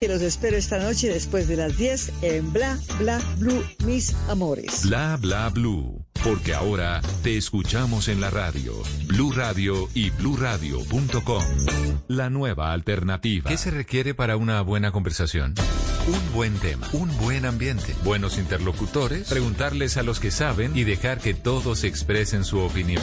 Que los espero esta noche después de las 10 en Bla Bla Blue, mis amores. Bla Bla Blue, porque ahora te escuchamos en la radio, Blue Radio y bluradio.com. La nueva alternativa. ¿Qué se requiere para una buena conversación? Un buen tema, un buen ambiente, buenos interlocutores, preguntarles a los que saben y dejar que todos expresen su opinión.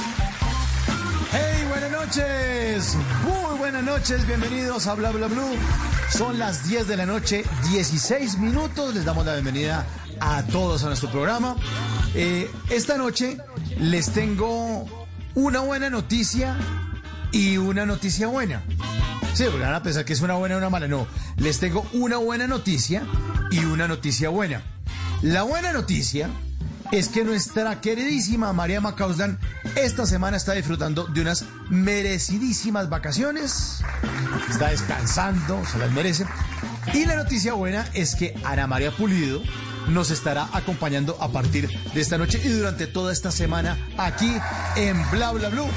Hey, buenas noches. Muy buenas noches. Bienvenidos a Bla Bla Blue. Son las 10 de la noche, 16 minutos. Les damos la bienvenida a todos a nuestro programa. Eh, esta noche les tengo una buena noticia y una noticia buena. Sí, van a pensar que es una buena y una mala. No, les tengo una buena noticia y una noticia buena. La buena noticia es que nuestra queridísima María Macauslan esta semana está disfrutando de unas merecidísimas vacaciones. Está descansando, se las merece. Y la noticia buena es que Ana María Pulido nos estará acompañando a partir de esta noche y durante toda esta semana aquí en Bla Bla Blue.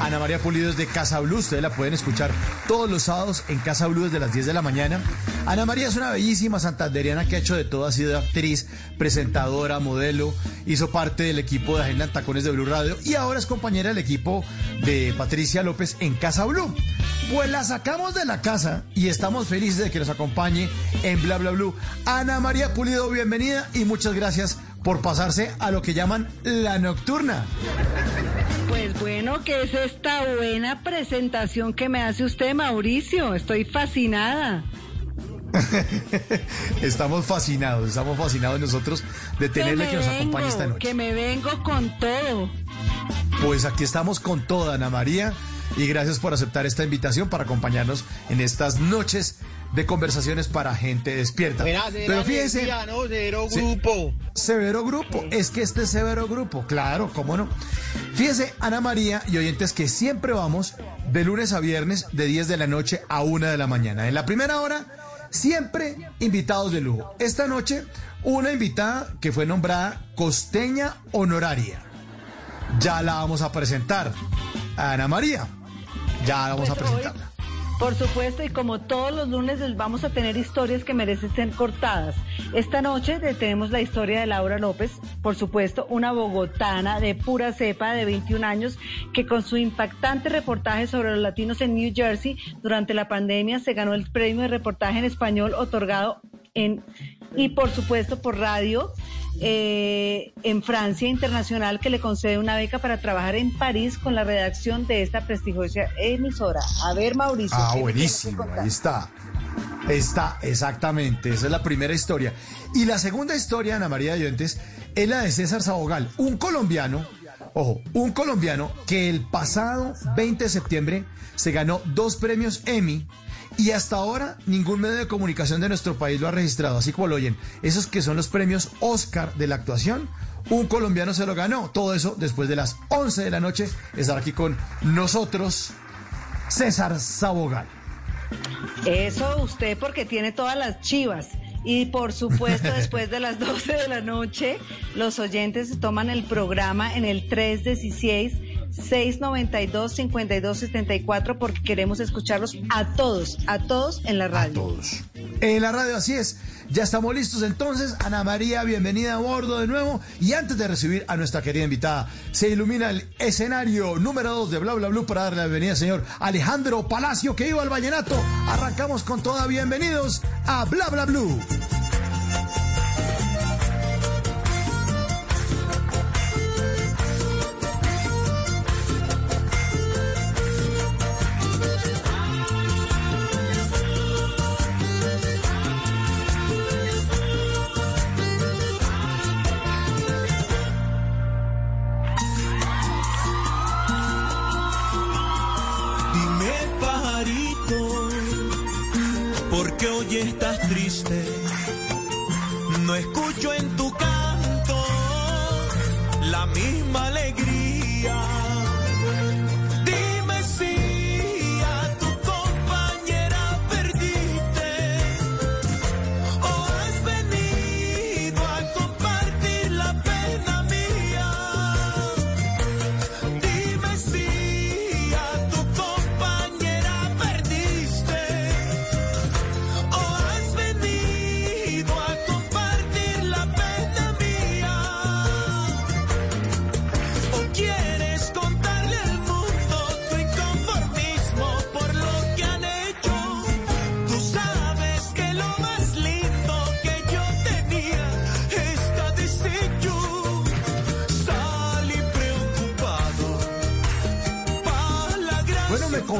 Ana María Pulido es de Casa Blue, ustedes la pueden escuchar todos los sábados en Casa Blue desde las 10 de la mañana. Ana María es una bellísima santanderiana que ha hecho de todo, ha sido actriz, presentadora, modelo, hizo parte del equipo de Agenda en Tacones de Blue Radio y ahora es compañera del equipo de Patricia López en Casa Blue. Pues la sacamos de la casa y estamos felices de que nos acompañe en Bla Bla Blue. Ana María Pulido, bienvenida y muchas gracias por pasarse a lo que llaman la nocturna. Pues bueno, ¿qué es esta buena presentación que me hace usted, Mauricio? Estoy fascinada. estamos fascinados, estamos fascinados nosotros de tenerle que, nos acompañe esta noche. Que me vengo con todo. Pues aquí estamos con toda, Ana María, y gracias por aceptar esta invitación para acompañarnos en estas noches de conversaciones para gente despierta. Pero fíjense, Severo grupo. severo grupo, es que este es severo grupo, claro, cómo no. Fíjense, Ana María y oyentes que siempre vamos de lunes a viernes de 10 de la noche a 1 de la mañana. En la primera hora, siempre invitados de lujo. Esta noche, una invitada que fue nombrada costeña honoraria. Ya la vamos a presentar. Ana María, ya vamos Pues a presentarla. Por supuesto, y como todos los lunes les vamos a tener historias que merecen ser cortadas. Esta noche tenemos la historia de Laura López, por supuesto, una bogotana de pura cepa de 21 años que con su impactante reportaje sobre los latinos en New Jersey durante la pandemia se ganó el premio de reportaje en español otorgado en y por supuesto por radio eh, en Francia Internacional que le concede una beca para trabajar en París con la redacción de esta prestigiosa emisora. A ver, Mauricio. Ah, ¿qué me tienes que buenísimo, ahí está. Está, exactamente, esa es la primera historia. Y la segunda historia, Ana María de Oyentes, es la de César Sabogal, un colombiano, ojo, un colombiano que el pasado 20 de septiembre se ganó dos premios Emmy y hasta ahora ningún medio de comunicación de nuestro país lo ha registrado, así como lo oyen. Esos que son los premios Oscar de la actuación, un colombiano se lo ganó. Todo eso después de las 11 de la noche, estar aquí con nosotros, César Sabogal. Eso usted porque tiene todas las chivas. Y por supuesto, después de las 12 de la noche, los oyentes toman el programa en el 316-692-5274 porque queremos escucharlos a todos, a todos en la A radio. todos. En la radio, así es. Ya estamos listos entonces. Ana María, bienvenida a bordo de nuevo. Y antes de recibir a nuestra querida invitada, se ilumina el escenario número 2 de Bla Bla Blue para darle la bienvenida al señor Alejandro Palacio, que iba al vallenato. Arrancamos con toda. Bienvenidos a Bla Bla Blue.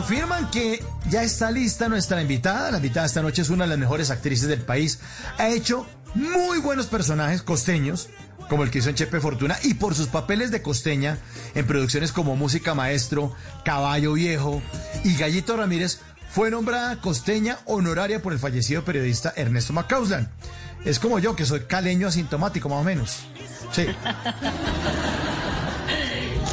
Confirman que ya está lista nuestra invitada. La invitada esta noche es una de las mejores actrices del país. Ha hecho muy buenos personajes costeños, como el que hizo en Chepe Fortuna, y por sus papeles de costeña en producciones como Música Maestro, Caballo Viejo y Gallito Ramírez, fue nombrada costeña honoraria por el fallecido periodista Ernesto Macauslan. Es como yo, que soy caleño asintomático, más o menos. Sí.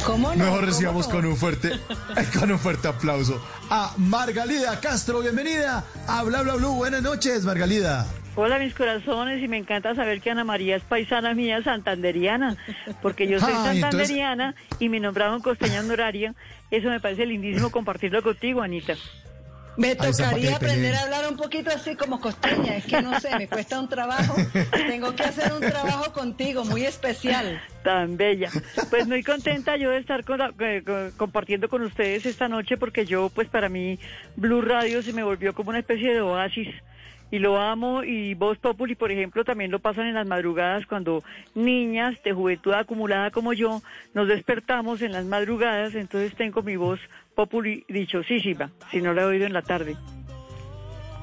¿Cómo no? Mejor recibamos con un fuerte, con un fuerte aplauso a Margalida Castro. Bienvenida a Bla Bla Blue. Buenas noches, Margalida. Hola mis corazones y me encanta saber que Ana María es paisana mía santanderiana, porque yo soy entonces- santanderiana y me nombraron costeña honoraria. Eso me parece lindísimo compartirlo contigo, Anita. Me tocaría aprender a hablar un poquito así como costeña. Es que no sé, me cuesta un trabajo. Tengo que hacer un trabajo contigo muy especial. Tan bella. Pues muy contenta yo de estar con la- eh, co- compartiendo con ustedes esta noche porque yo, pues para mí, Blue Radio se me volvió como una especie de oasis. Y lo amo y Voz Populi, por ejemplo, también lo pasan en las madrugadas cuando niñas de juventud acumulada como yo nos despertamos en las madrugadas, entonces tengo mi voz Populi dichosísima, si no la he oído en la tarde.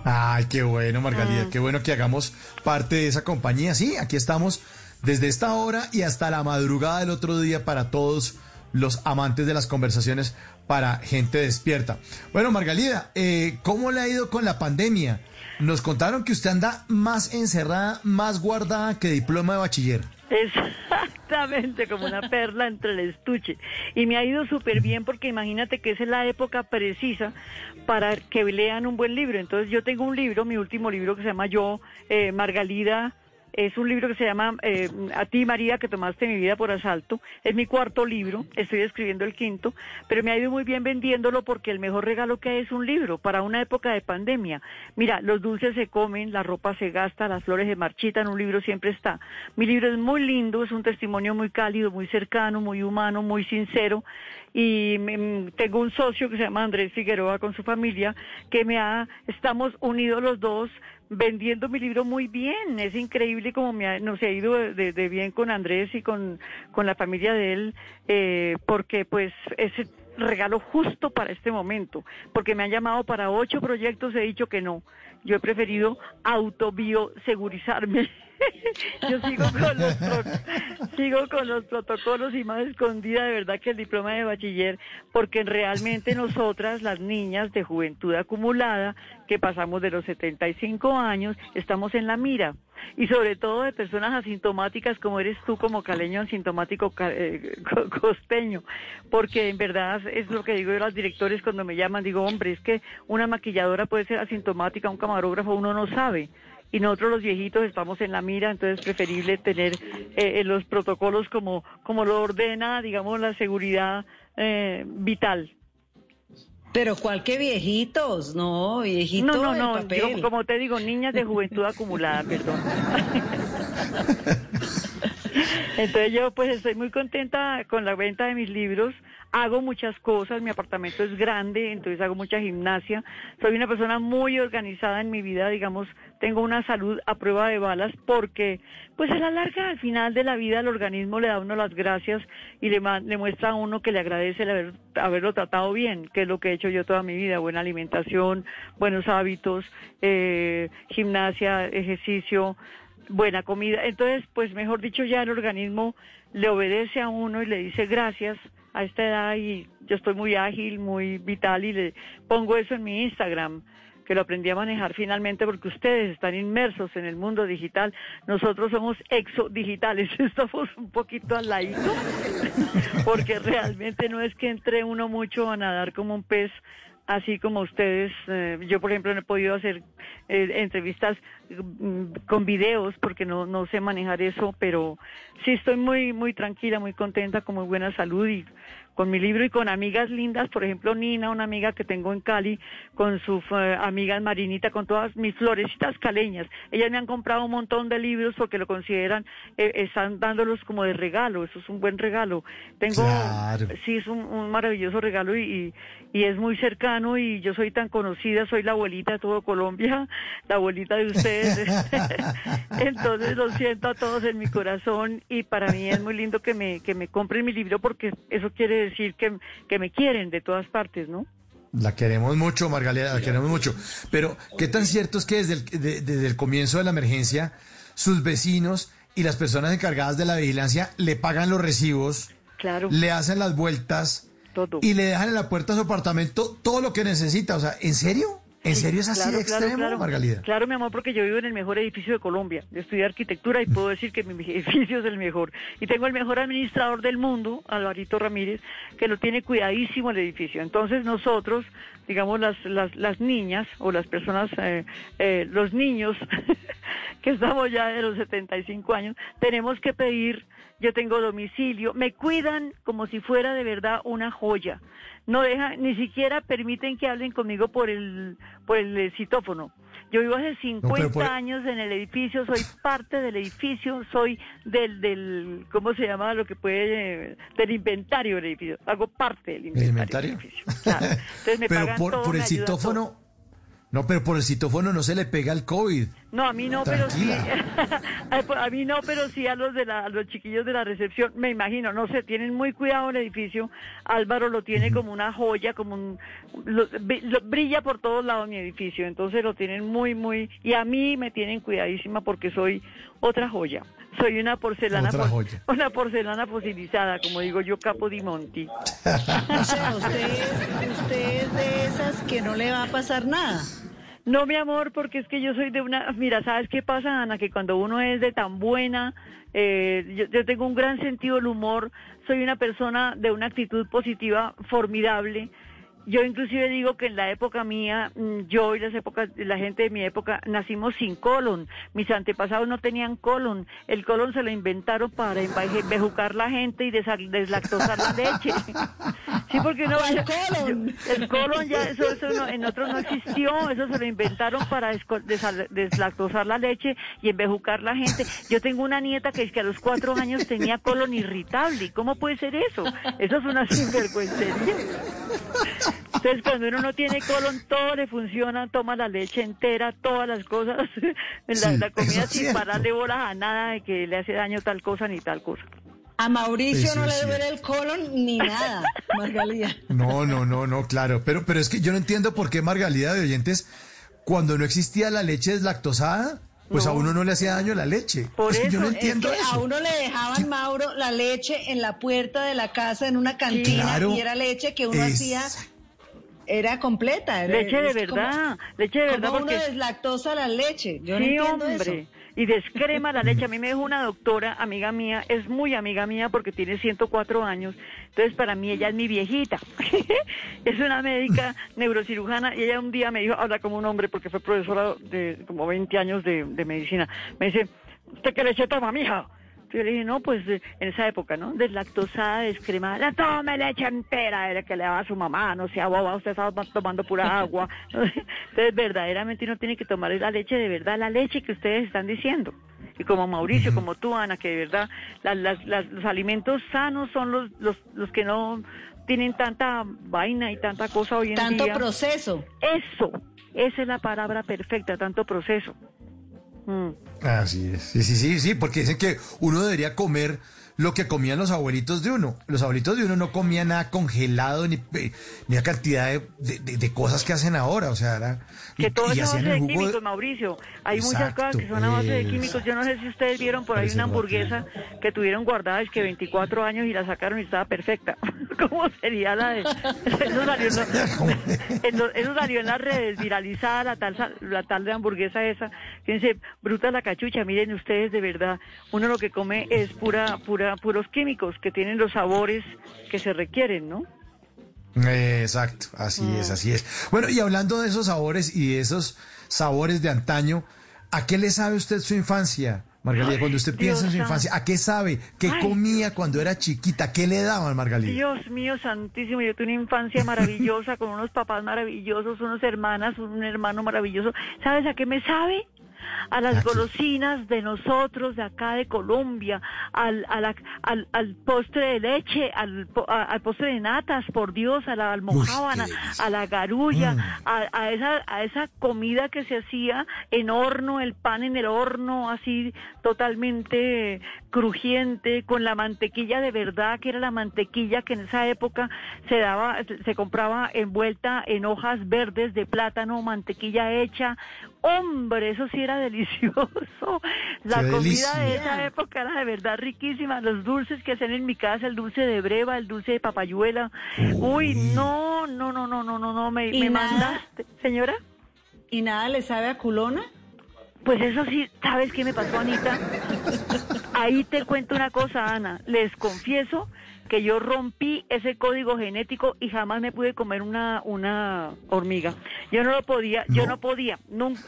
Ay, qué bueno, Margalida. Mm. Qué bueno que hagamos parte de esa compañía. Sí, aquí estamos desde esta hora y hasta la madrugada del otro día para todos los amantes de las conversaciones para gente despierta. Bueno, Margalida, eh, ¿cómo le ha ido con la pandemia? Nos contaron que usted anda más encerrada, más guardada que diploma de bachiller. Exactamente, como una perla entre el estuche. Y me ha ido súper bien porque imagínate que esa es la época precisa para que lean un buen libro. Entonces yo tengo un libro, mi último libro que se llama Yo, eh, Margalida. Es un libro que se llama eh, A ti, María, que tomaste mi vida por asalto. Es mi cuarto libro, estoy escribiendo el quinto, pero me ha ido muy bien vendiéndolo porque el mejor regalo que hay es un libro para una época de pandemia. Mira, los dulces se comen, la ropa se gasta, las flores se marchitan, un libro siempre está. Mi libro es muy lindo, es un testimonio muy cálido, muy cercano, muy humano, muy sincero. Y mm, tengo un socio que se llama Andrés Figueroa con su familia, que me ha, estamos unidos los dos vendiendo mi libro muy bien. Es increíble como me ha- nos ha ido de, de- bien con Andrés y con, con la familia de él, eh, porque pues es regalo justo para este momento, porque me han llamado para ocho proyectos, he dicho que no. Yo he preferido autobiosegurizarme. Yo sigo con, los sigo con los protocolos y más escondida de verdad que el diploma de bachiller, porque realmente nosotras, las niñas de juventud acumulada, que pasamos de los 75 años, estamos en la mira. Y sobre todo de personas asintomáticas como eres tú, como caleño asintomático eh, co- costeño. Porque en verdad es lo que digo yo a los directores cuando me llaman, digo, hombre, es que una maquilladora puede ser asintomática, un camarógrafo, uno no sabe y nosotros los viejitos estamos en la mira, entonces es preferible tener eh, eh, los protocolos como, como lo ordena, digamos, la seguridad eh, vital. Pero ¿cuál que viejitos? No, viejito No, no, el no, papel. yo, como te digo, niñas de juventud acumulada, perdón. Entonces yo pues estoy muy contenta con la venta de mis libros, hago muchas cosas, mi apartamento es grande, entonces hago mucha gimnasia, soy una persona muy organizada en mi vida, digamos, tengo una salud a prueba de balas porque pues a la larga, al final de la vida, el organismo le da a uno las gracias y le, le muestra a uno que le agradece el haber, haberlo tratado bien, que es lo que he hecho yo toda mi vida, buena alimentación, buenos hábitos, eh, gimnasia, ejercicio, buena comida. Entonces, pues mejor dicho, ya el organismo le obedece a uno y le dice gracias a esta edad y yo estoy muy ágil, muy vital y le pongo eso en mi Instagram que lo aprendí a manejar finalmente porque ustedes están inmersos en el mundo digital, nosotros somos exodigitales, estamos un poquito al ladito, porque realmente no es que entre uno mucho a nadar como un pez, así como ustedes, eh, yo por ejemplo no he podido hacer eh, entrevistas mm, con videos porque no, no sé manejar eso, pero sí estoy muy, muy tranquila, muy contenta, con muy buena salud y con mi libro y con amigas lindas, por ejemplo Nina, una amiga que tengo en Cali, con sus eh, amigas Marinita, con todas mis florecitas caleñas. Ellas me han comprado un montón de libros porque lo consideran, eh, están dándolos como de regalo, eso es un buen regalo. Tengo, Claro. sí, es un, un maravilloso regalo y, y, y es muy cercano y yo soy tan conocida, soy la abuelita de todo Colombia, la abuelita de ustedes. Entonces lo siento a todos en mi corazón y para mí es muy lindo que me, que me compren mi libro porque eso quiere decir que, que me quieren de todas partes, ¿no? La queremos mucho, Margalida, la queremos mucho. Pero, ¿qué tan cierto es que desde el, de- desde el comienzo de la emergencia, sus vecinos y las personas encargadas de la vigilancia le pagan los recibos, Claro, le hacen las vueltas todo. y le dejan en la puerta de su apartamento todo lo que necesita? O sea, ¿en serio? ¿En Sí, serio es así claro, de claro, extremo, claro. Margalida? Claro, mi amor, porque yo vivo en el mejor edificio de Colombia. Yo estudié arquitectura y puedo decir que mi edificio es el mejor. Y tengo el mejor administrador del mundo, Alvarito Ramírez, que lo tiene cuidadísimo el edificio. Entonces nosotros, digamos, las, las, las niñas o las personas, eh, eh, los niños que estamos ya de los 75 años, tenemos que pedir, yo tengo domicilio, me cuidan como si fuera de verdad una joya. No dejan, ni siquiera permiten que hablen conmigo por el, por el eh, citófono. Yo vivo hace 50 por- años en el edificio, soy parte del edificio, soy del, del, ¿cómo se llama? Lo que puede, eh, del inventario del edificio. Hago parte del inventario, inventario? del edificio. Claro. Entonces me Pero pagan por, todo, por el todo. citófono, no, pero por el citófono no se le pega el COVID. No, a mí no, pero sí. Tranquila. a mí no, pero sí a los de la, a los chiquillos de la recepción, me imagino, no sé, tienen muy cuidado el edificio. Álvaro lo tiene como una joya, como un lo- bri- lo- brilla por todos lados mi edificio, entonces lo tienen muy muy y a mí me tienen cuidadísima porque soy otra joya. Soy una porcelana una porcelana fosilizada, como digo yo, Capo di Monti. O sea, usted es de esas que no le va a pasar nada. No, mi amor, porque es que yo soy de una... Mira, ¿sabes qué pasa, Ana? Que cuando uno es de tan buena, eh, yo, yo tengo un gran sentido del humor, soy una persona de una actitud positiva formidable. Yo inclusive digo que en la época mía, mm, yo y las épocas, la gente de mi época, nacimos sin colon. Mis antepasados no tenían colon. El colon se lo inventaron para embaje- bejucar la gente y deslactosar la leche. Sí, porque no... ¿Cuál yo- colon? el colon ya, eso, eso no- en otros no existió, eso se lo inventaron para deslactosar la leche y embejucar la gente. Yo tengo una nieta que es que a los cuatro años tenía colon irritable. ¿Y ¿Cómo puede ser eso? Eso es una sinvergüencería. Entonces, cuando uno no tiene colon, todo le funciona, toma la leche entera, todas las cosas, la, Sí, la comida sin cierto. pararle bolas a nada de que le hace daño tal cosa ni tal cosa. A Mauricio Eso no le duele el colon ni nada, Margalida. No, no, no, no, claro. Pero, pero es que yo no entiendo por qué Margalida de oyentes, cuando no existía la leche deslactosada, pues a uno no le hacía daño la leche. Por yo no eso, Es que a uno le dejaban, Mauro, la leche en la puerta de la casa en una cantina Claro. y era leche que uno Es- hacía, era completa. era- Leche de como- verdad, leche de verdad ¿Cómo porque... uno deslactosa la leche? Yo no entiendo hombre. eso. Y descrema la leche. A mí me dijo una doctora, amiga mía, es muy amiga mía porque tiene 104 años. Entonces, para mí, ella es mi viejita. es una médica neurocirujana y ella un día me dijo, habla como un hombre porque fue profesora de como 20 años de, de medicina. Me dice, ¿usted qué leche toma, mija? Yo le dije, no, pues eh, en esa época, ¿no? Deslactosada, descremada, la tome leche entera, de la que le daba a su mamá, no sea boba, usted estaba tomando pura agua. Entonces, verdaderamente uno tiene que tomar la leche de verdad, la leche que ustedes están diciendo. Y como Mauricio, como tú, Ana, que de verdad la- las- las- los alimentos sanos son los, los, los que no tienen tanta vaina y tanta cosa hoy en Tanto día. proceso. Eso, esa es la palabra perfecta, tanto proceso. Mm. Así es. Sí, sí, sí, sí, porque dicen que uno debería comer lo que comían los abuelitos de uno. Los abuelitos de uno no comían nada congelado ni, eh, ni la cantidad de, de- cosas que hacen ahora. O sea, era. Que todo es a base de químicos, Mauricio. Hay muchas cosas que son a base de eso. químicos. Yo no sé si ustedes vieron por ahí una hamburguesa que tuvieron guardada, es que 24 años y la sacaron y estaba perfecta. ¿Cómo sería la de...? Eso salió, en eso salió en las redes, viralizada la tal, la tal de hamburguesa esa. Fíjense, bruta la cachucha. Miren ustedes, de verdad, uno lo que come es pura, pura, puros químicos que tienen los sabores que se requieren, ¿no? Eh, Exacto, así es, Mm. así es. Bueno, y hablando de esos sabores y de esos sabores de antaño, ¿a qué le sabe usted su infancia, Margarita? Cuando usted piensa en su infancia, ¿a qué sabe? ¿Qué Ay. comía cuando era chiquita? ¿Qué le daban, Margarita? Dios mío santísimo, yo tuve una infancia maravillosa con unos papás maravillosos, unos hermanas, un hermano maravilloso. ¿Sabes a qué me sabe? A las golosinas de nosotros, de acá de Colombia, al, a la- al, al postre de leche, al, po- a- al postre de natas, por Dios, a la almojábana, a la garulla, Mm. a, a esa, a esa comida que se hacía en horno, el pan en el horno, así totalmente crujiente, con la mantequilla de verdad, que era la mantequilla que en esa época se daba, se compraba envuelta en hojas verdes de plátano, mantequilla hecha. Hombre, eso sí era delicioso. La ¡Qué comida de esa época era de verdad riquísima. Los dulces que hacían en mi casa, el dulce de breva, el dulce de papayuela. Uy, no, no, no, no, no, no, no, me, ¿Y me nada? mandaste. Señora, ¿Y nada le sabe a culona? pues eso sí, ¿sabes qué me pasó, Anita? Ahí te cuento una cosa, Ana. Les confieso que yo rompí ese código genético y jamás me pude comer una, una hormiga. Yo no lo podía, yo no podía.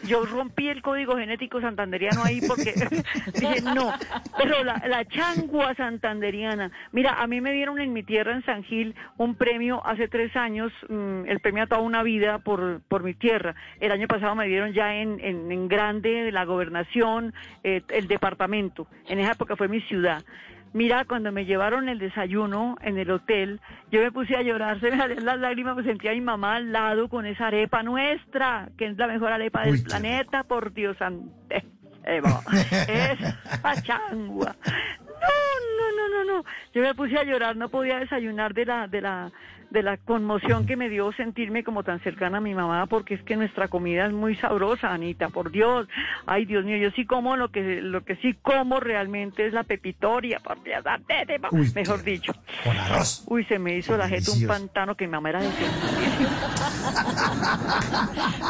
yo rompí el código genético santanderiano ahí porque dije, no. Pero la, la changua santanderiana. Mira, a mí me dieron en mi tierra, en San Gil, un premio hace tres años, mm, el premio a toda una vida por, por mi tierra. El año pasado me dieron ya en, en, en grande la gobernación, eh, el departamento. En esa época fue mi ciudad. Mira, cuando me llevaron el desayuno en el hotel, yo me puse a llorar, se me salían las lágrimas, me sentía a mi mamá al lado con esa arepa nuestra, que es la mejor arepa del Uy, planeta, por Dios santo. Esa changua. No, no, no, no, no. Yo me puse a llorar, no podía desayunar de la, de la, de la conmoción que me dio sentirme como tan cercana a mi mamá, porque es que nuestra comida es muy sabrosa, Anita, por Dios. Ay, Dios mío, yo sí como lo que, lo que sí como realmente es la pepitoria, por Dios, Uy, mejor dicho. Con arroz. Uy, se me hizo la jeta un pantano que mi mamá era de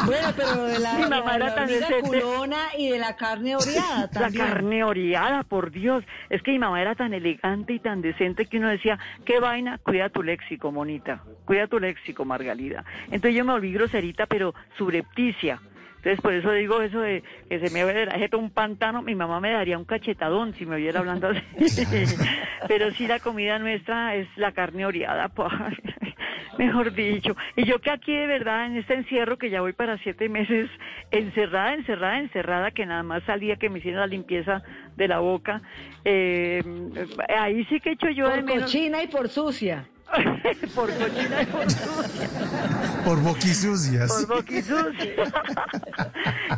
Bueno, pero de la, Mi mamá la- era la tan culona y de la carne oreada La también. carne oreada, por Dios. Es que mi mamá era tan elegante y tan decente que uno decía, qué vaina, cuida tu léxico, monita. Cuida tu léxico, Margalida. Entonces yo me volví groserita, pero subrepticia. Entonces por eso digo eso de que se me ve de la jeta un pantano, mi mamá me daría un cachetadón si me oyera hablando así. pero sí la comida nuestra es la carne oreada, mejor dicho. Y yo que aquí de verdad en este encierro que ya voy para siete meses, encerrada, encerrada, encerrada, que nada más salía que me hicieran la limpieza de la boca, eh, ahí sí que echo yo de Por menos. cochina y por sucia. por cochina y por sucia. Por boquisucias. Por boquisucia.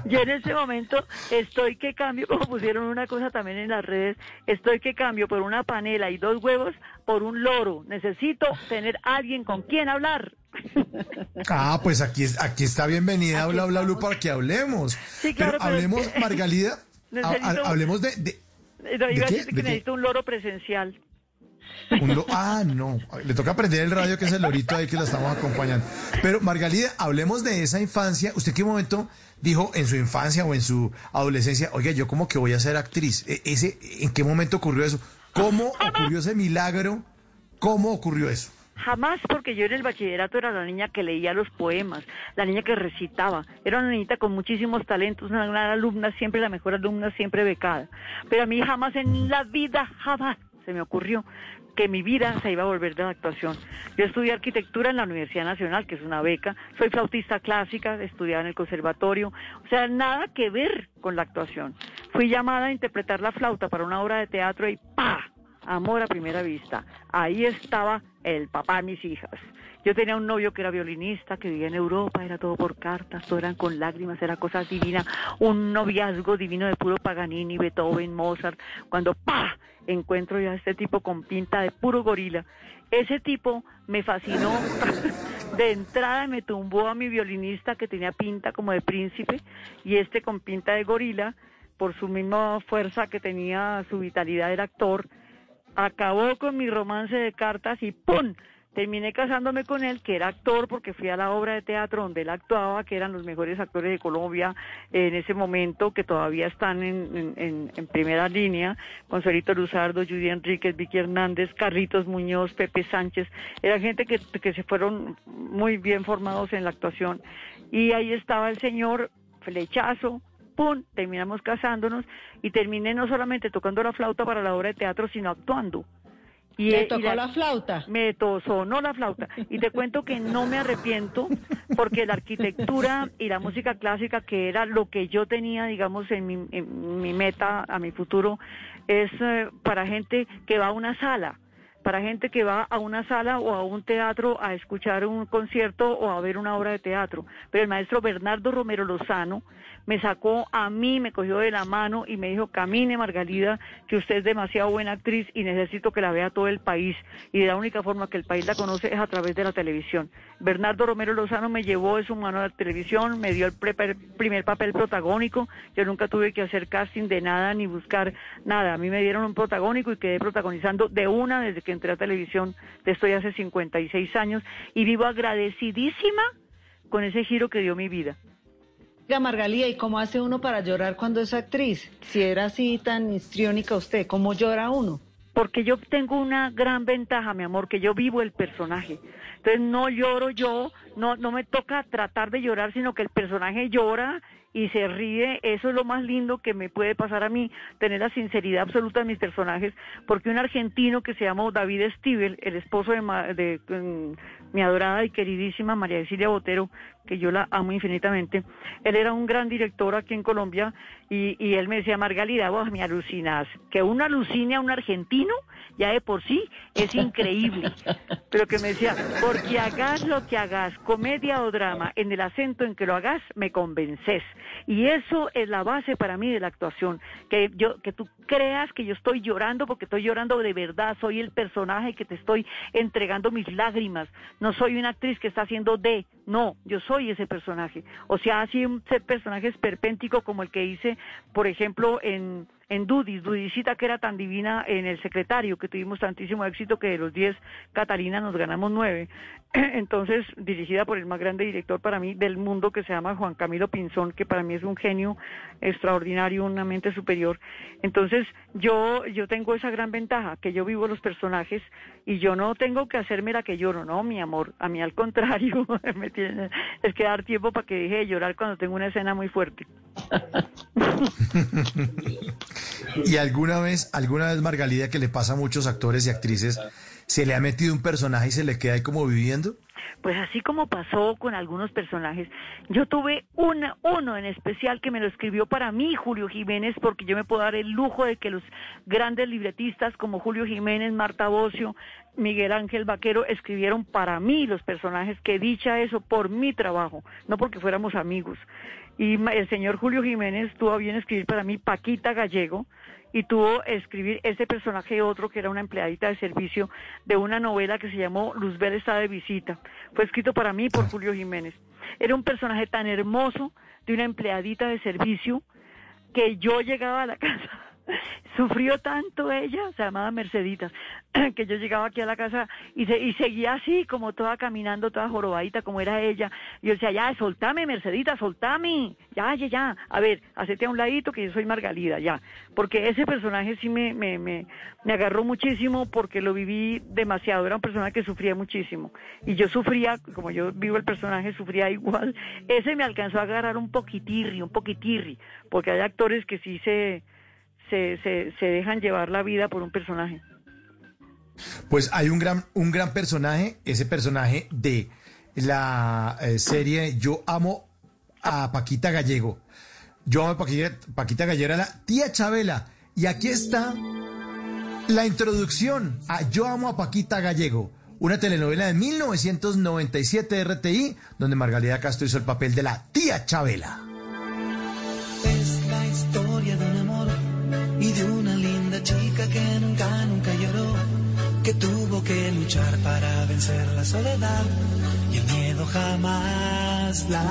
Yo en este momento estoy que cambio, como pusieron una cosa también en las redes, estoy que cambio por una panela y dos huevos por un loro. Necesito tener alguien con quien hablar. Ah, pues aquí, aquí está bienvenida Aquí Bla Bla Blue para que hablemos. Sí, claro, pero hablemos, Margalida, Necesito- hablemos de... de- no, ¿De iba a qué? decir ¿De que qué? necesito un loro presencial. Ah, no, le toca aprender el radio que es el lorito ahí que la estamos acompañando. Pero Margalida, hablemos de esa infancia. ¿Usted qué momento dijo en su infancia o en su adolescencia, oiga, yo como que voy a ser actriz? E- ese, ¿En qué momento ocurrió eso? ¿Cómo ocurrió ese milagro? ¿Cómo ocurrió eso? Jamás porque yo en el bachillerato era la niña que leía los poemas, la niña que recitaba. Era una niñita con muchísimos talentos, una gran alumna, siempre la mejor alumna, siempre becada. Pero a mí jamás en la vida, jamás se me ocurrió que mi vida se iba a volver de la actuación. Yo estudié arquitectura en la Universidad Nacional, que es una beca, soy flautista clásica, estudiaba en el conservatorio, o sea, nada que ver con la actuación. Fui llamada a interpretar la flauta para una obra de teatro y ¡pa! Amor a primera vista. Ahí estaba el papá de mis hijas. Yo tenía un novio que era violinista, que vivía en Europa, era todo por cartas, todo eran con lágrimas, era cosa divina, un noviazgo divino de puro Paganini, Beethoven, Mozart. Cuando ¡pa! Encuentro ya a este tipo con pinta de puro gorila. Ese tipo me fascinó. De entrada me tumbó a mi violinista que tenía pinta como de príncipe y este con pinta de gorila, por su misma fuerza que tenía, su vitalidad era actor, acabó con mi romance de cartas y ¡pum! Terminé casándome con él, que era actor, porque fui a la obra de teatro donde él actuaba, que eran los mejores actores de Colombia en ese momento, que todavía están en, primera línea, Consuelito Luzardo, Judy Enríquez, Vicky Hernández, Carlitos Muñoz, Pepe Sánchez, eran gente que, que se fueron muy bien formados en la actuación. Y ahí estaba el señor flechazo, ¡pum! Terminamos casándonos y terminé no solamente tocando la flauta para la obra de teatro, sino actuando. Y, y tocó la flauta. Me to- sonó la flauta. Y te cuento que no me arrepiento porque la arquitectura y la música clásica, que era lo que yo tenía, digamos, en mi, en mi meta a mi futuro, es eh, para gente que va a una sala para gente que va a una sala o a un teatro a escuchar un concierto o a ver una obra de teatro. Pero el maestro Bernardo Romero Lozano me sacó a mí, me cogió de la mano y me dijo, camine Margalida, que usted es demasiado buena actriz y necesito que la vea todo el país. Y la única forma que el país la conoce es a través de la televisión. Bernardo Romero Lozano me llevó de su mano a la televisión, me dio el primer papel protagónico. Yo nunca tuve que hacer casting de nada ni buscar nada. A mí me dieron un protagónico y quedé protagonizando de una desde que entré a televisión. Estoy hace 56 años y vivo agradecidísima con ese giro que dio mi vida. Oiga, Margalía, ¿y cómo hace uno para llorar cuando es actriz? Si era así tan histriónica usted, ¿cómo llora uno? Porque yo tengo una gran ventaja, mi amor, que yo vivo el personaje. Entonces no lloro yo, no, no me toca tratar de llorar, sino que el personaje llora y se ríe. Eso es lo más lindo que me puede pasar a mí, tener la sinceridad absoluta de mis personajes. Porque un argentino que se llama David Stivel, el esposo de, ma- de, mm, mi adorada y queridísima María Cecilia Botero, que yo la amo infinitamente, él era un gran director aquí en Colombia y, y él me decía, Margalida, vos me alucinas. Que uno alucine a un argentino, ya de por sí, es increíble. Pero que me decía, porque hagas lo que hagas, comedia o drama, en el acento en que lo hagas, me convences. Y eso es la base para mí de la actuación. Que yo, que tú creas que yo estoy llorando porque estoy llorando de verdad, soy el personaje que te estoy entregando mis lágrimas. No soy una actriz que está haciendo de, no, yo soy ese personaje. O sea, así un personaje esperpéntico como el que hice, por ejemplo, en, en Dudis, Dudisita que era tan divina en El Secretario, que tuvimos tantísimo éxito que de los 10 Catalina nos ganamos 9. Entonces, dirigida por el más grande director para mí del mundo que se llama Juan Camilo Pinzón, que para mí es un genio extraordinario, una mente superior. Entonces, yo yo tengo esa gran ventaja, que yo vivo los personajes y yo no tengo que hacerme la que lloro, no, mi amor, a mí al contrario, me tiene, es que dar tiempo para que deje de llorar cuando tengo una escena muy fuerte. ¿Y alguna vez, alguna vez, Margalida, que le pasa a muchos actores y actrices, se le ha metido un personaje y se le queda ahí como viviendo? Pues así como pasó con algunos personajes, yo tuve uno en especial que me lo escribió para mí Julio Jiménez, porque yo me puedo dar el lujo de que los grandes libretistas como Julio Jiménez, Marta Bocio, Miguel Ángel Vaquero escribieron para mí los personajes, que dicha eso por mi trabajo, no porque fuéramos amigos. Y el señor Julio Jiménez tuvo bien escribir para mí Paquita Gallego, y tuvo escribir ese personaje otro que era una empleadita de servicio de una novela que se llamó Luzbel está de visita. Fue escrito para mí por Julio Jiménez. Era un personaje tan hermoso de una empleadita de servicio que yo llegaba a la casa. Sufrió tanto ella, se llamaba Merceditas, que yo llegaba aquí a la casa y, se, y seguía así, como toda caminando, toda jorobadita, como era ella. Y yo decía, ya, soltame, Mercedita, soltame, ya, ya, ya. A ver, hacete a un ladito que yo soy Margalida, ya. Porque ese personaje sí me, me, me, me agarró muchísimo porque lo viví demasiado. Era un personaje que sufría muchísimo. Y yo sufría, como yo vivo el personaje, sufría igual. Ese me alcanzó a agarrar un poquitirri, un poquitirri, porque hay actores que sí se se, se, se dejan llevar la vida por un personaje. Pues hay un gran, un gran personaje, ese personaje de la eh, serie Yo amo a Paquita Gallego. Yo amo a Paquita, Paquita Gallego, era la tía Chabela. Y aquí está la introducción a Yo amo a Paquita Gallego, una telenovela de 1997 de RTI, donde Margalida Castro hizo el papel de la tía Chabela. Es que nunca, nunca lloró, que tuvo que luchar para vencer la soledad y el miedo jamás la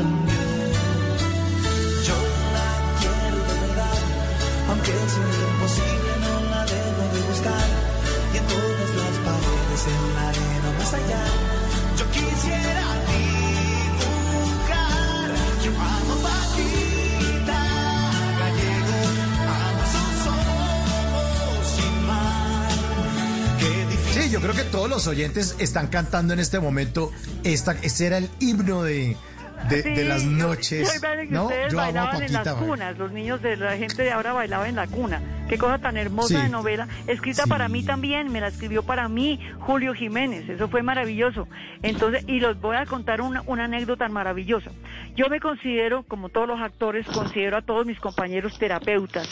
hundió. Yo la quiero de verdad, aunque es un imposible, no la dejo de buscar y en todas las paredes, en la arena más allá, yo quisiera yo creo que todos los oyentes están cantando en este momento. Esta, ese era el himno de, de, de Sí, las yo- noches. yo- yo- que ¿no? ustedes Yo bailaban en las cunas, los niños de la gente de ahora bailaban en la cuna. Qué cosa tan hermosa de novela, escrita para mí también, me la escribió para mí Julio Jiménez, eso fue maravilloso. Entonces, y los voy a contar una, una anécdota maravillosa. Yo me considero, como todos los actores, considero a todos mis compañeros terapeutas.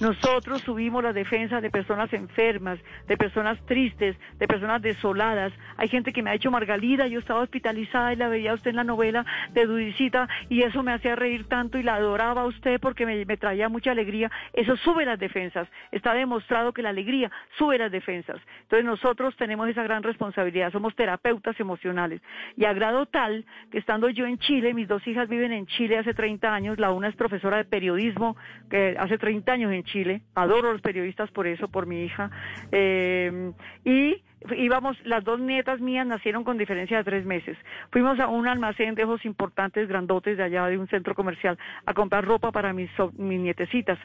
Nosotros subimos las defensas de personas enfermas, de personas tristes, de personas desoladas. Hay gente que me ha hecho Margalida, yo estaba hospitalizada y la veía usted en la novela de Dudicita y eso me hacía reír tanto y la adoraba a usted porque me, me traía mucha alegría. Eso sube las defensas. Está demostrado que la alegría sube las defensas. Entonces nosotros tenemos esa gran responsabilidad, somos terapeutas emocionales. Y a grado tal que estando yo en Chile, mis dos hijas viven en Chile hace 30 años, la una es profesora de periodismo, que hace 30 años en Chile, adoro a los periodistas por eso, por mi hija, eh, y íbamos, las dos nietas mías nacieron con diferencia de tres meses. Fuimos a un almacén de ojos importantes, grandotes de allá de un centro comercial, a comprar ropa para mis, mis nietecitas.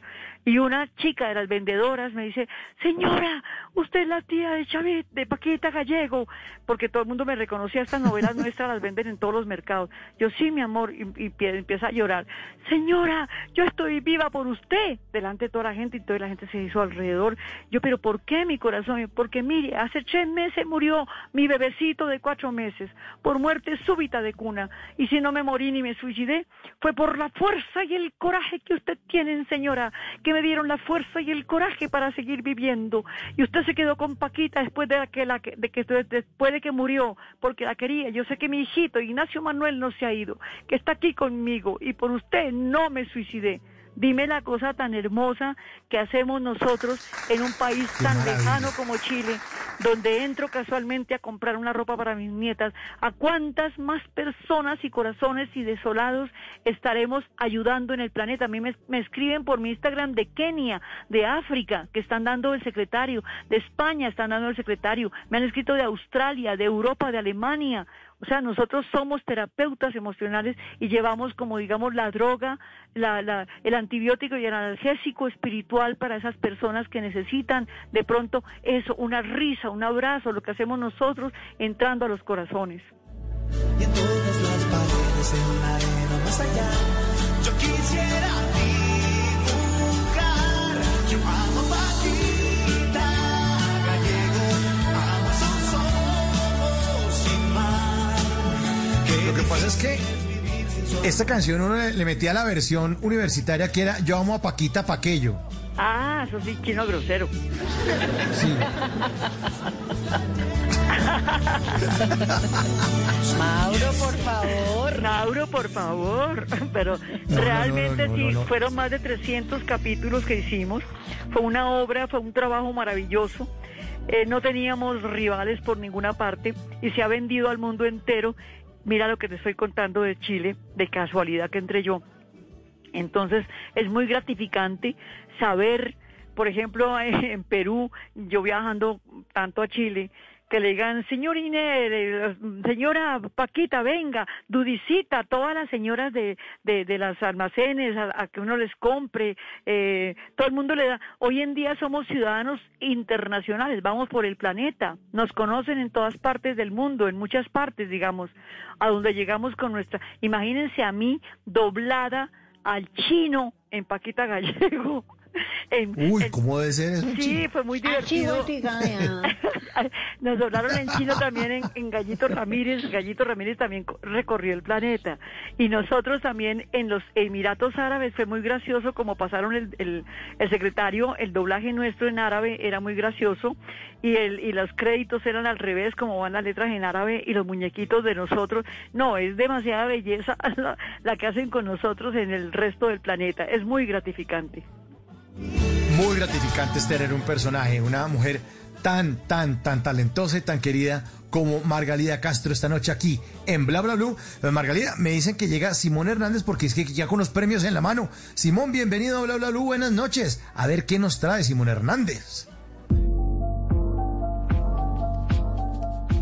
Y una chica de las vendedoras me dice, señora, usted es la tía de Chavit, de Paquita Gallego, porque todo el mundo me reconocía, estas novelas nuestras las venden en todos los mercados. Yo, sí, mi amor, y, y empieza a llorar. Señora, yo estoy viva por usted, delante de toda la gente, y toda la gente se hizo alrededor. Yo, pero ¿por qué mi corazón? Porque mire, hace meses murió mi bebecito de cuatro meses por muerte súbita de cuna. Y si no me morí ni me suicidé, fue por la fuerza y el coraje que usted tiene, señora, que me dieron la fuerza y el coraje para seguir viviendo. Y usted se quedó con Paquita después de que, la, de que después de que murió, porque la quería. Yo sé que mi hijito Ignacio Manuel no se ha ido, que está aquí conmigo y por usted no me suicidé. Dime la cosa tan hermosa que hacemos nosotros en un país tan lejano como Chile, donde entro casualmente a comprar una ropa para mis nietas. ¿A cuántas más personas y corazones y desolados estaremos ayudando en el planeta? A mí me, me escriben por mi Instagram de Kenia, de África, que están dando el secretario, de España están dando el secretario, me han escrito de Australia, de Europa, de Alemania. O sea, nosotros somos terapeutas emocionales y llevamos como digamos la droga, el antibiótico y el analgésico espiritual para esas personas que necesitan de pronto eso, una risa, un abrazo, lo que hacemos nosotros entrando a los corazones. Y en todas las paredes, en la arena más allá, pasa es que esta canción uno le, le metía la versión universitaria que era Yo amo a Paquita Paquello. Ah, eso sí, chino grosero. Sí. Mauro, por favor. Mauro, por favor. Pero no, realmente no, no, sí, fueron más de 300 capítulos que hicimos. Fue una obra, fue un trabajo maravilloso. Eh, no teníamos rivales por ninguna parte y se ha vendido al mundo entero. Mira lo que te estoy contando de Chile, de casualidad que entré yo. Entonces es muy gratificante saber, por ejemplo, en Perú, yo viajando tanto a Chile, que le digan, señor Inés, eh, señora Paquita, venga, Dudicita, todas las señoras de, de, de las almacenes, a, a que uno les compre, eh, todo el mundo le da. Hoy en día somos ciudadanos internacionales, vamos por el planeta, nos conocen en todas partes del mundo, en muchas partes, digamos, a donde llegamos con nuestra. Imagínense a mí doblada al chino en Paquita Gallego. En- Uy, en- ¿cómo debe ser eso? Sí, fue muy divertido. Nos doblaron en chino también en, en Gallito Ramírez. Gallito Ramírez también co- recorrió el planeta. Y nosotros también en los Emiratos Árabes fue muy gracioso como pasaron el, el, el secretario, el doblaje nuestro en árabe era muy gracioso y, el, y los créditos eran al revés como van las letras en árabe y los muñequitos de nosotros. No, es demasiada belleza la, la que hacen con nosotros en el resto del planeta. Es muy gratificante. Muy gratificante es tener un personaje, una mujer tan, tan, tan talentosa y tan querida como Margalida Castro esta noche aquí en Bla Bla Blue. Eh, Margalida, me dicen que llega Simón Hernández porque es que ya con los premios en la mano. Simón, bienvenido a Bla Bla Blue, buenas noches. A ver qué nos trae Simón Hernández.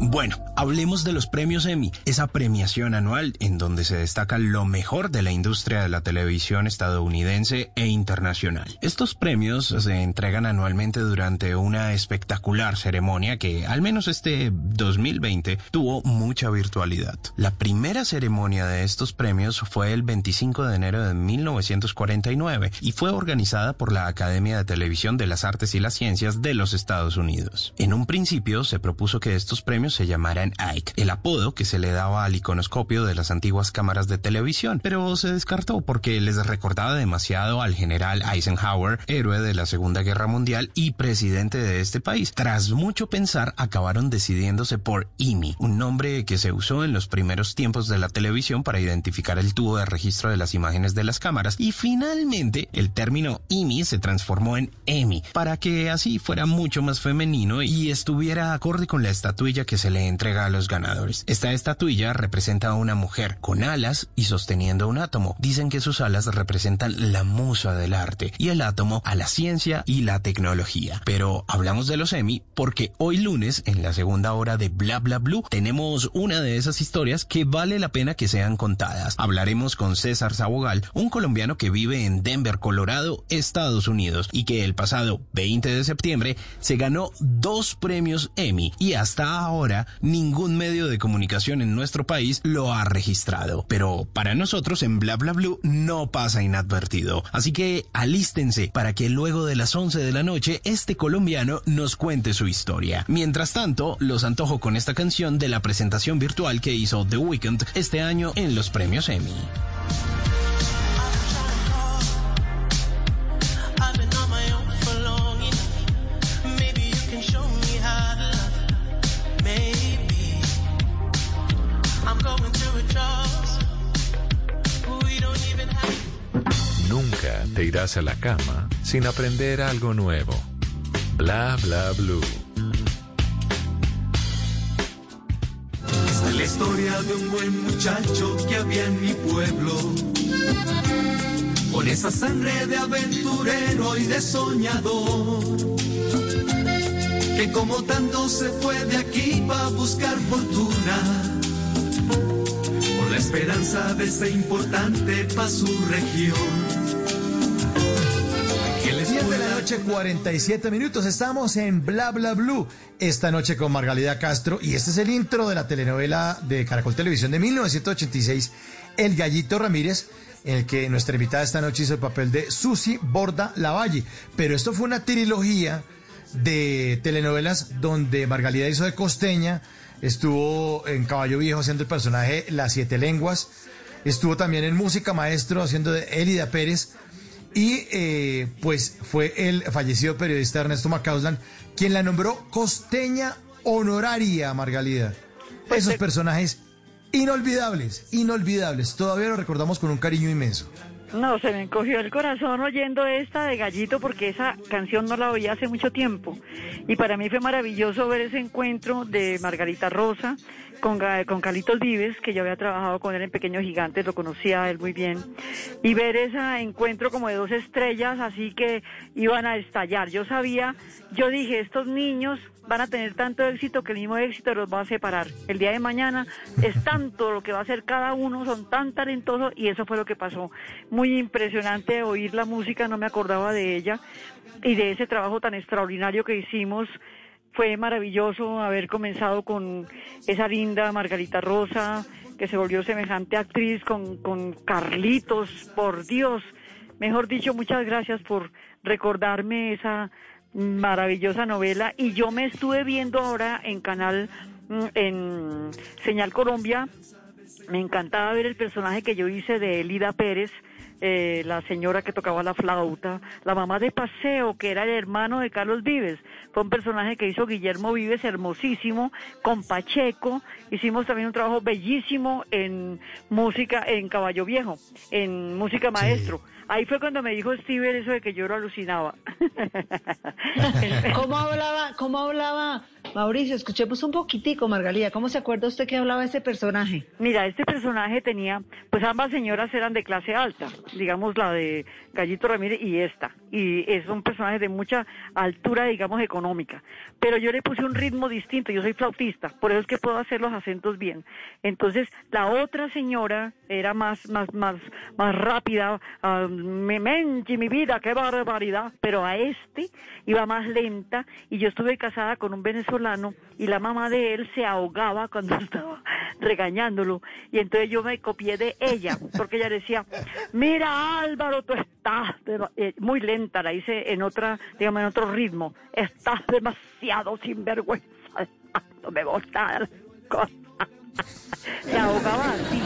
Bueno, hablemos de los premios Emmy, esa premiación anual en donde se destaca lo mejor de la industria de la televisión estadounidense e internacional. Estos premios se entregan anualmente durante una espectacular ceremonia que, al menos este 2020, tuvo mucha virtualidad. La primera ceremonia de estos premios fue el 25 de enero de 1949 y fue organizada por la Academia de Televisión de las Artes y las Ciencias de los Estados Unidos. En un principio se propuso que estos premios se llamaran Ike, el apodo que se le daba al iconoscopio de las antiguas cámaras de televisión, pero se descartó porque les recordaba demasiado al general Eisenhower, héroe de la Segunda Guerra Mundial y presidente de este país. Tras mucho pensar, acabaron decidiéndose por IMI, un nombre que se usó en los primeros tiempos de la televisión para identificar el tubo de registro de las imágenes de las cámaras y finalmente el término IMI se transformó en EMI para que así fuera mucho más femenino y estuviera acorde con la estatuilla que se le entrega a los ganadores. Esta estatuilla representa a una mujer con alas y sosteniendo un átomo. Dicen que sus alas representan la musa del arte y el átomo a la ciencia y la tecnología. Pero hablamos de los Emmy porque hoy lunes, en la segunda hora de Bla Bla Blue, tenemos una de esas historias que vale la pena que sean contadas. Hablaremos con César Sabogal, un colombiano que vive en Denver, Colorado, Estados Unidos, y que el pasado 20 de septiembre se ganó dos premios Emmy y hasta ahora ningún medio de comunicación en nuestro país lo ha registrado. Pero para nosotros en Bla Bla Blue no pasa inadvertido. Así que alístense para que luego de las 11 de la noche este colombiano nos cuente su historia. Mientras tanto, los antojo con esta canción de la presentación virtual que hizo The Weeknd este año en los premios Emmy. Te irás a la cama sin aprender algo nuevo. Bla bla blue. Esta es la historia de un buen muchacho que había en mi pueblo. Con esa sangre de aventurero y de soñador. Que como tanto se fue de aquí para buscar fortuna la esperanza de ser importante para su región. 10 de la noche, 47 minutos. Estamos en Bla Bla Blue. Esta noche con Margalida Castro. Y este es el intro de la telenovela de Caracol Televisión de 1986, El Gallito Ramírez, en el que nuestra invitada esta noche hizo el papel de Susi Borda Lavalle. Pero esto fue una trilogía de telenovelas donde Margalida hizo de costeña estuvo en Caballo Viejo haciendo el personaje Las Siete Lenguas, estuvo también en Música Maestro haciendo de Elida Pérez y eh, pues fue el fallecido periodista Ernesto Macauslan quien la nombró costeña honoraria Margalida. Pues Esos personajes inolvidables, inolvidables, todavía lo recordamos con un cariño inmenso. No, se me encogió el corazón oyendo esta de Gallito porque esa canción no la oía hace mucho tiempo. Y para mí fue maravilloso ver ese encuentro de Margarita Rosa con, con Carlitos Vives, que yo había trabajado con él en Pequeños Gigantes, lo conocía él muy bien. Y ver ese encuentro como de dos estrellas, así que iban a estallar. Yo sabía, yo dije, estos niños van a tener tanto éxito que el mismo éxito los va a separar. El día de mañana es tanto lo que va a hacer cada uno, son tan talentosos y eso fue lo que pasó. Muy impresionante oír la música, no me acordaba de ella y de ese trabajo tan extraordinario que hicimos. Fue maravilloso haber comenzado con esa linda Margarita Rosa, que se volvió semejante actriz con, con Carlitos, por Dios. Mejor dicho, muchas gracias por recordarme esa maravillosa novela y yo me estuve viendo ahora en canal mm, en Señal Colombia me encantaba ver el personaje que yo hice de Elida Pérez eh, la señora que tocaba la flauta, la mamá de Paseo, que era el hermano de Carlos Vives. Fue un personaje que hizo Guillermo Vives, hermosísimo, con Pacheco. Hicimos también un trabajo bellísimo en música, en Caballo Viejo, en música maestro. Ahí fue cuando me dijo Steven eso de que yo lo alucinaba. ¿Cómo hablaba, cómo hablaba Mauricio, escuchemos un poquitico, Margalía. ¿Cómo se acuerda usted que hablaba ese personaje? Mira, este personaje tenía, pues ambas señoras eran de clase alta, digamos la de Gallito Ramírez y esta. Y es un personaje de mucha altura, digamos, económica. Pero yo le puse un ritmo distinto, yo soy flautista, por eso es que puedo hacer los acentos bien. Entonces, la otra señora era más, más, más, más rápida, uh, me menchi mi vida, qué barbaridad. Pero a este iba más lenta y yo estuve casada con un venezolano y la mamá de él se ahogaba cuando estaba regañándolo. Y entonces yo me copié de ella porque ella decía mira Álvaro tú estás eh, muy lenta la hice en otra digamos en otro ritmo. Estás demasiado sinvergüenza no me gusta se ahogaba así.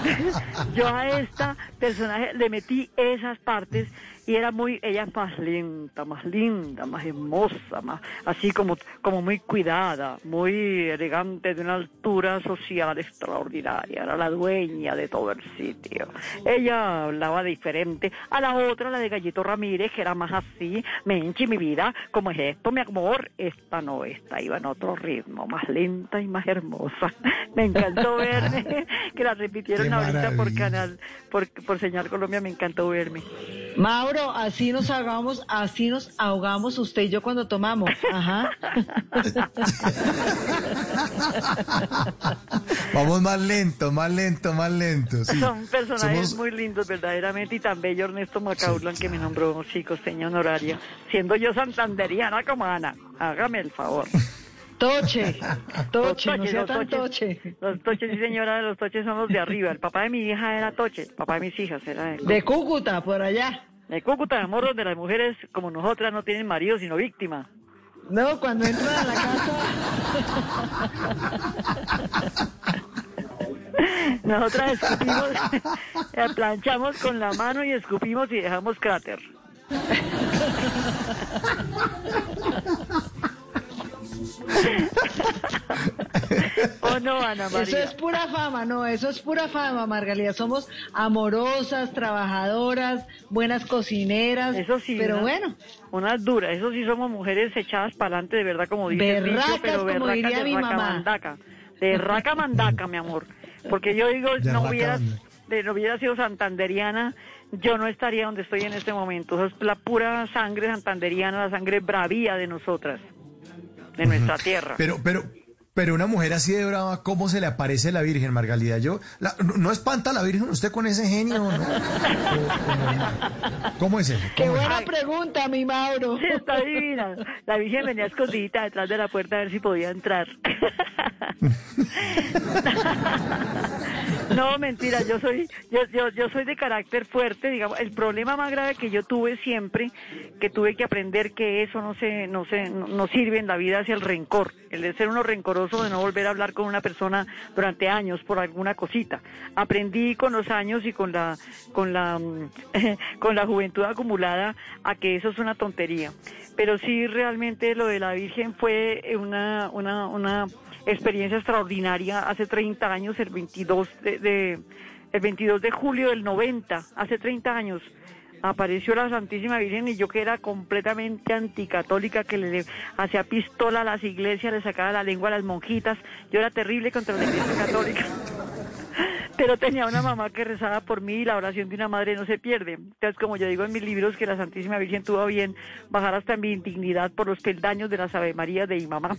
Yo a esta personaje le metí esas partes y era muy, ella más lenta, más linda, más hermosa, más así como, como muy cuidada, muy elegante, de una altura social extraordinaria, era la dueña de todo el sitio. Ella hablaba diferente a la otra, la de Gallito Ramírez, que era más así, menchi mi vida, como es esto, mi amor, esta no, esta iba en otro ritmo, más lenta y más hermosa. Me encantó verme, que la repitieron ahorita por canal, por, por Señal Colombia, me encantó verme. Mauro, así nos ahogamos, así nos ahogamos usted y yo cuando tomamos. Ajá. Vamos más lento, más lento, más lento. Son personajes muy lindos, verdaderamente, y tan bello Ernesto Macaulay, que me nombró chico costeña honoraria, siendo yo santanderiana como Ana. Hágame el favor. Toche, toche, no sea los tan toches, toche. Los toches, sí señora, los toches son los de arriba. El papá de mi hija era toche, el papá de mis hijas era de, De Cúcuta, por allá. De Cúcuta, amor, donde las mujeres como nosotras no tienen marido sino víctima. No, cuando entran a la casa. Nosotras escupimos, planchamos con la mano y escupimos y dejamos cráter. ¿O no, Ana María? Eso es pura fama, no, eso es pura fama, Margalía. Somos amorosas, trabajadoras, buenas cocineras. Eso sí, Pero una- bueno, Unas duras, eso sí somos mujeres echadas para adelante, de verdad, como dice el dicho, Berracas, pero como diría de mi raca mamá. mandaca. De raca mandaca, mi amor. Porque yo digo, De no hubieras, de, no hubiera sido santanderiana, yo no estaría donde estoy en este momento. Eso es la pura sangre santanderiana, la sangre bravía de nosotras, de nuestra tierra. Pero, pero, pero una mujer así de brava, ¿cómo se le aparece la Virgen, Margalida? Yo, la- no, no espanta a la Virgen usted con ese genio, ¿no? ¿Cómo es eso? qué buena pregunta, mi Mauro. Sí, está divina. La Virgen venía escondidita detrás de la puerta a ver si podía entrar. No, mentira, yo soy, yo, yo, yo soy de carácter fuerte, digamos, el problema más grave que yo tuve siempre, que tuve que aprender que eso no se, no se, no, no sirve en la vida hacia el rencor, el de ser uno rencoroso, de no volver a hablar con una persona durante años por alguna cosita. Aprendí con los años y con la, con la, mm, con la juventud acumulada a que eso es una tontería. Pero sí realmente lo de la Virgen fue una, una, una experiencia extraordinaria hace 30 años, el 22 de, de- el 22 de julio del 90, hace 30 años. Apareció la Santísima Virgen y yo que era completamente anticatólica, que le hacía pistola a las iglesias, le sacaba la lengua a las monjitas. Yo era terrible contra la iglesia católica. Pero tenía una mamá que rezaba por mí y la oración de una madre no se pierde. Entonces, como yo digo en mis libros, que la Santísima Virgen tuvo bien bajar hasta mi indignidad por los peldaños de las Ave María de mi mamá.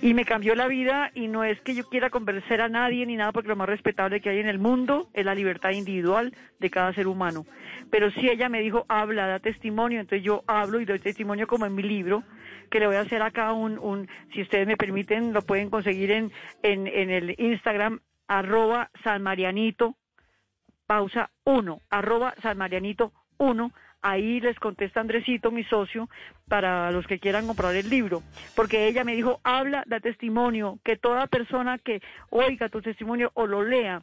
Y me cambió la vida y no es que yo quiera convencer a nadie ni nada, porque lo más respetable que hay en el mundo es la libertad individual de cada ser humano. Pero sí ella me dijo, habla, da testimonio, entonces yo hablo y doy testimonio como en mi libro, que le voy a hacer acá un, un si ustedes me permiten, lo pueden conseguir en, en, en el Instagram, arroba San Marianito, pausa 1, arroba San Marianito 1. Ahí les contesta Andresito, mi socio, para los que quieran comprar el libro. Porque ella me dijo, habla, da testimonio, que toda persona que oiga tu testimonio o lo lea,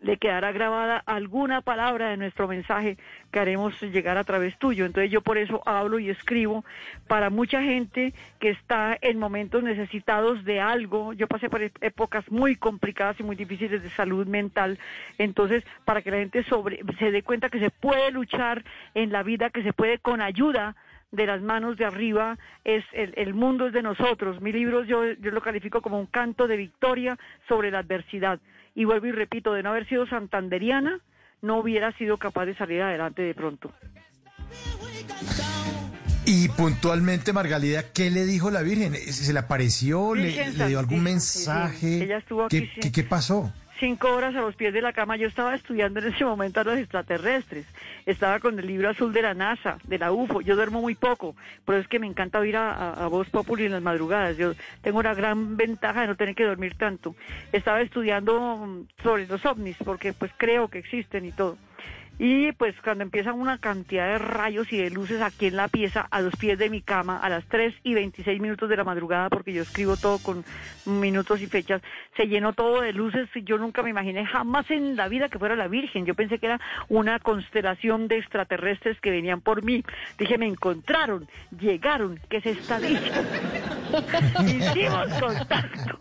le quedará grabada alguna palabra de nuestro mensaje que haremos llegar a través tuyo. Entonces yo por eso hablo y escribo para mucha gente que está en momentos necesitados de algo. Yo pasé por épocas muy complicadas y muy difíciles de salud mental. Entonces, para que la gente sobre, se dé cuenta que se puede luchar en la vida, que se puede con ayuda de las manos de arriba, es el, mundo es de nosotros. Mi libro yo, yo lo califico como un canto de victoria sobre la adversidad. Y vuelvo y repito, de no haber sido santanderiana, no hubiera sido capaz de salir adelante de pronto. Y puntualmente, Margalida, ¿qué le dijo la Virgen? ¿Se le apareció? ¿Le, dio algún mensaje? Ella estuvo aquí, ¿Qué, ¿Qué, pasó? Cinco horas a los pies de la cama. Yo estaba estudiando en ese momento a los extraterrestres. Estaba con el libro azul de la NASA, de la UFO. Yo duermo muy poco, pero es que me encanta oír a, a, Voz Populi en las madrugadas. Yo tengo una gran ventaja de no tener que dormir tanto. Estaba estudiando mm, sobre los ovnis, porque pues creo que existen y todo. Y pues cuando empiezan una cantidad de rayos y de luces aquí en la pieza, a los pies de mi cama, a las 3 y 26 minutos de la madrugada, porque yo escribo todo con minutos y fechas, se llenó todo de luces y yo nunca me imaginé jamás en la vida que fuera la Virgen. Yo pensé que era una constelación de extraterrestres que venían por mí. Dije, me encontraron, llegaron, ¿qué es esta dicha? hicimos contacto,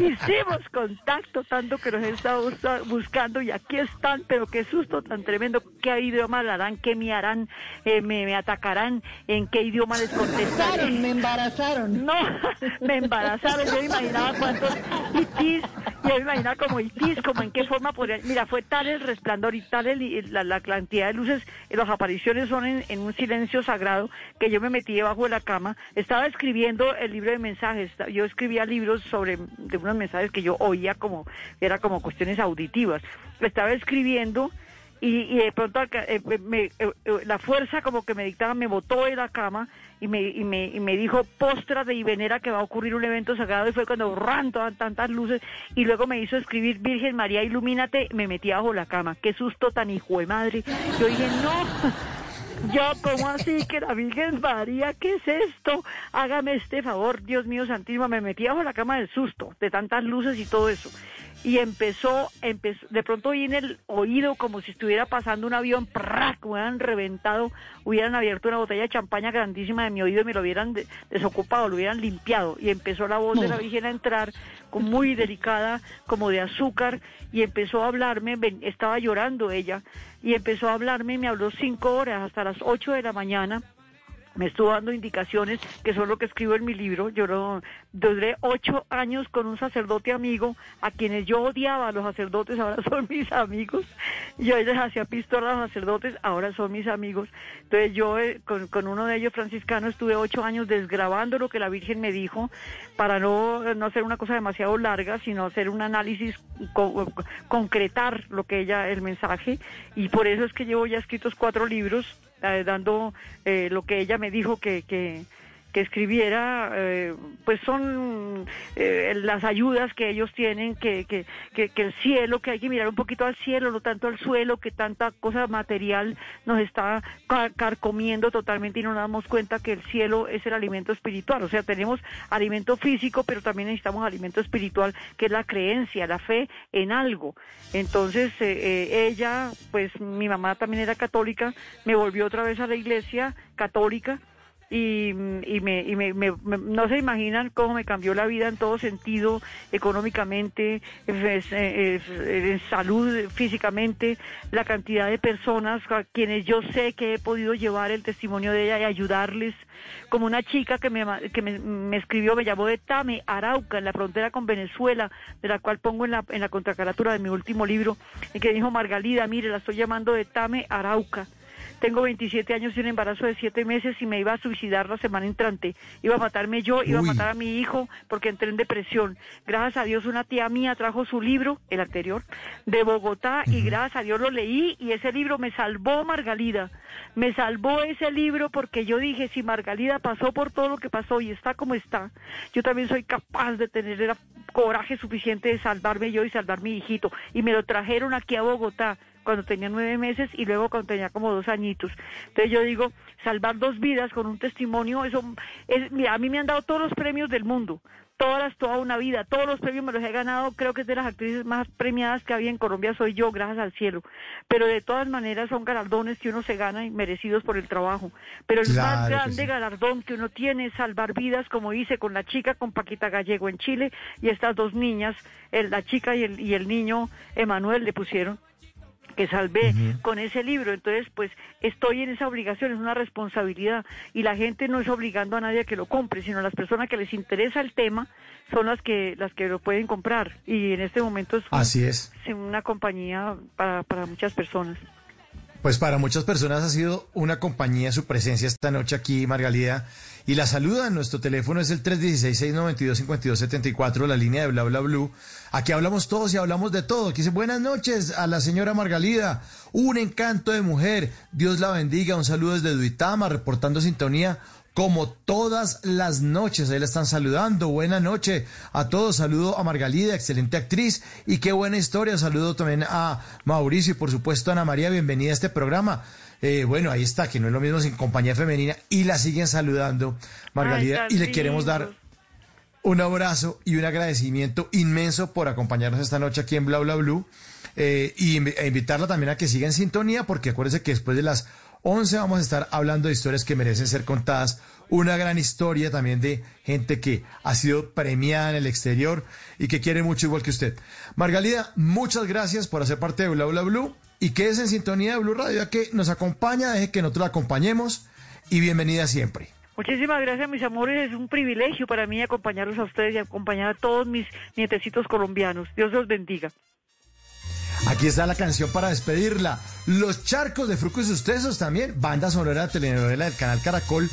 hicimos contacto tanto que he estado buscando y aquí están, pero qué susto tan tremendo qué idioma hablarán, qué me harán, eh, me, atacarán, en qué idioma les contestaré. Me embarazaron. No, me embarazaron. Yo me imaginaba cuántos itis, yo me imaginaba como itis, como en qué forma podrían. Mira, fue tal el resplandor y tal la, cantidad de luces, las apariciones son en, un silencio sagrado que yo me metí debajo de la cama. Estaba escribiendo el libro de mensajes. Yo escribía libros sobre de unos mensajes que yo oía como, era como cuestiones auditivas. Estaba escribiendo y, de pronto eh, me, eh, eh, la fuerza como que me dictaba me botó de la cama y me, y me, y me dijo postra de y que va a ocurrir un evento sagrado y fue cuando ran todas tantas luces y luego me hizo escribir Virgen María ilumínate me metí bajo la cama qué susto tan hijo de madre yo dije no yo, ¿cómo así que la Virgen María? ¿Qué es esto? Hágame este favor, Dios mío santísimo. Me metí bajo la cama del susto, de tantas luces y todo eso y empezó, empezó, de pronto oí en el oído como si estuviera pasando un avión, ¡prac! hubieran reventado, hubieran abierto una botella de champaña grandísima de mi oído y me lo hubieran desocupado, lo hubieran limpiado. Y empezó la voz de la Virgen a entrar, con muy delicada, como de azúcar, y empezó a hablarme, estaba llorando ella, y empezó a hablarme, me habló cinco horas, hasta las ocho de la mañana, me estuvo dando indicaciones que son lo que escribo en mi libro. Yo no, duré ocho años con un sacerdote amigo a quienes yo odiaba a los sacerdotes, ahora son mis amigos. Yo les hacía pistola a los sacerdotes, ahora son mis amigos. Entonces yo eh, con, uno de ellos franciscano estuve ocho años desgrabando lo que la Virgen me dijo para no, no hacer una cosa demasiado larga, sino hacer un análisis, concretar lo que ella, el mensaje. Y por eso es que llevo ya escritos cuatro libros dando eh, lo que ella me dijo que, que, que escribiera, eh, pues son las ayudas que ellos tienen, que, que, que, el cielo, que hay que mirar un poquito al cielo, no tanto al suelo, que tanta cosa material nos está carcomiendo totalmente y no nos damos cuenta que el cielo es el alimento espiritual. O sea, tenemos alimento físico, pero también necesitamos alimento espiritual, que es la creencia, la fe en algo. Entonces, ella, pues mi mamá también era católica, me volvió otra vez a la iglesia católica y, y, me, y me, no se imaginan cómo me cambió la vida en todo sentido, económicamente, en salud, físicamente, la cantidad de personas a quienes yo sé que he podido llevar el testimonio de ella y ayudarles, como una chica que me, que me, me escribió, me llamó de Tame, Arauca, en la frontera con Venezuela, de la cual pongo en la, en la contracaratura de mi último libro, y que dijo Margalida, mire, la estoy llamando de Tame, Arauca tengo 27 años y un embarazo de 7 meses y me iba a suicidar la semana entrante. Iba a matarme yo, iba a matar a mi hijo porque entré en depresión. Gracias a Dios una tía mía trajo su libro, el anterior, de Bogotá y gracias a Dios lo leí y ese libro me salvó Margalida. Me salvó ese libro porque yo dije, si Margalida pasó por todo lo que pasó y está como está, yo también soy capaz de tener el coraje suficiente de salvarme yo y salvar mi hijito. Y me lo trajeron aquí a Bogotá cuando tenía nueve meses y luego cuando tenía como dos añitos. Entonces yo digo, salvar dos vidas con un testimonio, eso es, a mí me han dado todos los premios del mundo, todas, toda una vida, todos los premios me los he ganado, creo que es de las actrices más premiadas que había en Colombia, soy yo, gracias al cielo. Pero de todas maneras son galardones que uno se gana y merecidos por el trabajo. Pero el más grande galardón que uno tiene es salvar vidas, como hice con la chica, con Paquita Gallego en Chile, y estas dos niñas, la chica y el, y el niño Emanuel le pusieron que salvé con ese libro. Entonces, pues estoy en esa obligación, es una responsabilidad. Y la gente no es obligando a nadie a que lo compre, sino las personas que les interesa el tema son las que las que lo pueden comprar. Y en este momento es, Así es. una compañía para, para muchas personas. Pues para muchas personas ha sido una compañía su presencia esta noche aquí, Margalida. Y la saluda. Nuestro teléfono es el 316-692-5274, la línea de bla bla blue. Aquí hablamos todos y hablamos de todo. Aquí dice buenas noches a la señora Margalida. Un encanto de mujer. Dios la bendiga. Un saludo desde Duitama, reportando sintonía como todas las noches. Ahí la están saludando. Buena noche a todos. Saludo a Margalida, excelente actriz. Y qué buena historia. Saludo también a Mauricio y por supuesto a Ana María. Bienvenida a este programa. Eh, bueno, ahí está, que no es lo mismo sin compañía femenina. Y la siguen saludando, Margalida. y le queremos dar un abrazo y un agradecimiento inmenso por acompañarnos esta noche aquí en Bla Bla Blue. Eh, y e invitarla también a que siga en sintonía, porque acuérdense que después de las 11 vamos a estar hablando de historias que merecen ser contadas. Una gran historia también de gente que ha sido premiada en el exterior y que quiere mucho igual que usted. Margalida, muchas gracias por hacer parte de Bla Bla Blue y quédese en sintonía de Blue Radio, ya que nos acompaña, deje que nosotros la acompañemos y bienvenida siempre. Muchísimas gracias, mis amores. Es un privilegio para mí acompañarlos a ustedes y acompañar a todos mis nietecitos colombianos. Dios los bendiga. Aquí está la canción para despedirla. Los charcos de Frucos y sus tesos también. Banda sonora telenovela del canal Caracol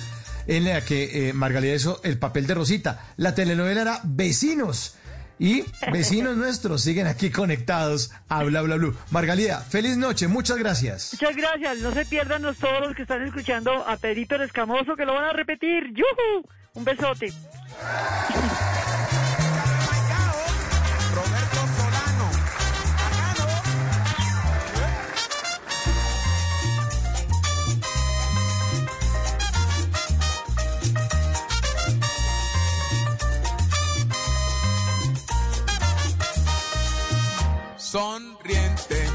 en la que eh, hizo el papel de Rosita. La telenovela era Vecinos. Y vecinos nuestros siguen aquí conectados a Bla Bla Blue. Margalida, feliz noche, muchas gracias. Muchas gracias. No se pierdan los, todos los que están escuchando a Pedrito el Escamoso, que lo van a repetir. ¡Yuhu! Un besote. Sonriente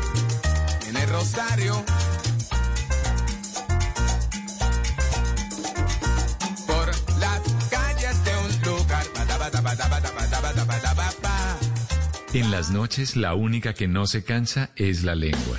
en el rosario. Por las calles de un lugar. En las noches la única que no se cansa es la lengua.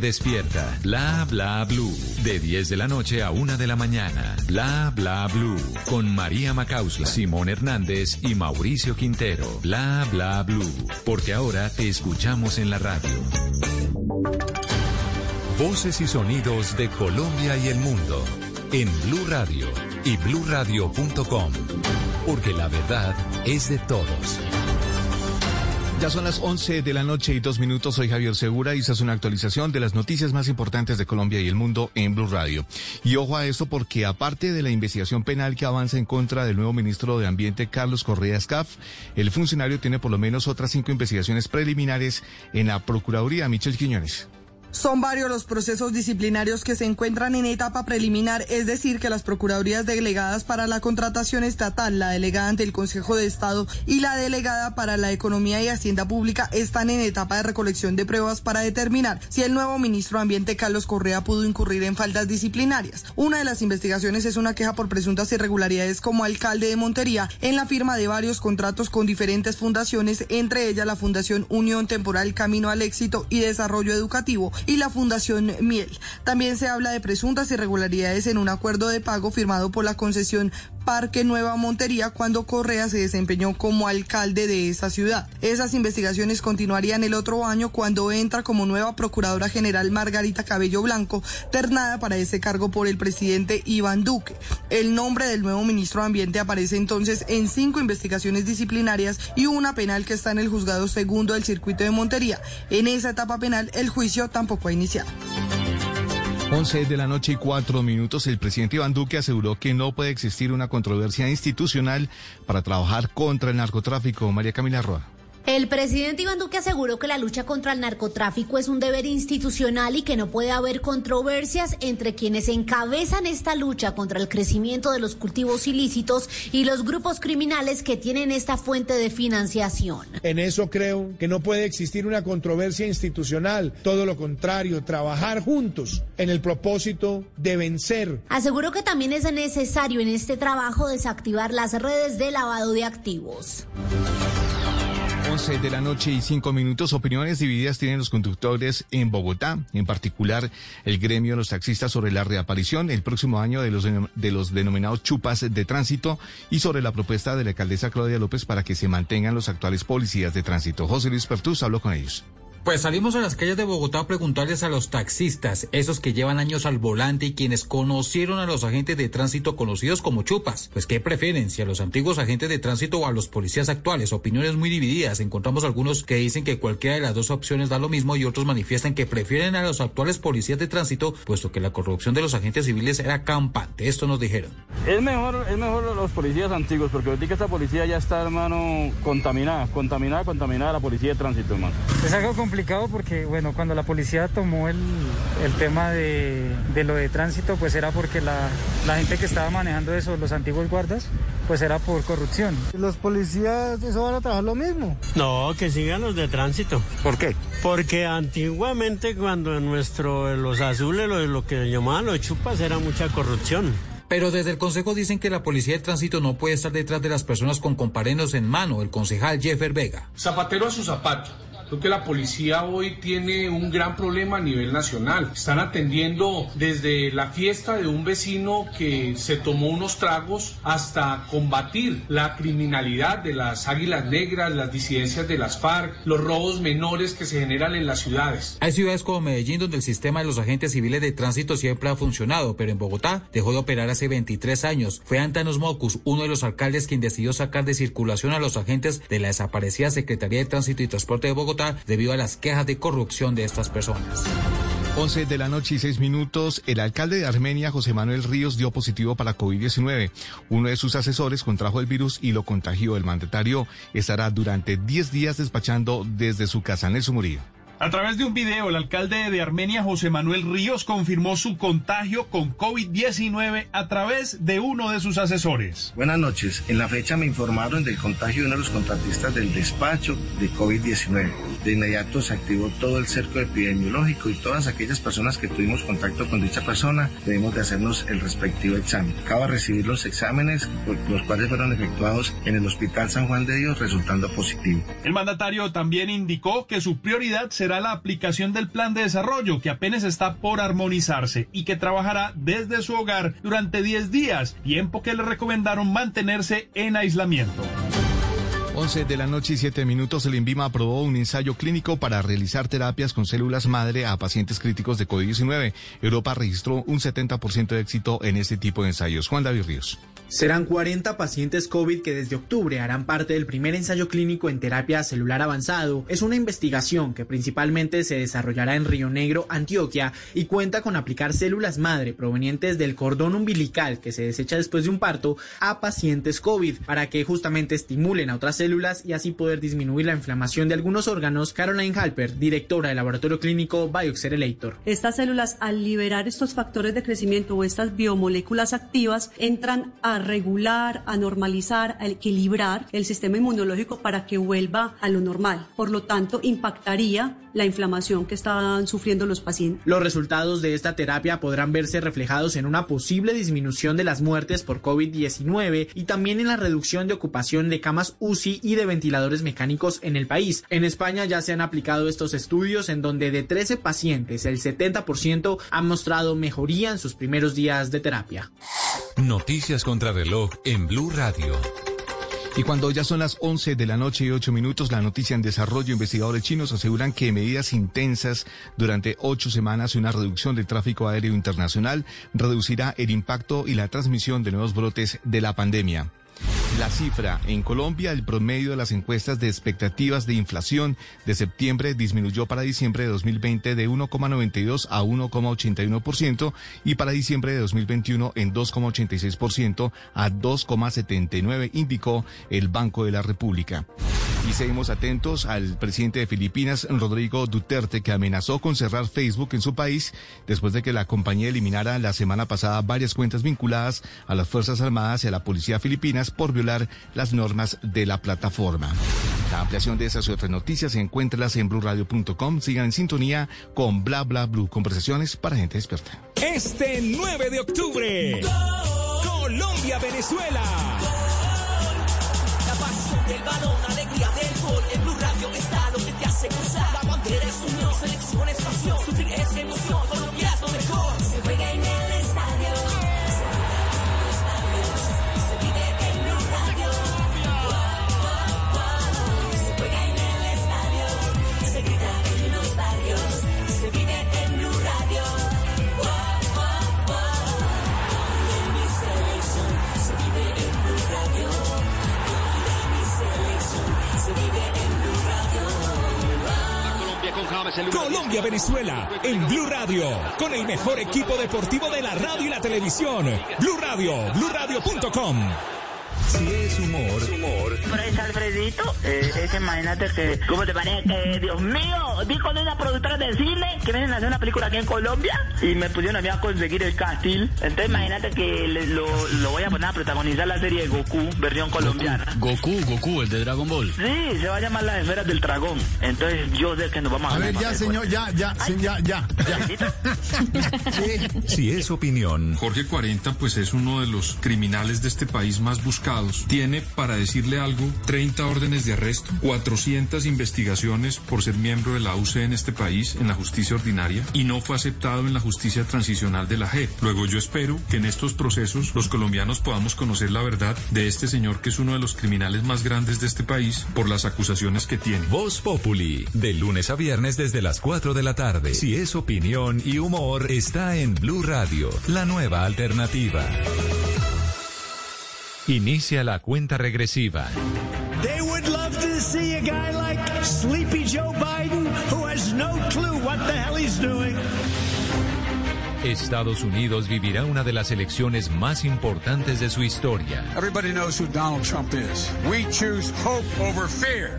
despierta. Bla bla blue. De 10 de la noche a 1 de la mañana. Bla bla blue. Con María Macausla, Simón Hernández y Mauricio Quintero. Bla bla blue. Porque ahora te escuchamos en la radio. Voces y sonidos de Colombia y el mundo. En Blue Radio y bluradio.com. Porque la verdad es de todos. Ya son las 11 de la noche y dos minutos. Soy Javier Segura y esta es una actualización de las noticias más importantes de Colombia y el mundo en Blue Radio. Y ojo a esto porque aparte de la investigación penal que avanza en contra del nuevo ministro de Ambiente Carlos Correa Scaff, el funcionario tiene por lo menos otras cinco investigaciones preliminares en la Procuraduría. Michel Quiñones. Son varios los procesos disciplinarios que se encuentran en etapa preliminar, es decir, que las Procuradurías delegadas para la contratación estatal, la delegada ante el Consejo de Estado y la delegada para la Economía y Hacienda Pública están en etapa de recolección de pruebas para determinar si el nuevo ministro de Ambiente Carlos Correa pudo incurrir en faltas disciplinarias. Una de las investigaciones es una queja por presuntas irregularidades como alcalde de Montería en la firma de varios contratos con diferentes fundaciones, entre ellas la Fundación Unión Temporal Camino al Éxito y Desarrollo Educativo y la Fundación Miel. También se habla de presuntas irregularidades en un acuerdo de pago firmado por la concesión Parque Nueva Montería cuando Correa se desempeñó como alcalde de esa ciudad. Esas investigaciones continuarían el otro año cuando entra como nueva Procuradora General Margarita Cabello Blanco, ternada para ese cargo por el presidente Iván Duque. El nombre del nuevo ministro de Ambiente aparece entonces en cinco investigaciones disciplinarias y una penal que está en el juzgado segundo del circuito de Montería. En esa etapa penal el juicio tampoco ha iniciado. 11 de la noche y cuatro minutos, el presidente Iván Duque aseguró que no puede existir una controversia institucional para trabajar contra el narcotráfico. María Camila Roa. El presidente Iván Duque aseguró que la lucha contra el narcotráfico es un deber institucional y que no puede haber controversias entre quienes encabezan esta lucha contra el crecimiento de los cultivos ilícitos y los grupos criminales que tienen esta fuente de financiación. En eso creo que no puede existir una controversia institucional, todo lo contrario, trabajar juntos en el propósito de vencer. Aseguró que también es necesario en este trabajo desactivar las redes de lavado de activos. 11 de la noche y 5 minutos. Opiniones divididas tienen los conductores en Bogotá, en particular el gremio de los taxistas sobre la reaparición el próximo año de los, de los denominados chupas de tránsito y sobre la propuesta de la alcaldesa Claudia López para que se mantengan los actuales policías de tránsito. José Luis Pertús habló con ellos. Pues salimos a las calles de Bogotá a preguntarles a los taxistas, esos que llevan años al volante y quienes conocieron a los agentes de tránsito conocidos como chupas. Pues qué prefieren, si a los antiguos agentes de tránsito o a los policías actuales. Opiniones muy divididas. Encontramos algunos que dicen que cualquiera de las dos opciones da lo mismo y otros manifiestan que prefieren a los actuales policías de tránsito, puesto que la corrupción de los agentes civiles era campante. Esto nos dijeron. Es mejor, es mejor los policías antiguos, porque ahorita esta policía ya está, hermano, contaminada, contaminada, contaminada la policía de tránsito, hermano. Es algo complicado porque, bueno, cuando la policía tomó el, el tema de, de, lo de tránsito, pues era porque la, la, gente que estaba manejando eso, los antiguos guardas, pues era por corrupción. ¿Los policías eso van a trabajar lo mismo? No, que sigan los de tránsito. ¿Por qué? Porque antiguamente cuando en nuestro, los azules, lo, lo que llamaban los chupas, era mucha corrupción. Pero desde el Consejo dicen que la policía de tránsito no puede estar detrás de las personas con comparendos en mano, el concejal Jeffer Vega. Zapatero a su zapato. Creo que la policía hoy tiene un gran problema a nivel nacional. Están atendiendo desde la fiesta de un vecino que se tomó unos tragos hasta combatir la criminalidad de las águilas negras, las disidencias de las FARC, los robos menores que se generan en las ciudades. Hay ciudades como Medellín donde el sistema de los agentes civiles de tránsito siempre ha funcionado, pero en Bogotá dejó de operar hace 23 años. Fue Antanos Mocus, uno de los alcaldes, quien decidió sacar de circulación a los agentes de la desaparecida Secretaría de Tránsito y Transporte de Bogotá debido a las quejas de corrupción de estas personas. 11 de la noche y 6 minutos, el alcalde de Armenia, José Manuel Ríos, dio positivo para COVID-19. Uno de sus asesores contrajo el virus y lo contagió. El mandatario estará durante 10 días despachando desde su casa. Nelson Murillo. A través de un video, el alcalde de Armenia, José Manuel Ríos, confirmó su contagio con COVID-19 a través de uno de sus asesores. Buenas noches. En la fecha me informaron del contagio de uno de los contratistas del despacho de COVID-19. De inmediato se activó todo el cerco epidemiológico y todas aquellas personas que tuvimos contacto con dicha persona debemos de hacernos el respectivo examen. Acaba de recibir los exámenes, los cuales fueron efectuados en el Hospital San Juan de Dios, resultando positivo. El mandatario también indicó que su prioridad será la aplicación del plan de desarrollo que apenas está por armonizarse y que trabajará desde su hogar durante 10 días, tiempo que le recomendaron mantenerse en aislamiento. 11 de la noche y 7 minutos, el INVIMA aprobó un ensayo clínico para realizar terapias con células madre a pacientes críticos de COVID-19. Europa registró un 70% de éxito en este tipo de ensayos. Juan David Ríos. Serán 40 pacientes COVID que desde octubre harán parte del primer ensayo clínico en terapia celular avanzado. Es una investigación que principalmente se desarrollará en Río Negro, Antioquia, y cuenta con aplicar células madre provenientes del cordón umbilical que se desecha después de un parto a pacientes COVID para que justamente estimulen a otras células y así poder disminuir la inflamación de algunos órganos. Caroline Halper, directora del laboratorio clínico Bioxerelator. Estas células, al liberar estos factores de crecimiento o estas biomoléculas activas, entran a regular, a normalizar, a equilibrar el sistema inmunológico para que vuelva a lo normal. Por lo tanto, impactaría la inflamación que están sufriendo los pacientes. Los resultados de esta terapia podrán verse reflejados en una posible disminución de las muertes por COVID-19 y también en la reducción de ocupación de camas UCI y de ventiladores mecánicos en el país. En España ya se han aplicado estos estudios en donde de 13 pacientes el 70% han mostrado mejoría en sus primeros días de terapia. Noticias contra reloj en Blue Radio. Y cuando ya son las 11 de la noche y 8 minutos, la noticia en desarrollo, investigadores chinos aseguran que medidas intensas durante ocho semanas y una reducción del tráfico aéreo internacional reducirá el impacto y la transmisión de nuevos brotes de la pandemia. La cifra, en Colombia el promedio de las encuestas de expectativas de inflación de septiembre disminuyó para diciembre de 2020 de 1,92 a 1,81% y para diciembre de 2021 en 2,86% a 2,79, indicó el Banco de la República. Y seguimos atentos al presidente de Filipinas, Rodrigo Duterte, que amenazó con cerrar Facebook en su país después de que la compañía eliminara la semana pasada varias cuentas vinculadas a las Fuerzas Armadas y a la Policía Por violar las normas de la plataforma. La ampliación de esas y otras noticias encuéntralas en blurradio.com. Sigan en sintonía con Bla Bla Blue. Conversaciones para gente experta. Este 9 de octubre, Colombia-Venezuela. La pasión del balón, alegría del gol. En Blue Radio está lo que te hace gozar. La bandera es unión, selección es pasión. Sufrir es emoción, Colombia-Venezuela en Blue Radio, con el mejor equipo deportivo de la radio y la televisión. Blue Radio, bluradio.com. Si es humor, humor. Por ahí está Alfredito, eh, es que imagínate que, ¿cómo te parece? Que, Dios mío, di con una productora de cine que vienen a hacer una película aquí en Colombia y me pusieron a mí a conseguir el casting. Entonces imagínate que le- lo, lo voy a poner a protagonizar la serie de Goku, versión colombiana. Goku, Goku, el de Dragon Ball. Sí, se va a llamar Las Esferas del Dragón. Entonces yo sé que nos vamos a A ver, ya, señor, ya, ya, ya, ya, ya. Si es opinión, Jorge 40 pues es uno de los criminales de este país más buscados. Tiene, para decirle algo, 30 órdenes de arresto, 400 investigaciones por ser miembro de la UC en este país, en la justicia ordinaria, y no fue aceptado en la justicia transicional de la JEP. Luego yo espero que en estos procesos los colombianos podamos conocer la verdad de este señor que es uno de los criminales más grandes de este país por las acusaciones que tiene. Voz Populi, de lunes a viernes desde las 4 de la tarde. Si es opinión y humor, está en Blue Radio, la nueva alternativa. Inicia la cuenta regresiva. They would love to see a guy like Sleepy Joe Biden who has no clue what the hell he's doing. Estados Unidos vivirá una de las elecciones más importantes de su historia. Everybody knows who Donald Trump is. We choose hope over fear.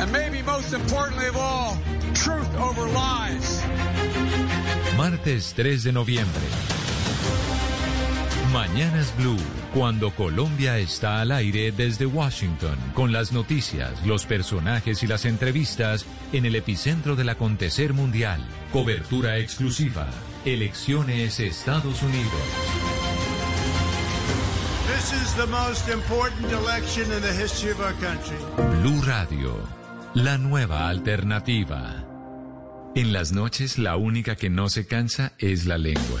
And maybe most importantly of all, truth over lies. Martes 3 de noviembre. Mañanas Blue, cuando Colombia está al aire desde Washington, con las noticias, los personajes y las entrevistas en el epicentro del acontecer mundial. Cobertura exclusiva. Elecciones Estados Unidos. This is the most important election in the history of our country. Blue Radio, la nueva alternativa. En las noches la única que no se cansa es la lengua.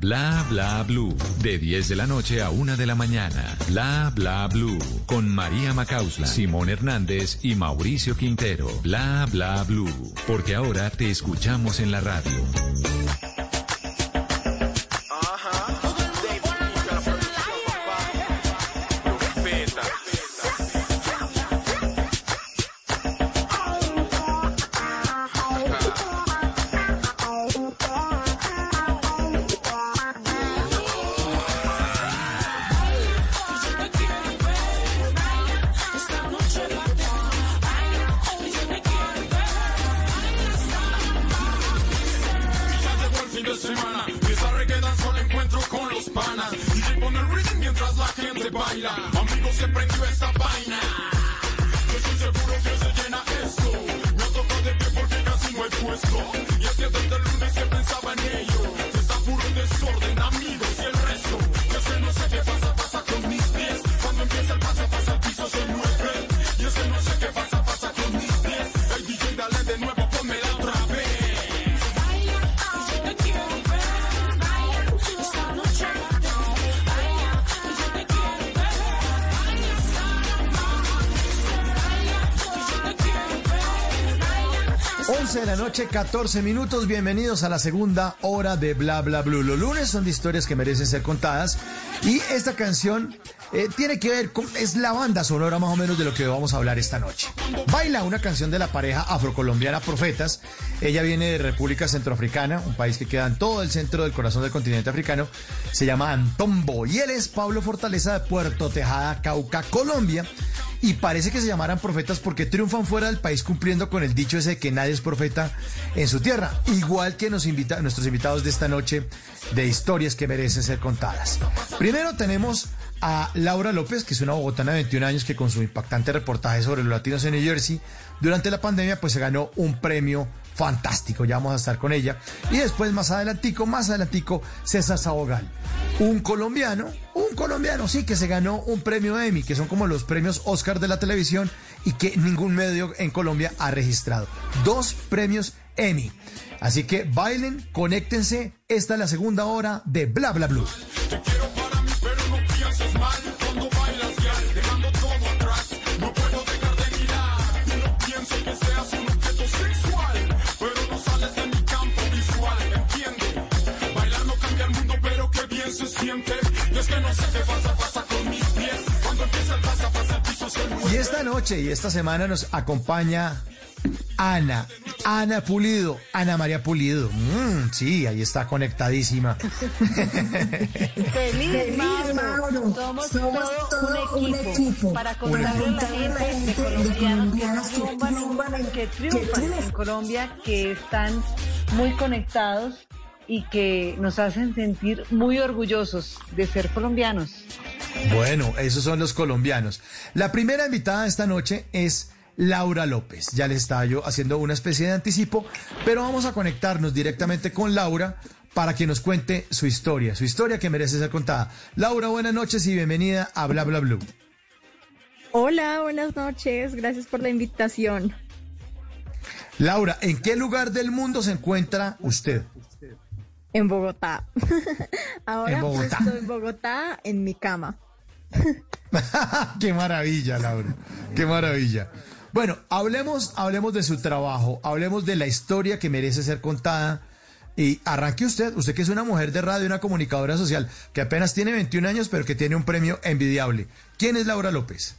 Bla bla blue. De 10 de la noche a 1 de la mañana. Bla bla blue. Con María Macausla, Simón Hernández y Mauricio Quintero. Bla bla blue. Porque ahora te escuchamos en la radio. 14 minutos. Bienvenidos a la segunda hora de Bla Bla Blue. Los lunes son de historias que merecen ser contadas. Y esta canción eh, tiene que ver con. Es la banda sonora más o menos de lo que vamos a hablar esta noche. Baila una canción de la pareja afrocolombiana Profetas. Ella viene de República Centroafricana, un país que queda en todo el centro del corazón del continente africano. Se llama Antombo. Y él es Pablo Fortaleza de Puerto Tejada, Cauca, Colombia. Y parece que se llamaran profetas porque triunfan fuera del país cumpliendo con el dicho ese de que nadie es profeta en su tierra. Igual que nos invita, nuestros invitados de esta noche de historias que merecen ser contadas. Primero tenemos a Laura López, que es una bogotana de 21 años que con su impactante reportaje sobre los latinos en New Jersey, durante la pandemia pues se ganó un premio fantástico, ya vamos a estar con ella. Y después más adelantico, más adelantico, César Sabogal, un colombiano, un colombiano, sí, que se ganó un premio Emmy, que son como los premios Oscar de la televisión y que ningún medio en Colombia ha registrado. Dos premios Emmy. Así que bailen, conéctense, esta es la segunda hora de Bla Bla Blue. Noche y esta semana nos acompaña Ana, Ana Pulido, Ana María Pulido. Mm, sí, ahí está conectadísima. Feliz, Mauro. Somos, todo, un, equipo para contarle a la gente de colombianos que triunfan, que triunfan en Colombia, que están muy conectados y que nos hacen sentir muy orgullosos de ser colombianos. Bueno, esos son los colombianos. La primera invitada esta noche es Laura López. Ya le estaba yo haciendo una especie de anticipo, pero vamos a conectarnos directamente con Laura para que nos cuente su historia, su historia que merece ser contada. Laura, buenas noches y bienvenida a Bla Bla Blue. Hola, buenas noches, gracias por la invitación. Laura, ¿en qué lugar del mundo se encuentra usted? En Bogotá. Ahora En Bogotá. estoy en Bogotá en mi cama. Qué maravilla, Laura. Qué maravilla. Bueno, hablemos, hablemos de su trabajo, hablemos de la historia que merece ser contada. Y arranque usted, usted que es una mujer de radio, una comunicadora social, que apenas tiene 21 años, pero que tiene un premio envidiable. ¿Quién es Laura López?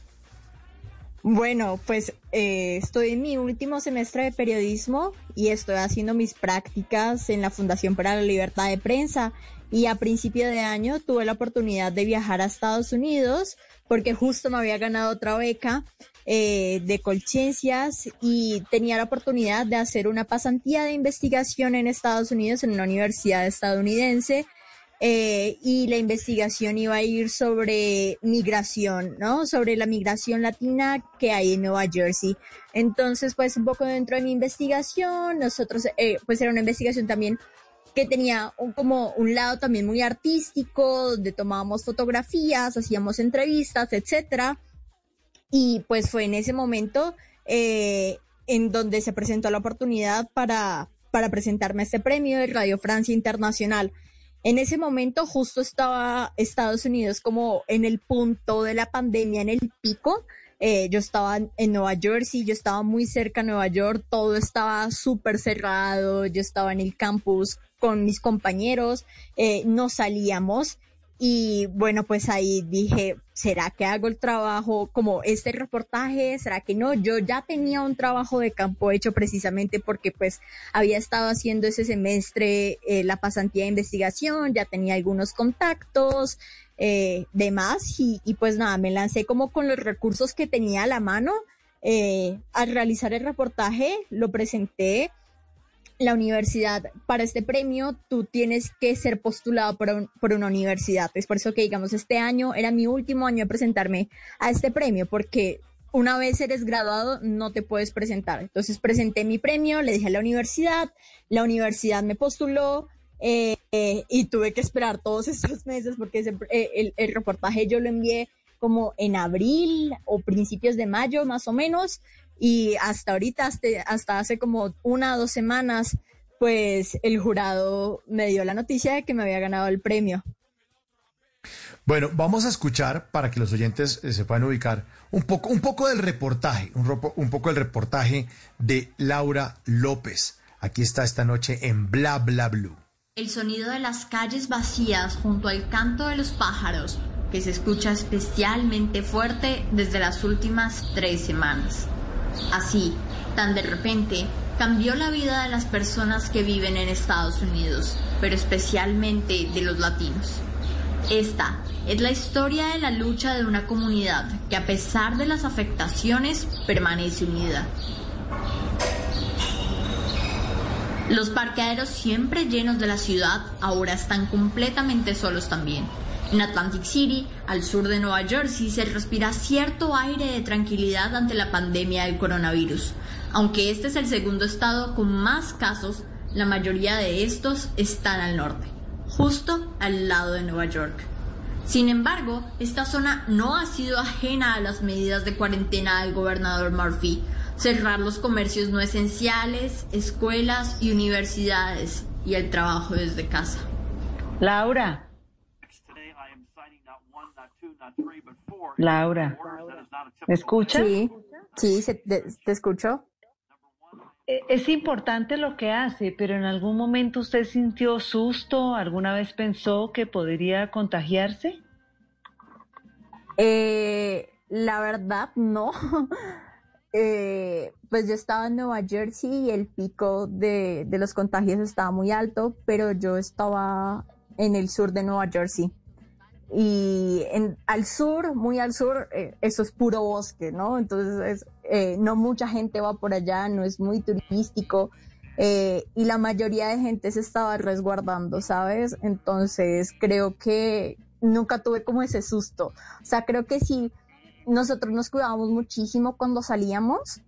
Bueno, pues eh, estoy en mi último semestre de periodismo y estoy haciendo mis prácticas en la Fundación para la Libertad de Prensa. Y a principio de año tuve la oportunidad de viajar a Estados Unidos porque justo me había ganado otra beca eh, de Colciencias y tenía la oportunidad de hacer una pasantía de investigación en Estados Unidos en una universidad estadounidense eh, y la investigación iba a ir sobre migración, ¿no? Sobre la migración latina que hay en Nueva Jersey. Entonces, pues un poco dentro de mi investigación, nosotros, eh, pues era una investigación también que tenía un, como un lado también muy artístico, donde tomábamos fotografías, hacíamos entrevistas, etcétera. Y pues fue en ese momento eh, en donde se presentó la oportunidad para, para presentarme este premio de Radio Francia Internacional. En ese momento justo estaba Estados Unidos como en el punto de la pandemia, en el pico. Eh, yo estaba en Nueva Jersey, yo estaba muy cerca de Nueva York, todo estaba súper cerrado, yo estaba en el campus con mis compañeros, eh, no salíamos y bueno, pues ahí dije, ¿será que hago el trabajo como este reportaje? ¿Será que no? Yo ya tenía un trabajo de campo hecho precisamente porque pues había estado haciendo ese semestre eh, la pasantía de investigación, ya tenía algunos contactos, eh, demás y, y pues nada, me lancé como con los recursos que tenía a la mano. Eh, al realizar el reportaje lo presenté la universidad, para este premio, tú tienes que ser postulado por, un- por una universidad. Es por eso que, digamos, este año era mi último año de presentarme a este premio, porque una vez eres graduado no te puedes presentar. Entonces presenté mi premio, le dije a la universidad, la universidad me postuló eh, eh, y tuve que esperar todos estos meses porque eh, el reportaje yo lo envié como en abril o principios de mayo más o menos y hasta ahorita, hasta, hasta hace como una o dos semanas, pues el jurado me dio la noticia de que me había ganado el premio. Bueno, vamos a escuchar para que los oyentes eh, se puedan ubicar un poco, un poco del reportaje, un, ropo- un poco del reportaje de Laura López. Aquí está esta noche en Bla Bla Blue. El sonido de las calles vacías junto al canto de los pájaros, que se escucha especialmente fuerte desde las últimas tres semanas. Así, tan de repente, cambió la vida de las personas que viven en Estados Unidos, pero especialmente de los latinos. Esta es la historia de la lucha de una comunidad que a pesar de las afectaciones permanece unida. Los parqueaderos siempre llenos de la ciudad ahora están completamente solos también. En Atlantic City, al sur de Nueva Jersey, se respira cierto aire de tranquilidad ante la pandemia del coronavirus. Aunque este es el segundo estado con más casos, la mayoría de estos están al norte, justo al lado de Nueva York. Sin embargo, esta zona no ha sido ajena a las medidas de cuarentena del gobernador Murphy. Cerrar los comercios no esenciales, escuelas y universidades y el trabajo desde casa. Laura. Laura. ¿Me escuchas? Sí, sí, se- te, te escucho. Eh, Es importante lo que hace, pero en algún momento usted sintió susto, alguna vez pensó que podría contagiarse. Eh, la verdad, no. Eh, pues yo estaba en Nueva Jersey y el pico de, de los contagios estaba muy alto, pero yo estaba en el sur de Nueva Jersey. Y al sur, muy al sur, eh, eso es puro bosque, ¿no? Entonces, es, eh, no mucha gente va por allá, no es muy turístico. eh, y la mayoría de gente se estaba resguardando, ¿sabes? Entonces, creo que nunca tuve como ese susto. O sea, creo que sí, nosotros nos cuidábamos muchísimo cuando salíamos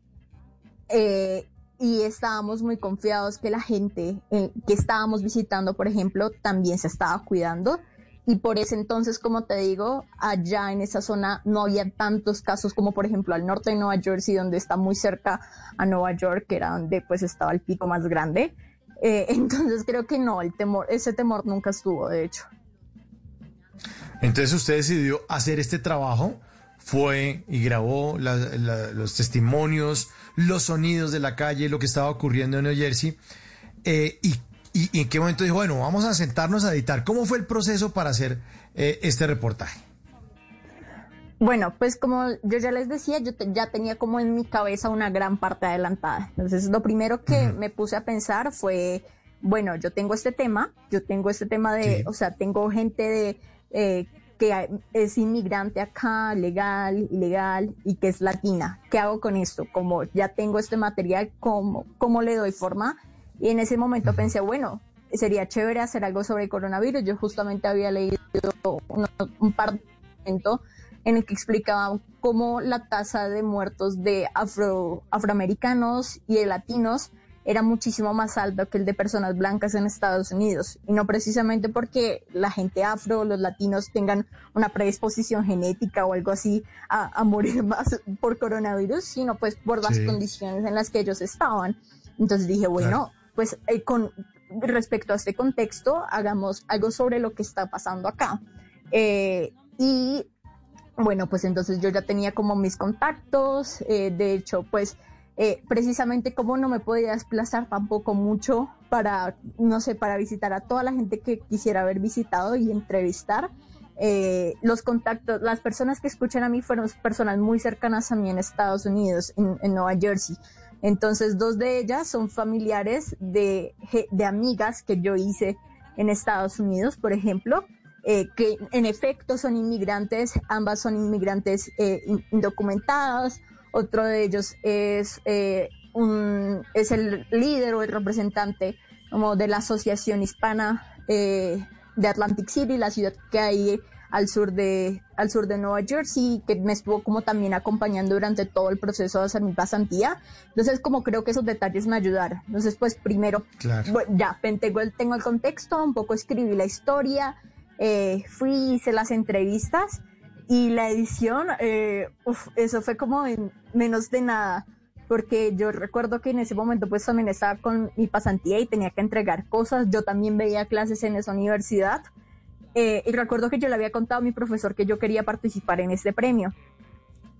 eh, y estábamos muy confiados que la gente que estábamos visitando, por ejemplo, también se estaba cuidando. Y por ese entonces, como te digo, allá en esa zona no había tantos casos como por ejemplo al norte de Nueva Jersey, donde está muy cerca a Nueva York, que era donde pues estaba el pico más grande. Eh, entonces creo que no, el temor, ese temor nunca estuvo, de hecho. Entonces usted decidió hacer este trabajo, fue y grabó los testimonios, los sonidos de la calle, lo que estaba ocurriendo en New Jersey. eh, y, y- y en qué momento dijo, bueno, vamos a sentarnos a editar. ¿Cómo fue el proceso para hacer eh, este reportaje? Bueno, pues como yo ya les decía, yo te- ya tenía como en mi cabeza una gran parte adelantada. Entonces, lo primero que me puse a pensar fue, bueno, yo tengo este tema, yo tengo este tema de, o sea, tengo gente de eh, que es inmigrante acá, legal, ilegal, y que es latina. ¿Qué hago con esto? Como ya tengo este material, ¿cómo, cómo le doy forma? Y en ese momento pensé, bueno, sería chévere hacer algo sobre coronavirus. Yo justamente había leído uno- un par de documentos en el que explicaban cómo la tasa de muertos de afro, afroamericanos y de latinos era muchísimo más alta que el de personas blancas en Estados Unidos. Y no precisamente porque la gente afro, los latinos tengan una predisposición genética o algo así a, a morir más por coronavirus, sino pues por las Sí. condiciones en las que ellos estaban. Entonces dije, bueno, pues eh, con respecto a este contexto, hagamos algo sobre lo que está pasando acá. Eh, y bueno, pues entonces yo ya tenía como mis contactos, eh, de hecho, pues eh, precisamente como no me podía desplazar tampoco mucho para, no sé, para visitar a toda la gente que quisiera haber visitado y entrevistar. eh, los contactos, las personas que escuchan a mí fueron personas muy cercanas a mí en Estados Unidos, en, en Nueva Jersey. Entonces, dos de ellas son familiares de, de amigas que yo hice en Estados Unidos, por ejemplo, eh, que en efecto son inmigrantes, ambas son inmigrantes eh, in- indocumentadas. Otro de ellos es, eh, un, es el líder o el representante como de la Asociación Hispana eh, de Atlantic City, la ciudad que hay al sur de al sur de Nueva Jersey, que me estuvo como también acompañando durante todo el proceso de hacer mi pasantía. Entonces, como creo que esos detalles me ayudaron. Entonces, pues primero, Claro. bueno, ya tengo el, tengo el contexto, un poco escribí la historia, eh, fui, hice las entrevistas y la edición, eh, uf, eso fue como en menos de nada, porque yo recuerdo que en ese momento pues también estaba con mi pasantía y tenía que entregar cosas, yo también veía clases en esa universidad, eh, y recuerdo que yo le había contado a mi profesor que yo quería participar en este premio.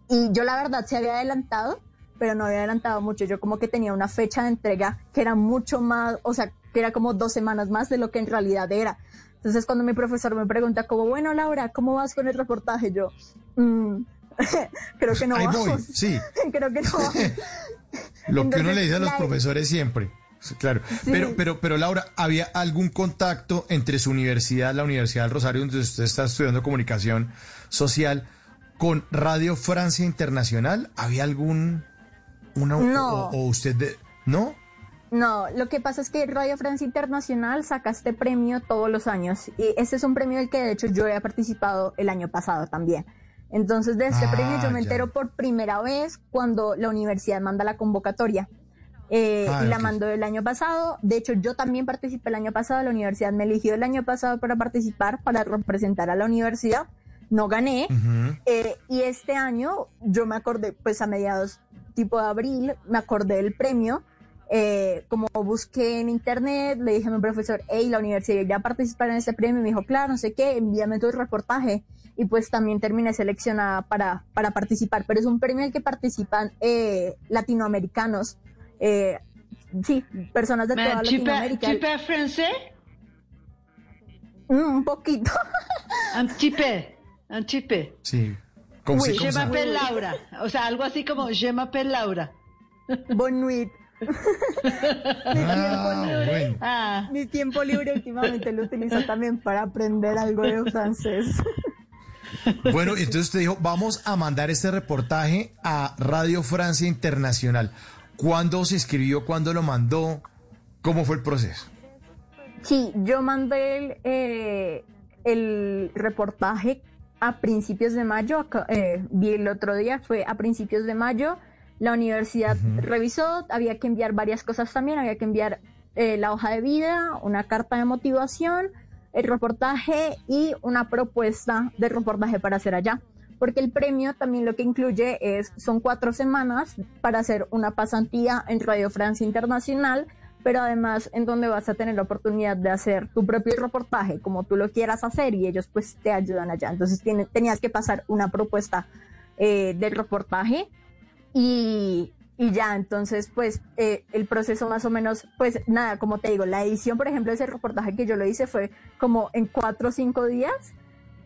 Y yo la verdad se había adelantado, pero no había adelantado mucho. Yo como que tenía una fecha de entrega que era mucho más, o sea, que era como dos semanas más de lo que en realidad era. Entonces cuando mi profesor me pregunta como, bueno, Laura, ¿cómo vas con el reportaje? Yo, "Mm, creo que no Ahí vamos. voy, sí. creo que no vamos. Lo que uno le dice a los la- profesores siempre. Claro, Sí. pero, pero, pero Laura, ¿había algún contacto entre su universidad, la Universidad del Rosario, donde usted está estudiando comunicación social, con Radio Francia Internacional? ¿Había algún, una, No. o, o usted, de- no? No, lo que pasa es que Radio Francia Internacional saca este premio todos los años y este es un premio del que de hecho yo había participado el año pasado también. Entonces de este Ah, premio yo me ya. entero por primera vez cuando la universidad manda la convocatoria. Eh, Ah, y la ok. mandó el año pasado. De hecho, yo también participé el año pasado. La universidad me eligió el año pasado para participar, para representar a la universidad. No gané. Eh, y este año yo me acordé, pues a mediados tipo de abril, me acordé del premio. Eh, como busqué en internet, le dije a mi profesor, hey, la universidad ya participar en este premio. Y me dijo, claro, no sé qué, envíame tu reportaje. Y pues también terminé seleccionada para, para participar. Pero es un premio en el que participan eh, latinoamericanos. Eh, sí, personas de toda Latinoamérica. parles français Mm, un poquito. Un petit peu, un petit peu. Sí. ¿Cómo Oui, je m'appelle Laura. O sea, algo así como je m'appelle Laura. Bonne nuit. Ah, bueno. Ah. Mi tiempo libre últimamente lo utilizo también para aprender algo de francés. Bueno, entonces usted dijo, vamos a mandar este reportaje a Radio Francia Internacional. ¿Cuándo se escribió? ¿Cuándo lo mandó? ¿Cómo fue el proceso? Sí, yo mandé el, eh, el reportaje a principios de mayo, eh, vi el otro día, fue a principios de mayo, la universidad revisó, había que enviar varias cosas también, había que enviar eh, la hoja de vida, una carta de motivación, el reportaje y una propuesta de reportaje para hacer allá. Porque el premio también lo que incluye es, son cuatro semanas para hacer una pasantía en Radio Francia Internacional, pero además en donde vas a tener la oportunidad de hacer tu propio reportaje como tú lo quieras hacer y ellos pues te ayudan allá. Entonces tiene- tenías que pasar una propuesta eh, del reportaje y, y ya, entonces pues eh, el proceso más o menos, pues nada, como te digo, la edición por ejemplo ese reportaje que yo lo hice fue como en cuatro o cinco días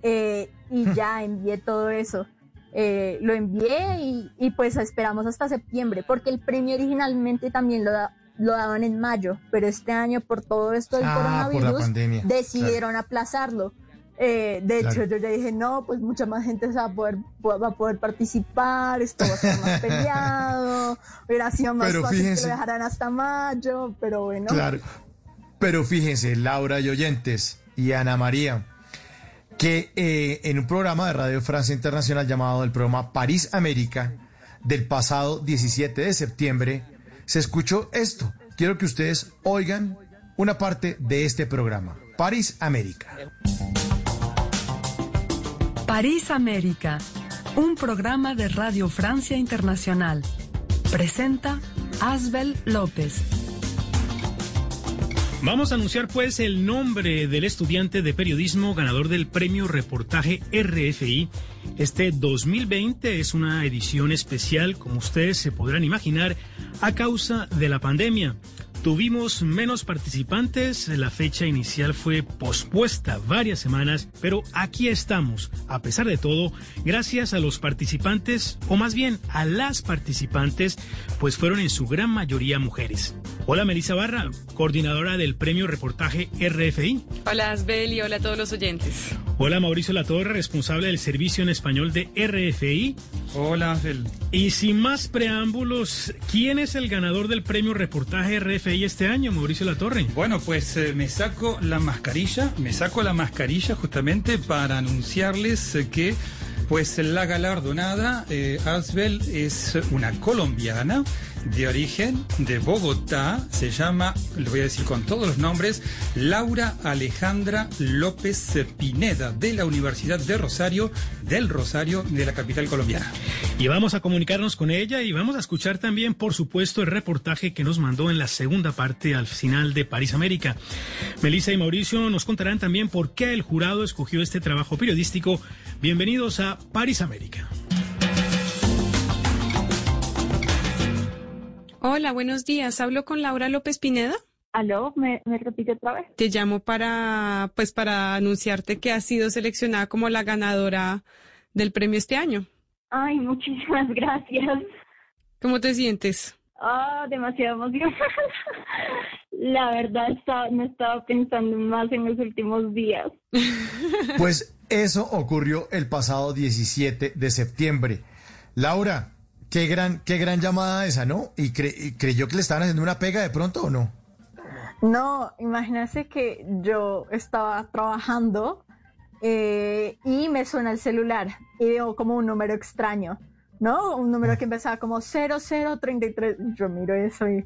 eh, y ya envié todo eso. Eh, lo envié y, y, pues esperamos hasta septiembre, porque el premio originalmente también lo, da- lo daban en mayo, pero este año por todo esto del Ah, coronavirus decidieron aplazarlo. Eh, de hecho, yo ya dije, no, pues mucha más gente se va a poder, va a poder participar, esto va a ser más peleado, hubiera sido más Pero fácil que lo dejaran hasta mayo, pero bueno. Claro. Pero fíjense, Laura y oyentes y Ana María, que eh, en un programa de Radio Francia Internacional llamado el programa París América del pasado 17 de septiembre, se escuchó esto. Quiero que ustedes oigan una parte de este programa. París América. París América, un programa de Radio Francia Internacional. Presenta Asbel López. Vamos a anunciar pues el nombre del estudiante de periodismo ganador del premio reportaje RFI. Este 2020 es una edición especial, como ustedes se podrán imaginar, a causa de la pandemia. Tuvimos menos participantes, la fecha inicial fue pospuesta varias semanas, pero aquí estamos, a pesar de todo, gracias a los participantes, o más bien a las participantes, pues fueron en su gran mayoría mujeres. Hola Melissa Barra, coordinadora del premio reportaje RFI. Hola Asbel y hola a todos los oyentes. Hola Mauricio Latorre, responsable del servicio en español de RFI. Hola Ángel. Y sin más preámbulos, ¿quién es el ganador del premio reportaje RFI este año, Mauricio Latorre? Bueno, pues eh, me saco la mascarilla, me saco la mascarilla justamente para anunciarles eh, que pues la galardonada, eh, Asbel, es una colombiana de origen de Bogotá, se llama, lo voy a decir con todos los nombres, Laura Alejandra López Pineda, de la Universidad de Rosario, del Rosario, de la capital colombiana. Y vamos a comunicarnos con ella y vamos a escuchar también, por supuesto, el reportaje que nos mandó en la segunda parte al final de París América. Melissa y Mauricio nos contarán también por qué el jurado escogió este trabajo periodístico. Bienvenidos a París América. Hola, buenos días. Hablo con Laura López Pineda. Aló, ¿me, me repite otra vez? Te llamo para, pues, para anunciarte que has sido seleccionada como la ganadora del premio este año. Ay, muchísimas gracias. ¿Cómo te sientes? Ah, demasiado emocionada. La verdad, estaba, no estaba pensando más en los últimos días. Pues eso ocurrió el pasado 17 de septiembre. Laura, qué gran, qué gran llamada esa, ¿no? ¿Y, cre- y creyó que le estaban haciendo una pega de pronto o no? No, imagínate que yo estaba trabajando eh, y me suena el celular y veo como un número extraño, ¿no? Un número que empezaba como 0033. Yo miro eso y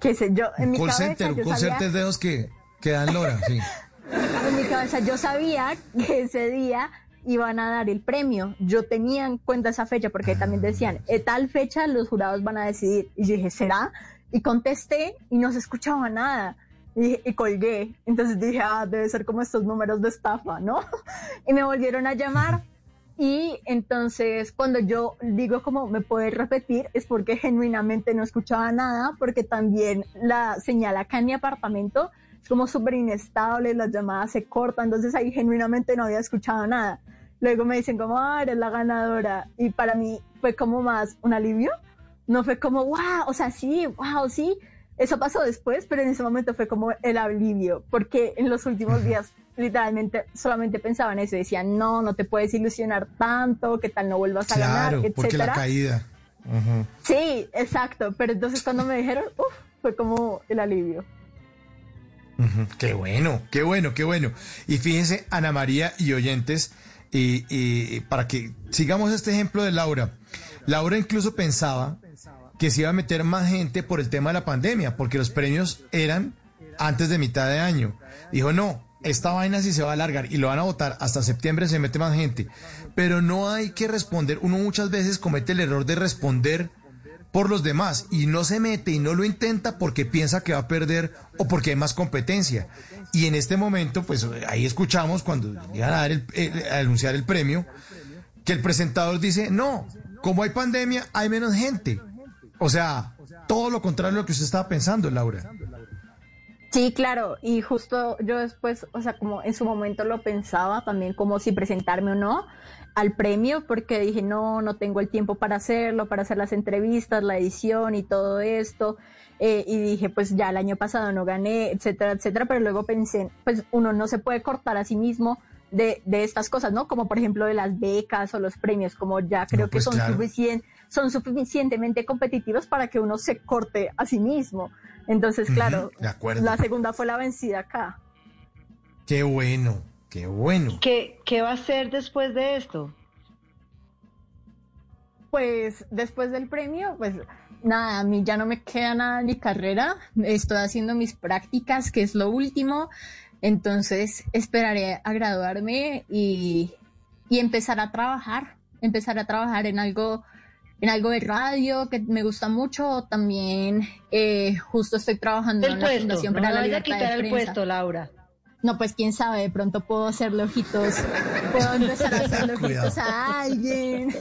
qué sé yo. En mi call cabeza center, un call sabía, center de esos que, que dan Lora, sí. en mi cabeza yo sabía que ese día iban a dar el premio. Yo tenía en cuenta esa fecha porque también decían, en tal fecha los jurados van a decidir. Y yo dije, ¿será? Y contesté y no se escuchaba nada. Y, y colgué. Entonces dije, ah, debe ser como estos números de estafa, ¿no? Y me volvieron a llamar. Y entonces cuando yo digo como me puede repetir es porque genuinamente no escuchaba nada, porque también la señal acá en mi apartamento es como súper inestable, las llamadas se cortan, entonces ahí genuinamente no había escuchado nada. Luego me dicen como, ah, eres la ganadora. Y para mí fue como más un alivio. No fue como, wow, o sea, sí, wow, sí. Eso pasó después, pero en ese momento fue como el alivio, porque en los últimos días literalmente solamente pensaba en eso decían, no, no te puedes ilusionar tanto, que tal no vuelvas a ganar, Claro, porque la etcétera. caída. Ujú. Sí, exacto, pero entonces cuando me dijeron, uff, fue como el alivio. Ujú, Qué bueno, qué bueno, qué bueno. Y fíjense, Ana María y oyentes, y, para que sigamos este ejemplo de Laura. Laura incluso pensaba que se iba a meter más gente por el tema de la pandemia, porque los premios eran antes de mitad de año. Dijo, no, esta vaina sí se va a alargar y lo van a votar hasta septiembre, se mete más gente. Pero no hay que responder. Uno muchas veces comete el error de responder por los demás y no se mete y no lo intenta porque piensa que va a perder o porque hay más competencia. Y en este momento, pues ahí escuchamos cuando iban a, dar el- el- a anunciar el premio, que el presentador dice, no, como hay pandemia, hay menos gente. O sea, todo lo contrario a lo que usted estaba pensando, Laura. Sí, claro, y justo yo después, o sea, como en su momento lo pensaba también como si presentarme o no al premio, porque dije, no, no tengo el tiempo para hacerlo, para hacer las entrevistas, la edición y todo esto, eh, y dije, pues ya el año pasado no gané, etcétera, etcétera, pero luego pensé, pues uno no se puede cortar a sí mismo de, de estas cosas, ¿no? Como por ejemplo de las becas o los premios, como ya creo No, que pues, son claro. suficien- son suficientemente competitivos para que uno se corte a sí mismo. Entonces, claro, de la segunda fue la vencida acá. Qué bueno, qué bueno. ¿Qué, ¿Qué va a hacer después de esto? Pues después del premio, pues nada, a mí ya no me queda nada en mi carrera. Estoy haciendo mis prácticas, que es lo último. Entonces esperaré a graduarme y, y empezar a trabajar. Empezar a trabajar en algo, en algo de radio que me gusta mucho. También eh, justo estoy trabajando El en la Fundación no para me la a Libertad de quitar el Prensa. puesto, Laura. No, pues quién sabe, de pronto puedo hacerle ojitos, puedo empezar a hacerle ojitos a alguien.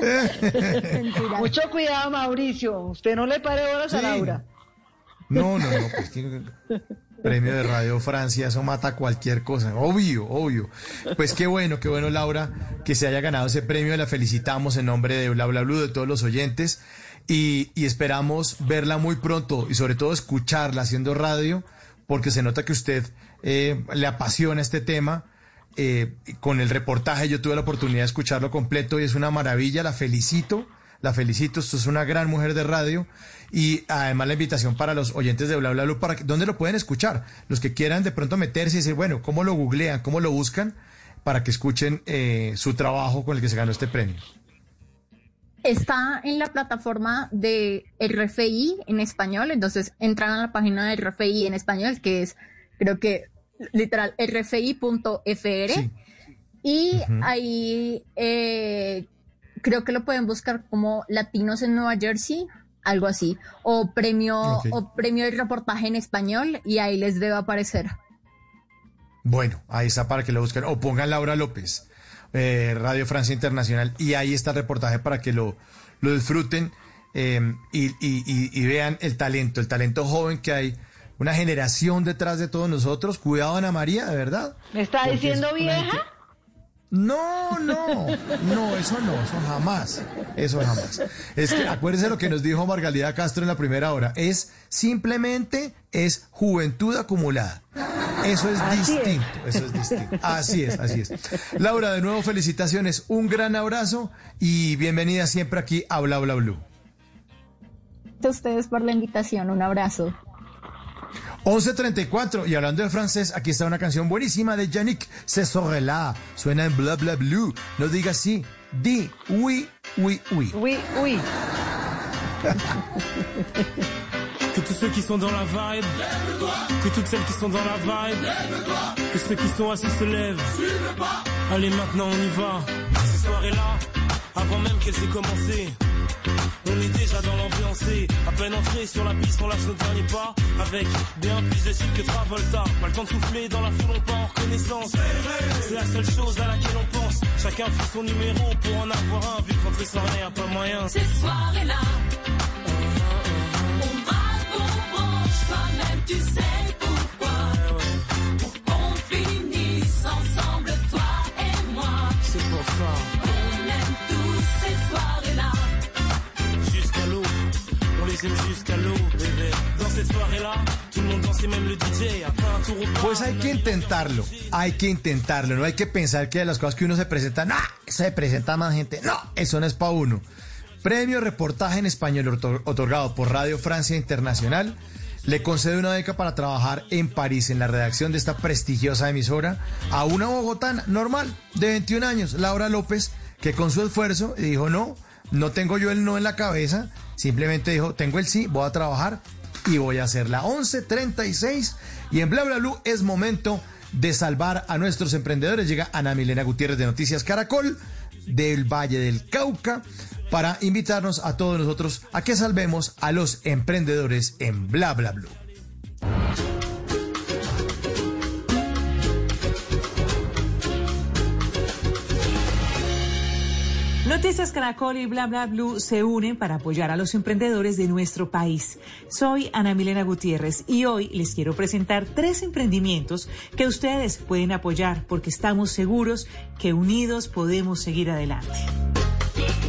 Mentira. Mucho cuidado, Mauricio. Usted no le pare horas a. Laura. No, no, no, pues que- premio de Radio Francia, eso mata cualquier cosa, obvio, obvio. Pues qué bueno, qué bueno, Laura, que se haya ganado ese premio, la felicitamos en nombre de Bla Bla Blue, de todos los oyentes, y, y esperamos verla muy pronto y sobre todo escucharla haciendo radio, porque se nota que usted eh, le apasiona este tema. Eh, con el reportaje yo tuve la oportunidad de escucharlo completo y es una maravilla, la felicito, la felicito, esto es una gran mujer de radio y además la invitación para los oyentes de Bla Bla Blue, para que, ¿dónde lo pueden escuchar? Los que quieran de pronto meterse y decir, bueno, ¿cómo lo googlean? ¿Cómo lo buscan? Para que escuchen eh, su trabajo con el que se ganó este premio. Está en la plataforma de RFI en español, entonces entran a la página de RFI en español, que es, creo que, literal, rfi.fr. Y ahí eh, creo que lo pueden buscar como Latinos en Nueva Jersey, algo así, o premio, o premio de reportaje en español, y ahí les debe aparecer. Bueno, ahí está para que lo busquen. O pongan Laura López, eh, Radio Francia Internacional, y ahí está el reportaje para que lo, lo disfruten eh, y, y- y- y vean el talento, el talento joven que hay. Una generación detrás de todos nosotros. Cuidado, Ana María, de verdad. ¿Me está Porque diciendo es vieja? gente- No, no, no, eso no, eso jamás, eso jamás. Es que acuérdense lo que nos dijo Margalida Castro en la primera hora, es simplemente es juventud acumulada. Eso es Así es. distinto, eso es distinto. Así es, así es. Laura, de nuevo felicitaciones, un gran abrazo y bienvenida siempre aquí a Bla Bla Blue. A ustedes por la invitación, un abrazo. 11.34 y hablando de francés, aquí está una canción buenísima de Yannick Cessorela. Suena en Bla Bla Blue. No digas sí, di oui, oui, oui. Oui, oui. Que tous ceux qui sont dans la vibe, que toutes celles qui sont dans la vibe, que ceux qui sont assis se lèvent. Allez, maintenant on y va. Ces soirées-là, avant même qu'elles aient commencé, on est déjà dans l'ambiancé. À peine entré sur la piste, on lâche nos derniers pas. Avec bien plus de style que Travolta. Pas le temps de souffler dans la foule, on part en reconnaissance. C'est la seule chose à laquelle on pense. Chacun fait son numéro pour en avoir un. Vu qu'entrer sans rien, pas moyen. Ces soirées-là, on braque, on branche, toi-même tu sais Pues hay que intentarlo, hay que intentarlo, no hay que pensar que de las cosas que uno se presenta, no, se presenta más gente, no, eso no es para uno. Premio Reportaje en Español otor- otorgado por Radio Francia Internacional. Le concede una beca para trabajar en París en la redacción de esta prestigiosa emisora a una bogotana normal de 21 años, Laura López, que con su esfuerzo dijo no, no tengo yo el no en la cabeza, simplemente dijo tengo el sí, voy a trabajar y voy a hacerla. 11.36 y en Bla Bla Blue es momento de salvar a nuestros emprendedores. Llega Ana Milena Gutiérrez de Noticias Caracol del Valle del Cauca para invitarnos a todos nosotros a que salvemos a los emprendedores en Bla Bla Blue. Noticias Caracol y Bla Bla Blue se unen para apoyar a los emprendedores de nuestro país. Soy Ana Milena Gutiérrez y hoy les quiero presentar tres emprendimientos que ustedes pueden apoyar porque estamos seguros que unidos podemos seguir adelante.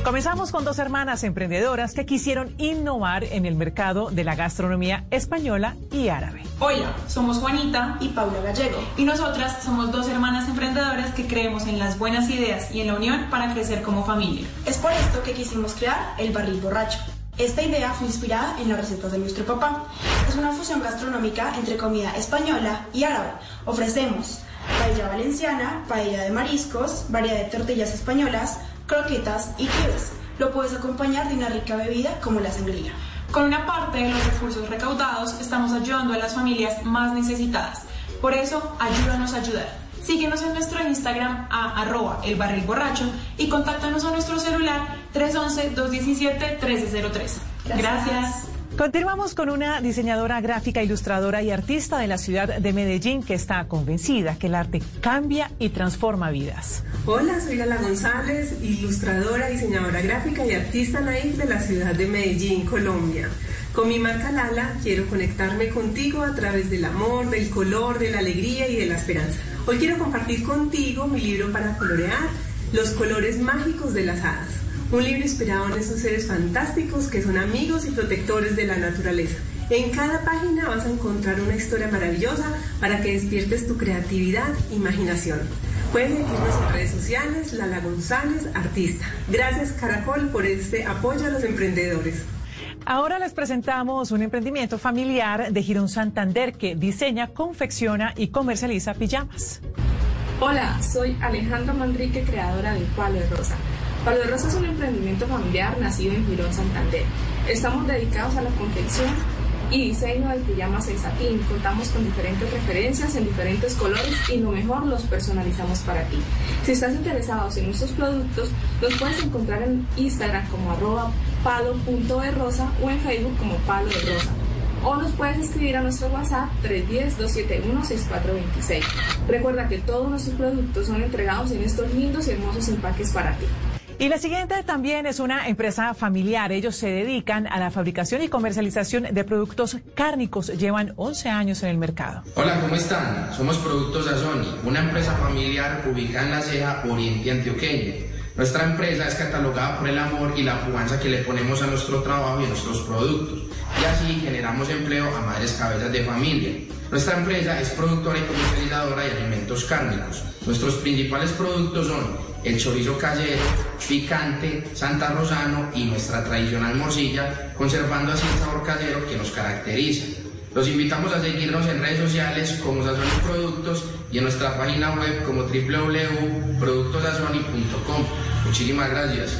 Comenzamos con dos hermanas emprendedoras que quisieron innovar en el mercado de la gastronomía española y árabe. Hola, somos Juanita y Paula Gallego y nosotras somos dos hermanas emprendedoras que creemos en las buenas ideas y en la unión para crecer como familia. Es por esto que quisimos crear el barril borracho. Esta idea fue inspirada en las recetas de nuestro papá. Es una fusión gastronómica entre comida española y árabe. Ofrecemos paella valenciana, paella de mariscos, variedad de tortillas españolas, croquetas y kibes. Lo puedes acompañar de una rica bebida como la sangría. Con una parte de los recursos recaudados estamos ayudando a las familias más necesitadas. Por eso, ayúdanos a ayudar. Síguenos en nuestro Instagram a arroba el barril borracho y contáctanos a nuestro celular 311-217-1303. Gracias. Continuamos con una diseñadora gráfica, ilustradora y artista de la ciudad de Medellín que está convencida que el arte cambia y transforma vidas. Hola, soy Lala González, ilustradora, diseñadora gráfica y artista naif de la ciudad de Medellín, Colombia. Con mi marca Lala quiero conectarme contigo a través del amor, del color, de la alegría y de la esperanza. Hoy quiero compartir contigo mi libro para colorear, Los colores mágicos de las hadas. Un libro inspirado en esos seres fantásticos que son amigos y protectores de la naturaleza. En cada página vas a encontrar una historia maravillosa para que despiertes tu creatividad e imaginación. Puedes seguirnos en redes sociales, Lala González, artista. Gracias Caracol por este apoyo a los emprendedores. Ahora les presentamos un emprendimiento familiar de Girón Santander que diseña, confecciona y comercializa pijamas. Hola, soy Alejandra Manrique, creadora de Palo de Rosa. Palo de Rosa es un emprendimiento familiar nacido en Girón, Santander. Estamos dedicados a la confección y diseño de pijamas en satín. Contamos con diferentes referencias en diferentes colores y lo mejor los personalizamos para ti. Si estás interesado en nuestros productos, los puedes encontrar en Instagram como arroba palo.de o en Facebook como palo de rosa. O nos puedes escribir a nuestro WhatsApp 310-271-6426. Recuerda que todos nuestros productos son entregados en estos lindos y hermosos empaques para ti. Y la siguiente también es una empresa familiar. Ellos se dedican a la fabricación y comercialización de productos cárnicos. Llevan 11 años en el mercado. Hola, ¿cómo están? Somos Productos Azoni, una empresa familiar ubicada en la ceja oriente antioqueño. Nuestra empresa es catalogada por el amor y la pujanza que le ponemos a nuestro trabajo y a nuestros productos. Y así generamos empleo a madres cabezas de familia. Nuestra empresa es productora y comercializadora de alimentos cárnicos. Nuestros principales productos son el chorizo callero, picante, santa rosano y nuestra tradicional morcilla, conservando así el sabor casero que nos caracteriza. Los invitamos a seguirnos en redes sociales como Sazoni Productos y en nuestra página web como www.productosazoni.com. Muchísimas gracias.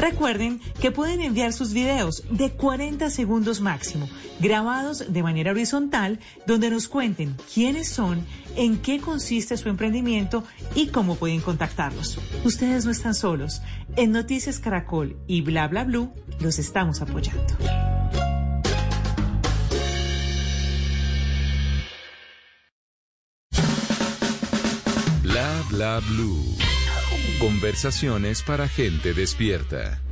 Recuerden que pueden enviar sus videos de 40 segundos máximo, grabados de manera horizontal, donde nos cuenten quiénes son, en qué consiste su emprendimiento y cómo pueden contactarlos. Ustedes no están solos. En Noticias Caracol y Bla Bla Blue los estamos apoyando. Bla. Conversaciones para gente despierta.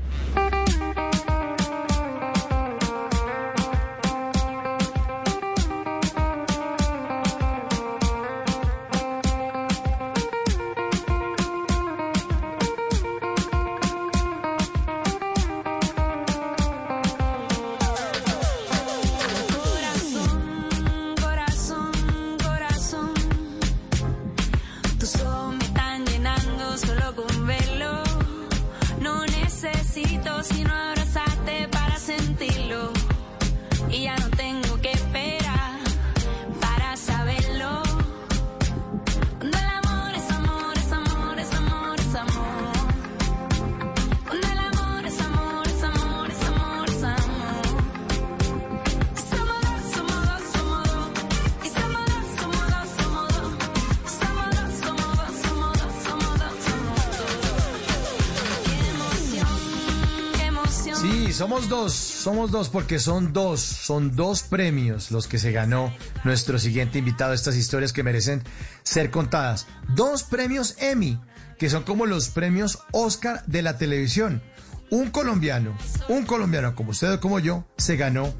Somos dos porque son dos, son dos premios los que se ganó nuestro siguiente invitado. Estas historias que merecen ser contadas. Dos premios Emmy, que son como los premios Oscar de la televisión. Un colombiano, un colombiano como usted o como yo, se ganó,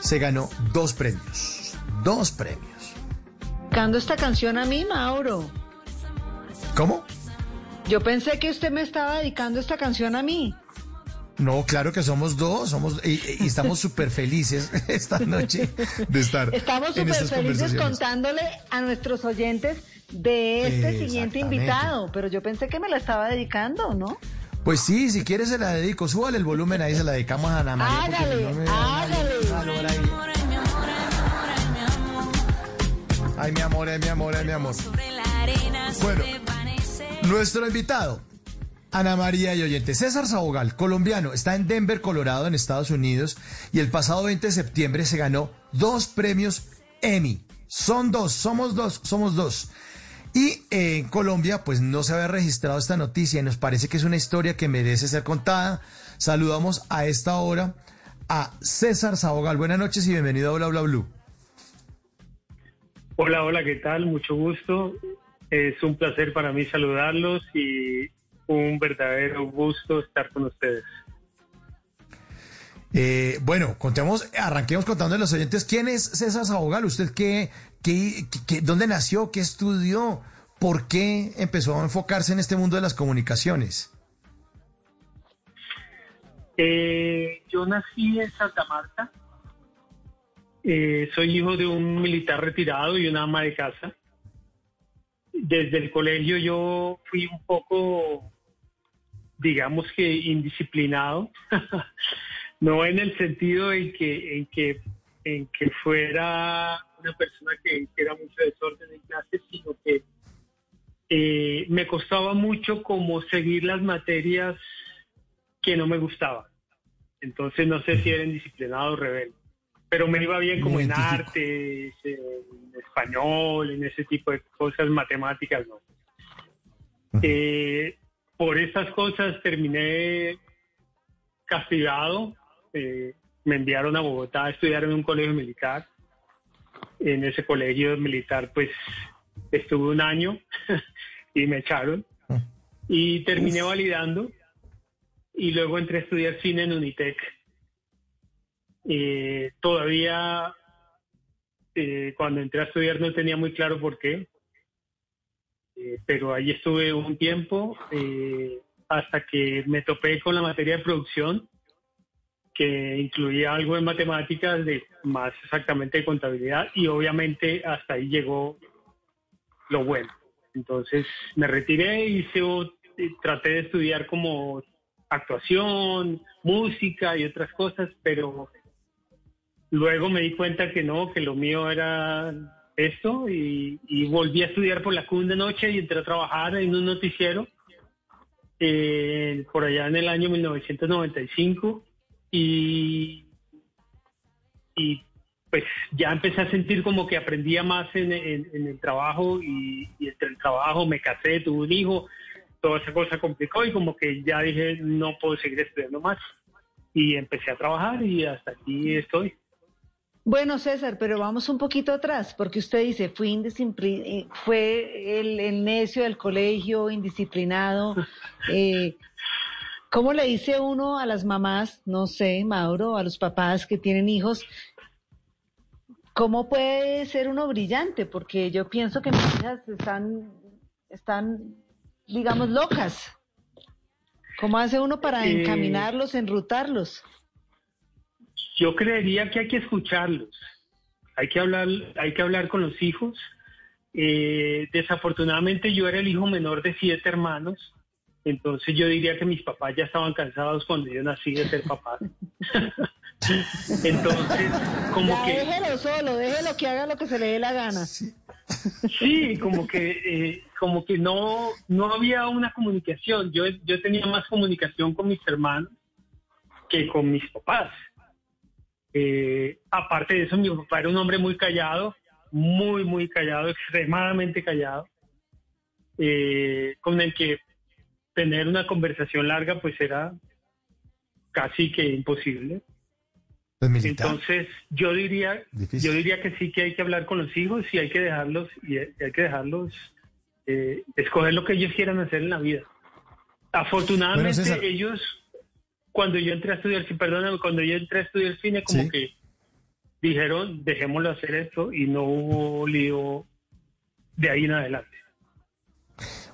se ganó dos premios. Dos premios. Cando esta canción a mí, Mauro. ¿Cómo? Yo pensé que usted me estaba dedicando esta canción a mí. No, claro que somos dos, somos y, y estamos súper felices esta noche de estar Estamos súper felices contándole a nuestros oyentes de este siguiente invitado, pero yo pensé que me la estaba dedicando, ¿no? Pues sí, si quieres se la dedico, súbale el volumen ahí, se la dedicamos a Ana María. Hágale, no me ahí. Ay, mi amor, ay, mi amor, ay, mi amor. Bueno, nuestro invitado, Ana María y oyente, César Sabogal, colombiano, está en Denver, Colorado, en Estados Unidos, y el pasado 20 de septiembre se ganó dos premios Emmy. Son dos, somos dos, somos dos. Y en Colombia, pues no se había registrado esta noticia y nos parece que es una historia que merece ser contada. Saludamos a esta hora a César Sabogal. Buenas noches y bienvenido a Bla Bla Blue. Hola, hola, ¿qué tal? Mucho gusto. Es un placer para mí saludarlos y un verdadero gusto estar con ustedes. Eh, bueno, contemos, arranquemos contando a los oyentes quién es César Sabogal, usted qué, qué, qué- dónde nació, qué estudió, por qué empezó a enfocarse en este mundo de las comunicaciones. Eh, yo nací en Santa Marta. Eh, soy hijo de un militar retirado y una ama de casa. Desde el colegio yo fui un poco, digamos que indisciplinado, no en el sentido en que, en que, en que fuera una persona que hiciera mucho desorden en clase, sino que eh, me costaba mucho como seguir las materias que no me gustaban. Entonces no sé si era indisciplinado o rebelde. Pero me iba bien como en artes, en español, en ese tipo de cosas, matemáticas, no. Eh, por estas cosas terminé castigado. eh, me enviaron a Bogotá a estudiar en un colegio militar. En ese colegio militar, pues, estuve un año y me echaron. Y terminé validando. Y luego entré a estudiar cine en Unitec. Eh, todavía, eh, cuando entré a estudiar, no tenía muy claro por qué. Eh, pero ahí estuve un tiempo eh, hasta que me topé con la materia de producción, que incluía algo de matemáticas, de más exactamente de contabilidad, y obviamente hasta ahí llegó lo bueno. Entonces me retiré, o- eh, traté de estudiar como actuación, música y otras cosas, pero luego me di cuenta que no, que lo mío era esto y, y volví a estudiar por la CUN de noche y entré a trabajar en un noticiero eh, por allá en el año 1995 y, pues ya empecé a sentir como que aprendía más en el trabajo y, y entre el trabajo me casé, tuve un hijo, toda esa cosa complicó y como que ya dije no puedo seguir estudiando más y empecé a trabajar y hasta aquí estoy. Bueno, César, pero vamos un poquito atrás, porque usted dice, fui eh, fue el, el necio del colegio, indisciplinado. Eh, ¿Cómo le dice uno a las mamás, no sé, Mauro, a los papás que tienen hijos, cómo puede ser uno brillante? Porque yo pienso que mis hijas están, están, digamos, locas. ¿Cómo hace uno para Eh, encaminarlos, enrutarlos? Yo creería que hay que escucharlos, hay que hablar, hay que hablar con los hijos. Eh, desafortunadamente yo era el hijo menor de siete hermanos, entonces yo diría que mis papás ya estaban cansados cuando yo nací de ser papá. entonces, como Ya que déjelo solo, déjelo que haga lo que se le dé la gana. Sí, como que eh, como que no no había una comunicación. Yo yo tenía más comunicación con mis hermanos que con mis papás. Eh, aparte de eso, mi papá era un hombre muy callado, muy muy callado, extremadamente callado, eh, con el que tener una conversación larga pues era casi que imposible. Pues. Entonces, yo diría, Difícil. yo diría que sí que hay que hablar con los hijos y hay que dejarlos y hay que dejarlos eh, escoger lo que ellos quieran hacer en la vida. Afortunadamente Bueno, ellos, cuando yo entré a estudiar, sí, perdóname, cuando yo entré a estudiar cine, como Sí. que dijeron, dejémoslo hacer esto y no hubo lío de ahí en adelante.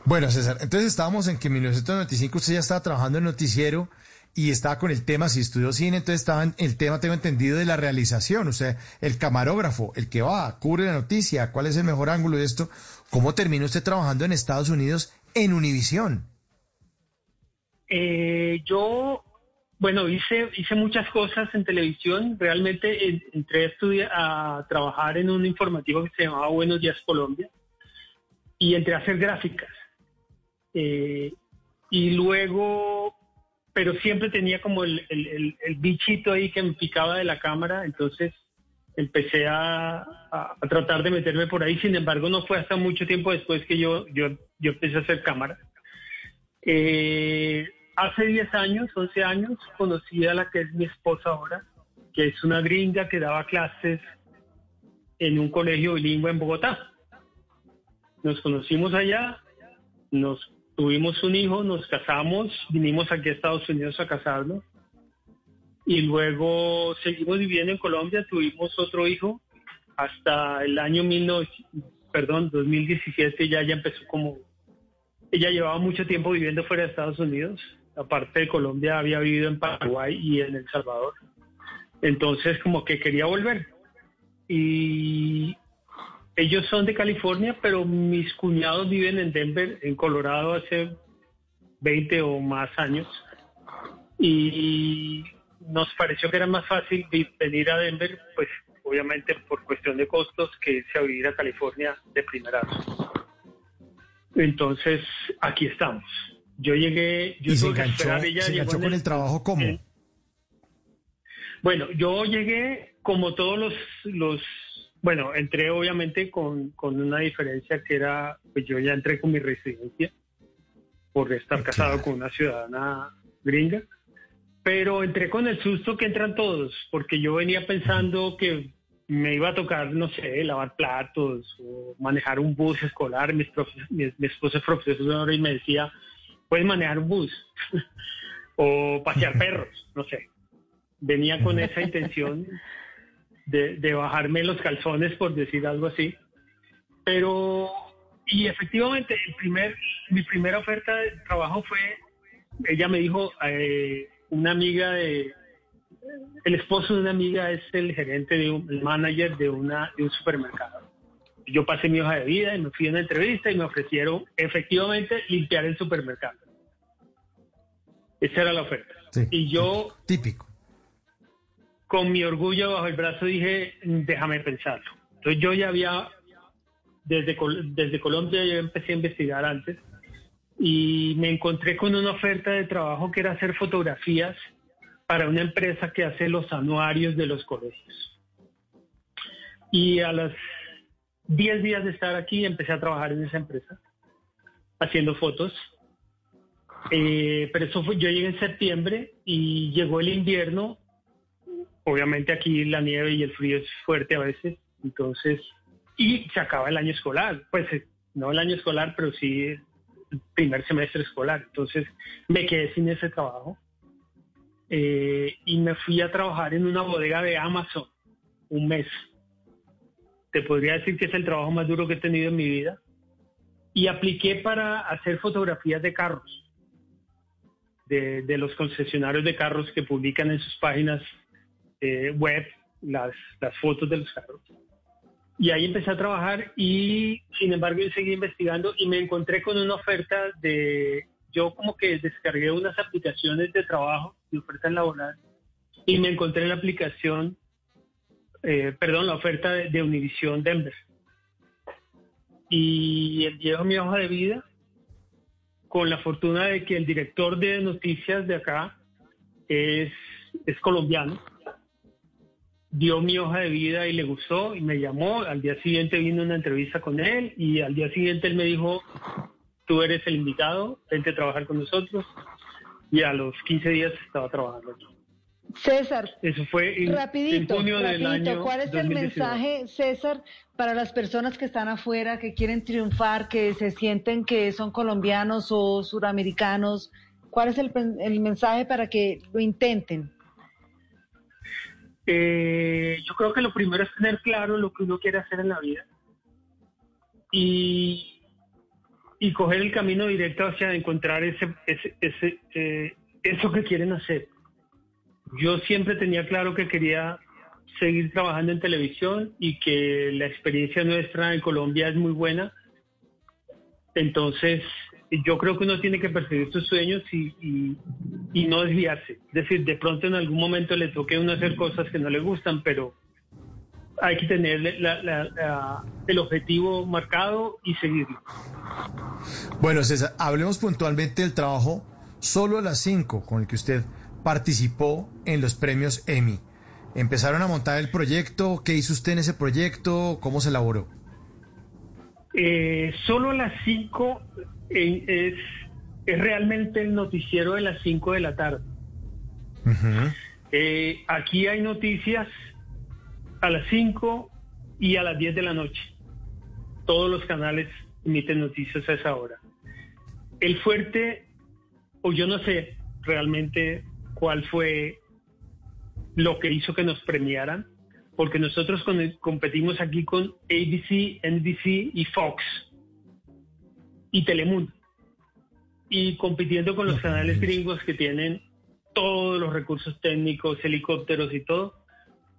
Bueno, César, entonces estábamos en que en 1995 usted ya estaba trabajando en noticiero y estaba con el tema, si estudió cine, entonces estaba en el tema, tengo entendido, de la realización, o sea, el camarógrafo, el que va, cubre la noticia, cuál es el mejor ángulo de esto. ¿Cómo terminó usted trabajando en Estados Unidos en Univisión? Eh, yo, bueno, hice, hice muchas cosas en televisión. Realmente en- entré a, estudiar, a trabajar en un informativo que se llamaba Buenos Días Colombia y entré a hacer gráficas. Eh, y luego, pero siempre tenía como el, el- bichito ahí que me picaba de la cámara, entonces empecé a, a- a tratar de meterme por ahí. Sin embargo, no fue hasta mucho tiempo después que yo, yo, yo empecé a hacer cámara. Eh, hace 10 años, 11 años, conocí a la que es mi esposa ahora, que es una gringa que daba clases en un colegio bilingüe en Bogotá. Nos conocimos allá, nos tuvimos un hijo, nos casamos, vinimos aquí a Estados Unidos a casarnos y luego seguimos viviendo en Colombia, tuvimos otro hijo hasta el año 1900, perdón, 2017 ya ya empezó como ella llevaba mucho tiempo viviendo fuera de Estados Unidos, aparte de Colombia había vivido en Paraguay y en El Salvador. Entonces como que quería volver. Y ellos son de California, pero mis cuñados viven en Denver, en Colorado, hace 20 o más años. Y nos pareció que era más fácil venir a Denver, pues obviamente por cuestión de costos, que irse a vivir a California de primera. Entonces, aquí estamos. Yo llegué, yo ¿Y se enganchó, ella se enganchó en con el trabajo cómo? en- Bueno, yo llegué como todos los, los bueno, entré obviamente con, con una diferencia que era, pues yo ya entré con mi residencia por estar casado con una ciudadana gringa, pero entré con el susto que entran todos, porque yo venía pensando que me iba a tocar, no sé, lavar platos o manejar un bus escolar. Mis profe- mi, mi esposa es profesora y me decía, puedes manejar un bus o pasear perros, no sé. Venía con esa intención de, de bajarme los calzones, por decir algo así. Pero, y efectivamente, el primer, mi primera oferta de trabajo fue, ella me dijo, eh, una amiga de, el esposo de una amiga es el gerente de un, el manager de, una, de un supermercado. Yo pasé mi hoja de vida y me fui a una entrevista y me ofrecieron efectivamente limpiar el supermercado. Esa era la oferta. y yo, típico, con mi orgullo bajo el brazo dije, déjame pensarlo. Entonces yo ya había, desde, desde Colombia yo empecé a investigar antes y me encontré con una oferta de trabajo que era hacer fotografías para una empresa que hace los anuarios de los colegios. Y a los 10 días de estar aquí empecé a trabajar en esa empresa, haciendo fotos. Eh, pero eso fue, yo llegué en septiembre y llegó el invierno. Obviamente aquí la nieve y el frío es fuerte a veces, entonces, y se acaba el año escolar. Pues eh, no el año escolar, pero sí el primer semestre escolar. Entonces me quedé sin ese trabajo eh, y me fui a trabajar en una bodega de Amazon un mes. Te podría decir que es el trabajo más duro que he tenido en mi vida. Y apliqué para hacer fotografías de carros, de, los concesionarios de carros que publican en sus páginas eh, web las, fotos de los carros. Y ahí empecé a trabajar y sin embargo yo seguí investigando y me encontré con una oferta de, yo como que descargué unas aplicaciones de trabajo, de oferta laboral, y me encontré la aplicación, eh, perdón, la oferta de, de Univision Denver. Y llevo mi hoja de vida con la fortuna de que el director de noticias de acá es, es colombiano. Dio mi hoja de vida y le gustó y me llamó. Al día siguiente vino una entrevista con él y al día siguiente él me dijo, tú eres el invitado, vente a trabajar con nosotros. Y a los 15 días estaba trabajando aquí. César, Eso fue en, rapidito, en junio del año ¿cuál es el 2019. mensaje, César, para las personas que están afuera, que quieren triunfar, que se sienten que son colombianos o suramericanos? ¿Cuál es el, el mensaje para que lo intenten? Eh, yo creo que lo primero es tener claro lo que uno quiere hacer en la vida y, y coger el camino directo hacia encontrar ese, ese, ese, eh, eso que quieren hacer. Yo siempre tenía claro que quería seguir trabajando en televisión y que la experiencia nuestra en Colombia es muy buena. Entonces, yo creo que uno tiene que perseguir sus sueños y, y- no desviarse. Es decir, de pronto en algún momento le toque a uno hacer cosas que no le gustan, pero hay que tener la- la- el objetivo marcado y seguirlo. Bueno, César, hablemos puntualmente del trabajo solo a las 5 con el que usted participó en los premios Emmy. ¿Empezaron a montar el proyecto? ¿Qué hizo usted en ese proyecto? ¿Cómo se elaboró? Eh, solo a las 5 es, es realmente el noticiero de las 5 de la tarde. Eh, aquí hay noticias a las 5 y a las 10 de la noche. Todos los canales emiten noticias a esa hora. El fuerte, o yo no sé realmente cuál fue lo que hizo que nos premiaran, porque nosotros con- competimos aquí con ABC, NBC y Fox y Telemundo. Y compitiendo con los canales gringos que tienen todos los recursos técnicos, helicópteros y todo,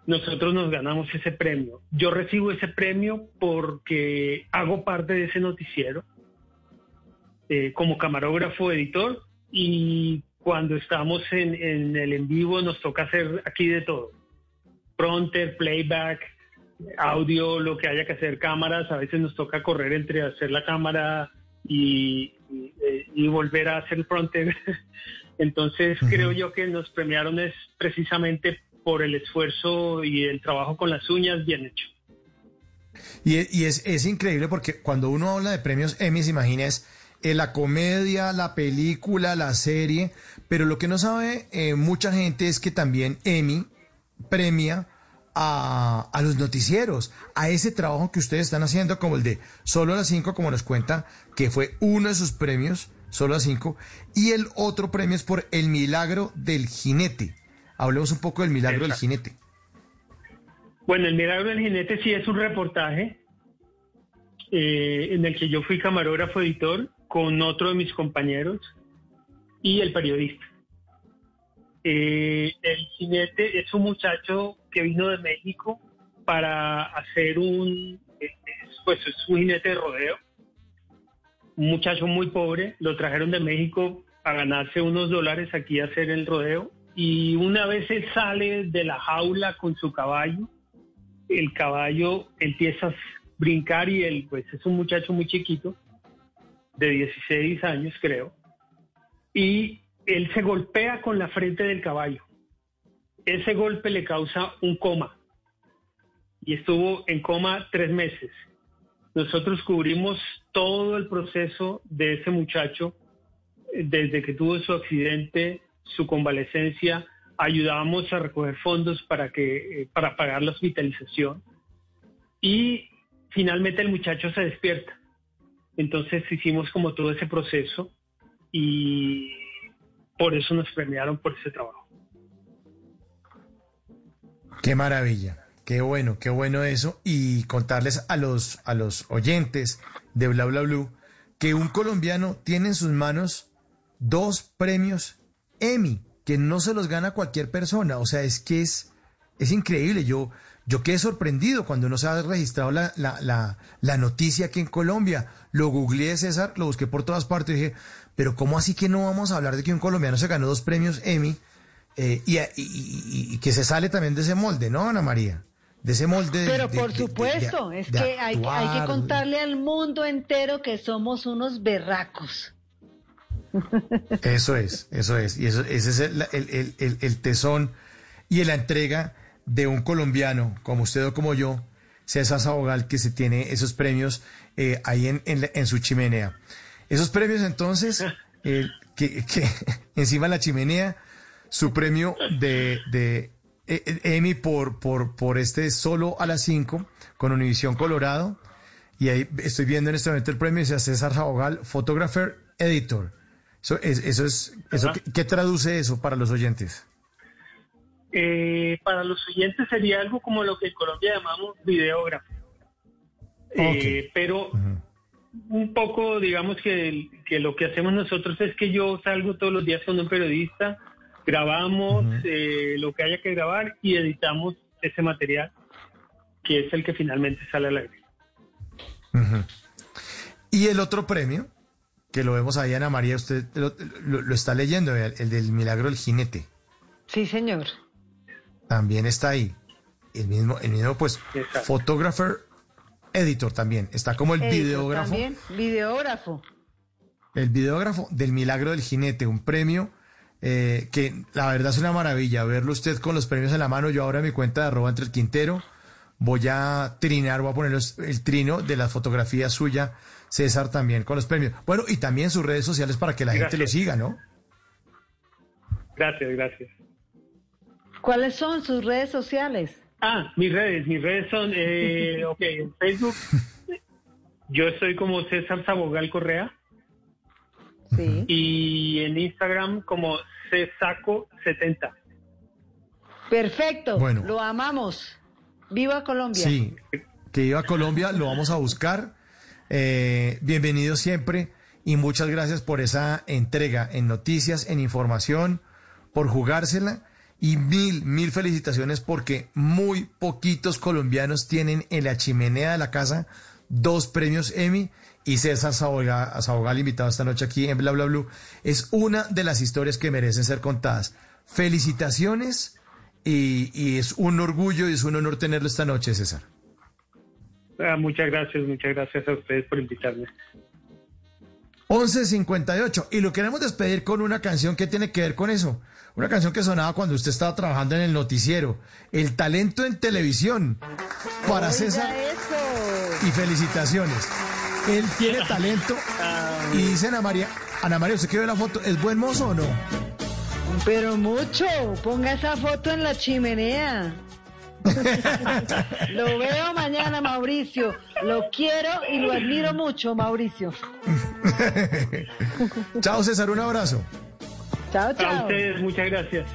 nosotros nos ganamos ese premio. Yo recibo ese premio porque hago parte de ese noticiero eh, como camarógrafo, editor, y cuando estamos en, en el en vivo nos toca hacer aquí de todo. Pronter, playback, audio, lo que haya que hacer, cámaras, a veces nos toca correr entre hacer la cámara y, y, eh, y volver a hacer frontend. Entonces creo yo que nos premiaron es precisamente por el esfuerzo y el trabajo con las uñas bien hecho. Y, y es, es increíble porque cuando uno habla de premios Emmy, se imagina es eh, la comedia, la película, la serie, pero lo que no sabe eh, mucha gente es que también Emmy premia a, a los noticieros, a ese trabajo que ustedes están haciendo, como el de Solo a las 5, como nos cuenta, que fue uno de sus premios, Solo a las 5, y el otro premio es por El Milagro del Jinete. Hablemos un poco del Milagro del Jinete. Bueno, El Milagro del Jinete sí es un reportaje eh, en el que yo fui camarógrafo editor con otro de mis compañeros y el periodista. Eh, el jinete es un muchacho que vino de México para hacer un, pues es un jinete de rodeo. Un muchacho muy pobre, lo trajeron de México a ganarse unos dólares aquí a hacer el rodeo. Y una vez él sale de la jaula con su caballo, el caballo empieza a brincar y él, pues es un muchacho muy chiquito, de 16 años creo, y él se golpea con la frente del caballo. Ese golpe le causa un coma y estuvo en coma tres meses. Nosotros cubrimos todo el proceso de ese muchacho eh, desde que tuvo su accidente, su convalecencia, ayudábamos a recoger fondos para que eh, para pagar la hospitalización y finalmente el muchacho se despierta. Entonces hicimos como todo ese proceso y por eso nos premiaron por ese trabajo. Qué maravilla, qué bueno, qué bueno eso. Y contarles a los, a los oyentes de Bla Bla Blue que un colombiano tiene en sus manos dos premios Emmy, que no se los gana cualquier persona. O sea, es que es, es increíble. Yo, yo quedé sorprendido cuando no se ha registrado la, la, la, la noticia aquí en Colombia. Lo googleé, César, lo busqué por todas partes y dije, pero ¿cómo así que no vamos a hablar de que un colombiano se ganó dos premios Emmy eh, y, y- y- y que se sale también de ese molde, ¿no, Ana María? De ese molde. de- Pero de- por de- supuesto, de- es que hay, hay que contarle al mundo entero que somos unos berracos. Eso es, eso es. Y eso, ese es el- el- el- el tesón y la entrega de un colombiano, como usted o como yo, César Sabogal, que se tiene esos premios eh, ahí en, en en su chimenea. Esos premios entonces, eh, que, que encima de la chimenea, su premio de, de eh, eh, Emmy por, por, por este solo a las 5 con Univisión Colorado. Y ahí estoy viendo en este momento el premio, dice César Sabogal, Photographer Editor. Eso es, eso es, eso, ¿qué, qué traduce eso para los oyentes? Eh, para los oyentes sería algo como lo que en Colombia llamamos videógrafo. Eh, pero un poco, digamos que, que lo que hacemos nosotros es que yo salgo todos los días con un periodista, grabamos eh, lo que haya que grabar y editamos ese material, que es el que finalmente sale al aire. Ujú. Y el otro premio, que lo vemos ahí, Ana María, usted lo, lo- lo está leyendo, el del Milagro del Jinete. Sí, señor. También está ahí. El mismo, el mismo pues, Photographer Editor también. Está como el Editor videógrafo. También, videógrafo. El videógrafo del Milagro del Jinete, un premio eh, que la verdad es una maravilla verlo usted con los premios en la mano. Yo ahora en mi cuenta de arroba entre el Quintero voy a trinar, voy a poner los- el trino de la fotografía suya, César, también con los premios. Bueno, y también sus redes sociales para que la gente lo siga, ¿no? Gracias, gracias. ¿Cuáles son sus redes sociales? Ah, mis redes, mis redes son, eh, ok, en Facebook yo estoy como César Sabogal Correa Sí. y en Instagram como Csaco70. Perfecto. Bueno. Lo amamos. Viva Colombia. Sí, que iba a Colombia, lo vamos a buscar. Eh, bienvenido siempre y muchas gracias por esa entrega en noticias, en información, por jugársela y mil, mil felicitaciones porque muy poquitos colombianos tienen en la chimenea de la casa dos premios Emmy y César Sabogal, Sabogal, invitado esta noche aquí en Bla Bla Blue, es una de las historias que merecen ser contadas. Felicitaciones y, y es un orgullo y es un honor tenerlo esta noche, César. Ah, muchas gracias, muchas gracias a ustedes por invitarme. 11.58. Y lo queremos despedir con una canción que tiene que ver con eso. Una canción que sonaba cuando usted estaba trabajando en el noticiero. El talento en televisión. Para César. Y felicitaciones. Él tiene talento. Y dice Ana María, Ana María, ¿usted que ve la foto? ¿Es buen mozo o no? Pero mucho. Ponga esa foto en la chimenea. lo veo mañana, Mauricio. Lo quiero y lo admiro mucho, Mauricio. chao, César, un abrazo. Chao, A chao. ustedes, muchas gracias.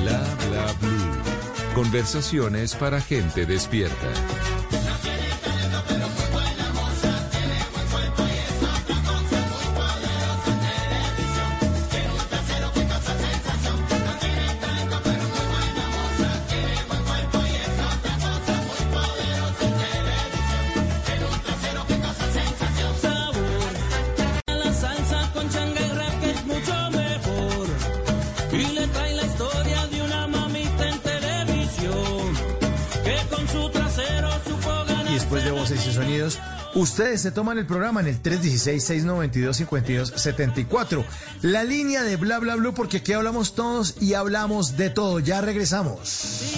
Bla bla blue. Conversaciones para gente despierta. Ustedes se toman el programa en el 316-692-5274. La línea de bla bla blue, porque aquí hablamos todos y hablamos de todo. Ya regresamos.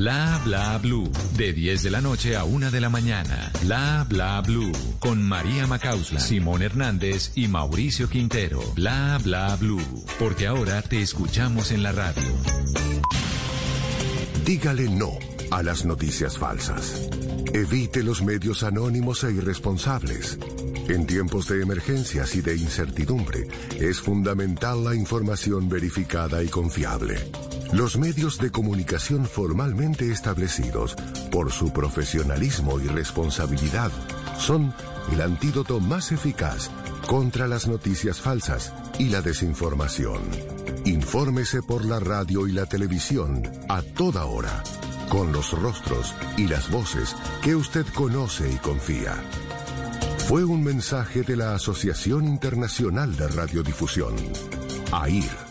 Bla bla blue. De 10 de la noche a 1 de la mañana. Bla bla blue. Con María Macausla, Simón Hernández y Mauricio Quintero. Bla bla blue. Porque ahora te escuchamos en la radio. Dígale no a las noticias falsas. Evite los medios anónimos e irresponsables. En tiempos de emergencias y de incertidumbre, es fundamental la información verificada y confiable. Los medios de comunicación formalmente establecidos, por su profesionalismo y responsabilidad, son el antídoto más eficaz contra las noticias falsas y la desinformación. Infórmese por la radio y la televisión a toda hora, con los rostros y las voces que usted conoce y confía. Fue un mensaje de la Asociación Internacional de Radiodifusión, AIR.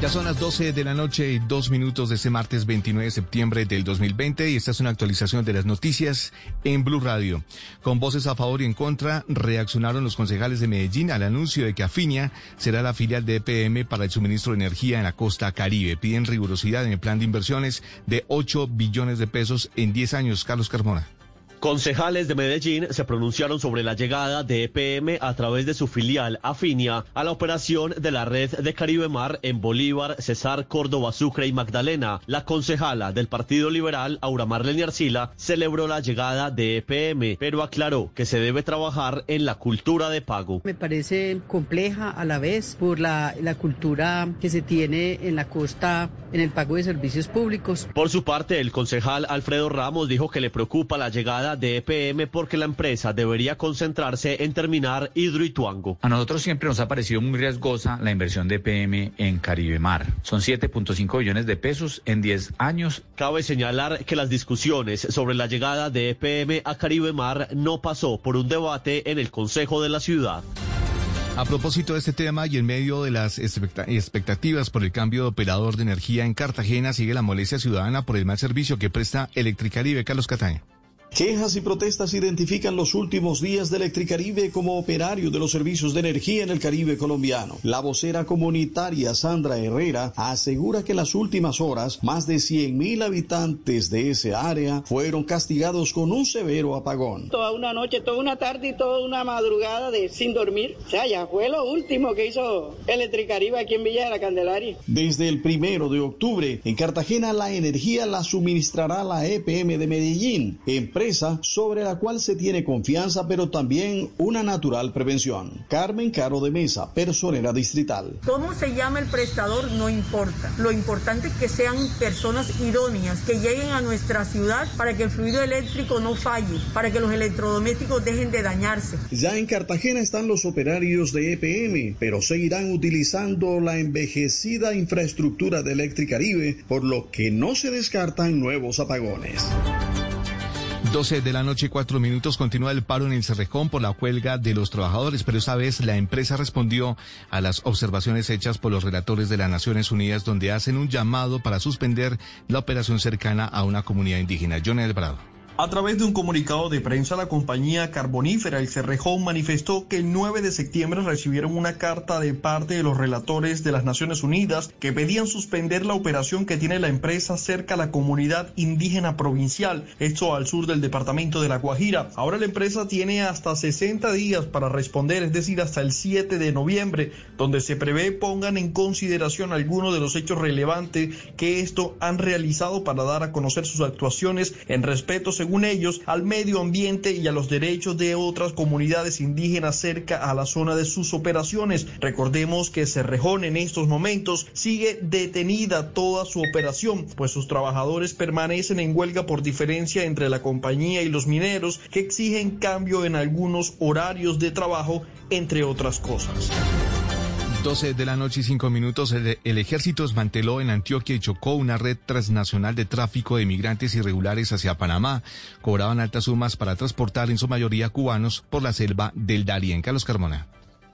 Ya son las 12 de la noche y dos minutos de este martes 29 de septiembre del 2020 y esta es una actualización de las noticias en Blue Radio. Con voces a favor y en contra, reaccionaron los concejales de Medellín al anuncio de que Afinia será la filial de EPM para el suministro de energía en la costa caribe. Piden rigurosidad en el plan de inversiones de 8 billones de pesos en 10 años. Carlos Carmona. Concejales de Medellín se pronunciaron sobre la llegada de EPM a través de su filial Afinia a la operación de la red de Caribe Mar en Bolívar, Cesar, Córdoba, Sucre y Magdalena. La concejala del Partido Liberal, Aura Marlene Arcila, celebró la llegada de EPM, pero aclaró que se debe trabajar en la cultura de pago. Me parece compleja a la vez por la, la cultura que se tiene en la costa en el pago de servicios públicos. Por su parte, el concejal Alfredo Ramos dijo que le preocupa la llegada de EPM porque la empresa debería concentrarse en terminar Hidroituango. A nosotros siempre nos ha parecido muy riesgosa la inversión de EPM en Caribe Mar. Son 7.5 billones de pesos en 10 años. Cabe señalar que las discusiones sobre la llegada de EPM a Caribe Mar no pasó por un debate en el Consejo de la Ciudad. A propósito de este tema y en medio de las expecta- expectativas por el cambio de operador de energía en Cartagena, sigue la molestia ciudadana por el mal servicio que presta Electricaribe. Carlos Cataño. Quejas y protestas identifican los últimos días de Electricaribe como operario de los servicios de energía en el Caribe colombiano. La vocera comunitaria Sandra Herrera asegura que en las últimas horas más de 100.000 habitantes de ese área fueron castigados con un severo apagón. Toda una noche, toda una tarde y toda una madrugada de sin dormir. O sea, ya fue lo último que hizo Electricaribe aquí en Villa de la Candelaria. Desde el primero de octubre, en Cartagena la energía la suministrará la EPM de Medellín, empresa sobre la cual se tiene confianza, pero también una natural prevención. Carmen Caro de Mesa, personera distrital. ¿Cómo se llama el prestador? No importa. Lo importante es que sean personas idóneas, que lleguen a nuestra ciudad para que el fluido eléctrico no falle, para que los electrodomésticos dejen de dañarse. Ya en Cartagena están los operarios de EPM, pero seguirán utilizando la envejecida infraestructura de Electricaribe, por lo que no se descartan nuevos apagones. 12 de la noche, cuatro minutos. Continúa el paro en el Cerrejón por la huelga de los trabajadores, pero esta vez la empresa respondió a las observaciones hechas por los relatores de las Naciones Unidas, donde hacen un llamado para suspender la operación cercana a una comunidad indígena. John Brado. A través de un comunicado de prensa, la compañía carbonífera El Cerrejón manifestó que el 9 de septiembre recibieron una carta de parte de los relatores de las Naciones Unidas que pedían suspender la operación que tiene la empresa cerca a la comunidad indígena provincial, esto al sur del departamento de La Guajira. Ahora la empresa tiene hasta 60 días para responder, es decir, hasta el 7 de noviembre, donde se prevé pongan en consideración algunos de los hechos relevantes que esto han realizado para dar a conocer sus actuaciones en respeto, según según ellos, al medio ambiente y a los derechos de otras comunidades indígenas cerca a la zona de sus operaciones. Recordemos que Cerrejón en estos momentos sigue detenida toda su operación, pues sus trabajadores permanecen en huelga por diferencia entre la compañía y los mineros que exigen cambio en algunos horarios de trabajo, entre otras cosas. 12 de la noche y 5 minutos, el, ejército desmanteló en Antioquia y Chocó una red transnacional de tráfico de migrantes irregulares hacia Panamá. Cobraban altas sumas para transportar en su mayoría cubanos por la selva del Darién. Carlos Carmona.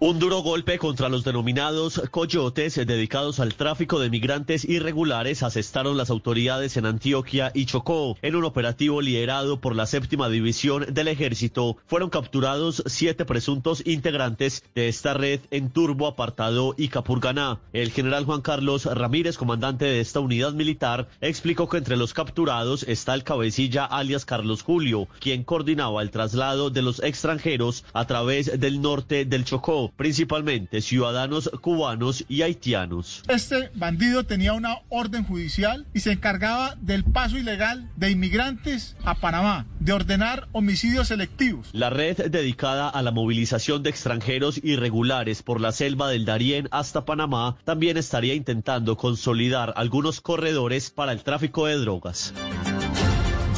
Un duro golpe contra los denominados coyotes dedicados al tráfico de migrantes irregulares asestaron las autoridades en Antioquia y Chocó. En un operativo liderado por la séptima división del ejército, fueron capturados siete presuntos integrantes de esta red en Turbo, Apartado y Capurganá. El general Juan Carlos Ramírez, comandante de esta unidad militar, explicó que entre los capturados está el cabecilla alias Carlos Julio, quien coordinaba el traslado de los extranjeros a través del norte del Chocó principalmente ciudadanos cubanos y haitianos. Este bandido tenía una orden judicial y se encargaba del paso ilegal de inmigrantes a Panamá, de ordenar homicidios selectivos. La red dedicada a la movilización de extranjeros irregulares por la selva del Darién hasta Panamá también estaría intentando consolidar algunos corredores para el tráfico de drogas.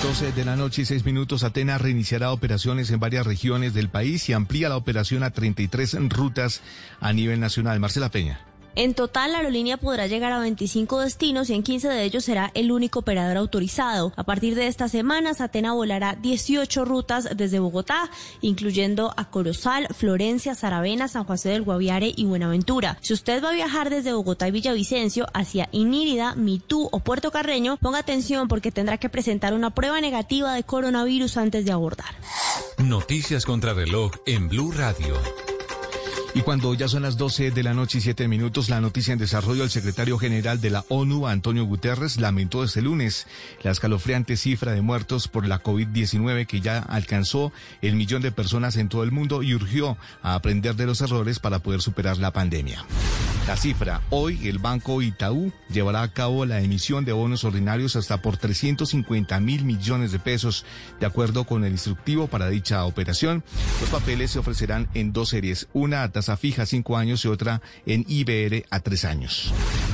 12 de la noche y 6 minutos, Atenas reiniciará operaciones en varias regiones del país y amplía la operación a 33 rutas a nivel nacional. Marcela Peña. En total, la aerolínea podrá llegar a 25 destinos y en 15 de ellos será el único operador autorizado. A partir de esta semana, Atena volará 18 rutas desde Bogotá, incluyendo a Corozal, Florencia, Saravena, San José del Guaviare y Buenaventura. Si usted va a viajar desde Bogotá y Villavicencio hacia Inírida, Mitú o Puerto Carreño, ponga atención porque tendrá que presentar una prueba negativa de coronavirus antes de abordar. Noticias contra reloj en Blue Radio. Y cuando ya son las 12 de la noche y 7 minutos, la noticia en desarrollo, el secretario general de la ONU, Antonio Guterres, lamentó este lunes la escalofriante cifra de muertos por la COVID-19 que ya alcanzó el millón de personas en todo el mundo y urgió a aprender de los errores para poder superar la pandemia. La cifra, hoy el Banco Itaú llevará a cabo la emisión de bonos ordinarios hasta por 350 mil millones de pesos. De acuerdo con el instructivo para dicha operación, los papeles se ofrecerán en dos series, una a tasa fija a cinco años y otra en IBR a tres años.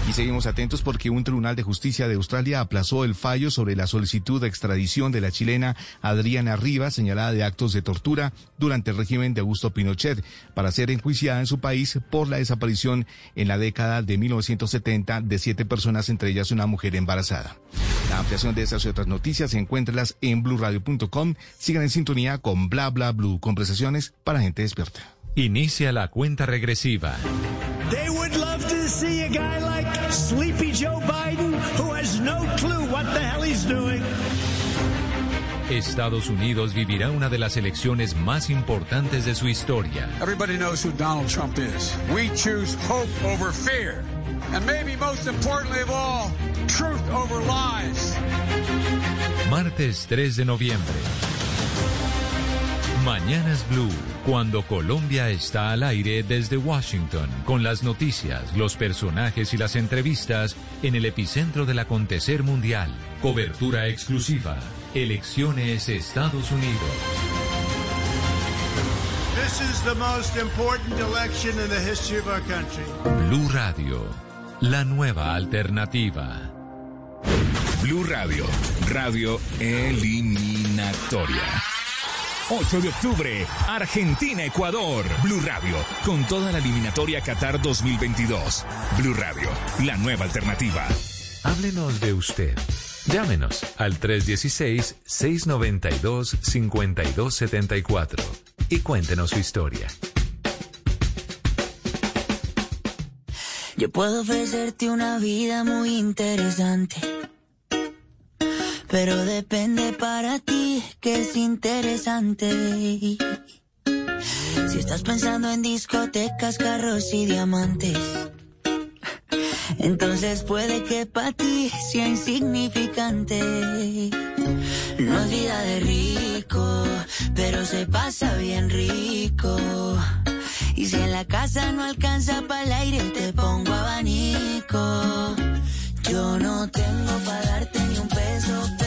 Y seguimos atentos porque un tribunal de justicia de Australia aplazó el fallo sobre la solicitud de extradición de la chilena Adriana Rivas, señalada de actos de tortura durante el régimen de Augusto Pinochet, para ser enjuiciada en su país por la desaparición en la década de 1970 de siete personas, entre ellas una mujer embarazada. La ampliación de esas y otras noticias encuéntralas en blurradio.com. Sigan en sintonía con Bla Bla Blue, conversaciones para gente despierta. Inicia la cuenta regresiva. They would love to see a guy like Sleepy Joe Biden who has no clue what the hell he's doing. Estados Unidos vivirá una de las elecciones más importantes de su historia. Everybody knows who Donald Trump is. We choose hope over fear. And maybe most importantly of all, truth over lies. Martes 3 de noviembre. Mañanas Blue, cuando Colombia está al aire desde Washington, con las noticias, los personajes y las entrevistas en el epicentro del acontecer mundial. Cobertura exclusiva. Elecciones Estados Unidos. This is the most important election in the history of our country. Blue Radio, la nueva alternativa. Blue Radio, radio eliminatoria. 8 de octubre, Argentina-Ecuador. Blue Radio, con toda la eliminatoria Qatar 2022. Blue Radio, la nueva alternativa. Háblenos de usted. Llámenos al 316-692-5274 y cuéntenos su historia. Yo puedo ofrecerte una vida muy interesante. Pero depende para ti que es interesante. Si estás pensando en discotecas, carros y diamantes. Entonces puede que para ti sea insignificante. No es vida de rico, pero se pasa bien rico. Y si en la casa no alcanza para el aire, te pongo abanico. Yo no tengo para darte ni un peso,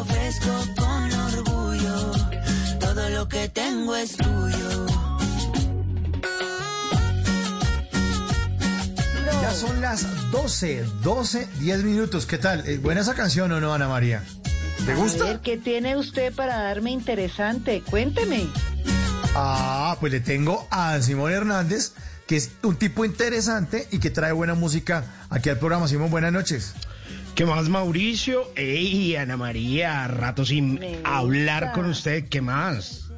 ofrezco con orgullo, todo lo que tengo es tuyo. Ya son las 12, 12, 10 minutos. ¿Qué tal? Eh, ¿Buena esa canción o no, Ana María? ¿Te A gusta? ver, ¿qué tiene usted para darme interesante? Cuénteme. Ah, pues le tengo a Simón Hernández, que es un tipo interesante y que trae buena música aquí al programa. Simón, buenas noches. ¿Qué más, Mauricio? Ey, Ana María, rato sin hablar con usted. ¿Qué más?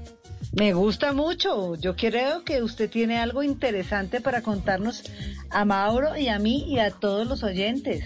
Me gusta mucho. Yo creo que usted tiene algo interesante para contarnos a Mauro y a mí y a todos los oyentes.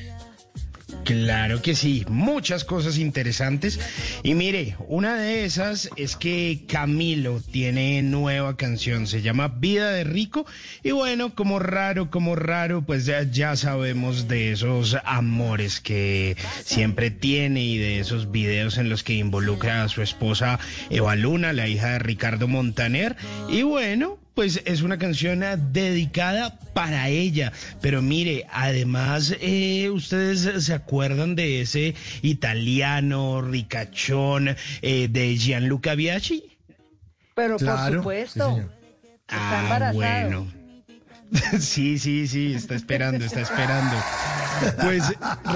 Claro que sí, muchas cosas interesantes. Y mire, una de esas es que Camilo tiene nueva canción, se llama Vida de Rico. Y bueno, como raro, como raro, pues ya, sabemos de esos amores que siempre tiene y de esos videos en los que involucra a su esposa Eva Luna, la hija de Ricardo Montaner. Y bueno, pues es una canción eh, dedicada para ella. Pero mire, además, eh, ustedes se acuerdan de ese italiano ricachón eh, de Gianluca Biaggi. Pero Claro, por supuesto, está Ah, embarazado. bueno. Sí, sí, sí, está esperando, está esperando. Pues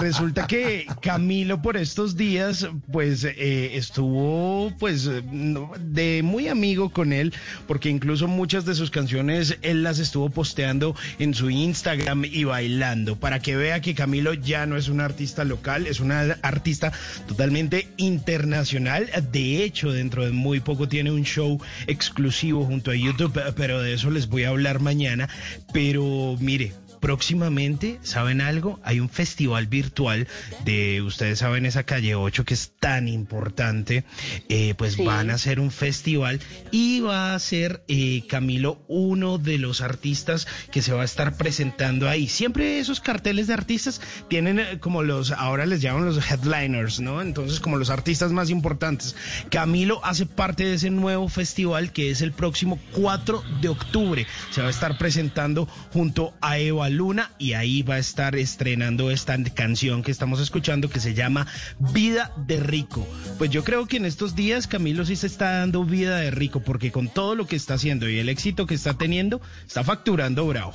resulta que Camilo por estos días, pues eh, estuvo, pues, de muy amigo con él, porque incluso muchas de sus canciones él las estuvo posteando en su Instagram y bailando, para que vea que Camilo ya no es un artista local, es una artista totalmente internacional. De hecho, dentro de muy poco tiene un show exclusivo junto a YouTube, pero de eso les voy a hablar mañana. Pero mire, próximamente, ¿saben algo? Hay un festival virtual de, ustedes saben, esa calle 8 que es tan importante. Eh, pues Sí. van a hacer un festival y va a ser eh, Camilo uno de los artistas que se va a estar presentando ahí. Siempre esos carteles de artistas tienen eh, como los, ahora les llaman los headliners, ¿no? Entonces, como los artistas más importantes. Camilo hace parte de ese nuevo festival que es el próximo 4 de octubre. Se va a estar presentando junto a Eva Luna y ahí va a estar estrenando esta canción que estamos escuchando que se llama Vida de Rico. Pues yo creo que en estos días Camilo sí se está dando vida de rico porque con todo lo que está haciendo y el éxito que está teniendo, está facturando bravo.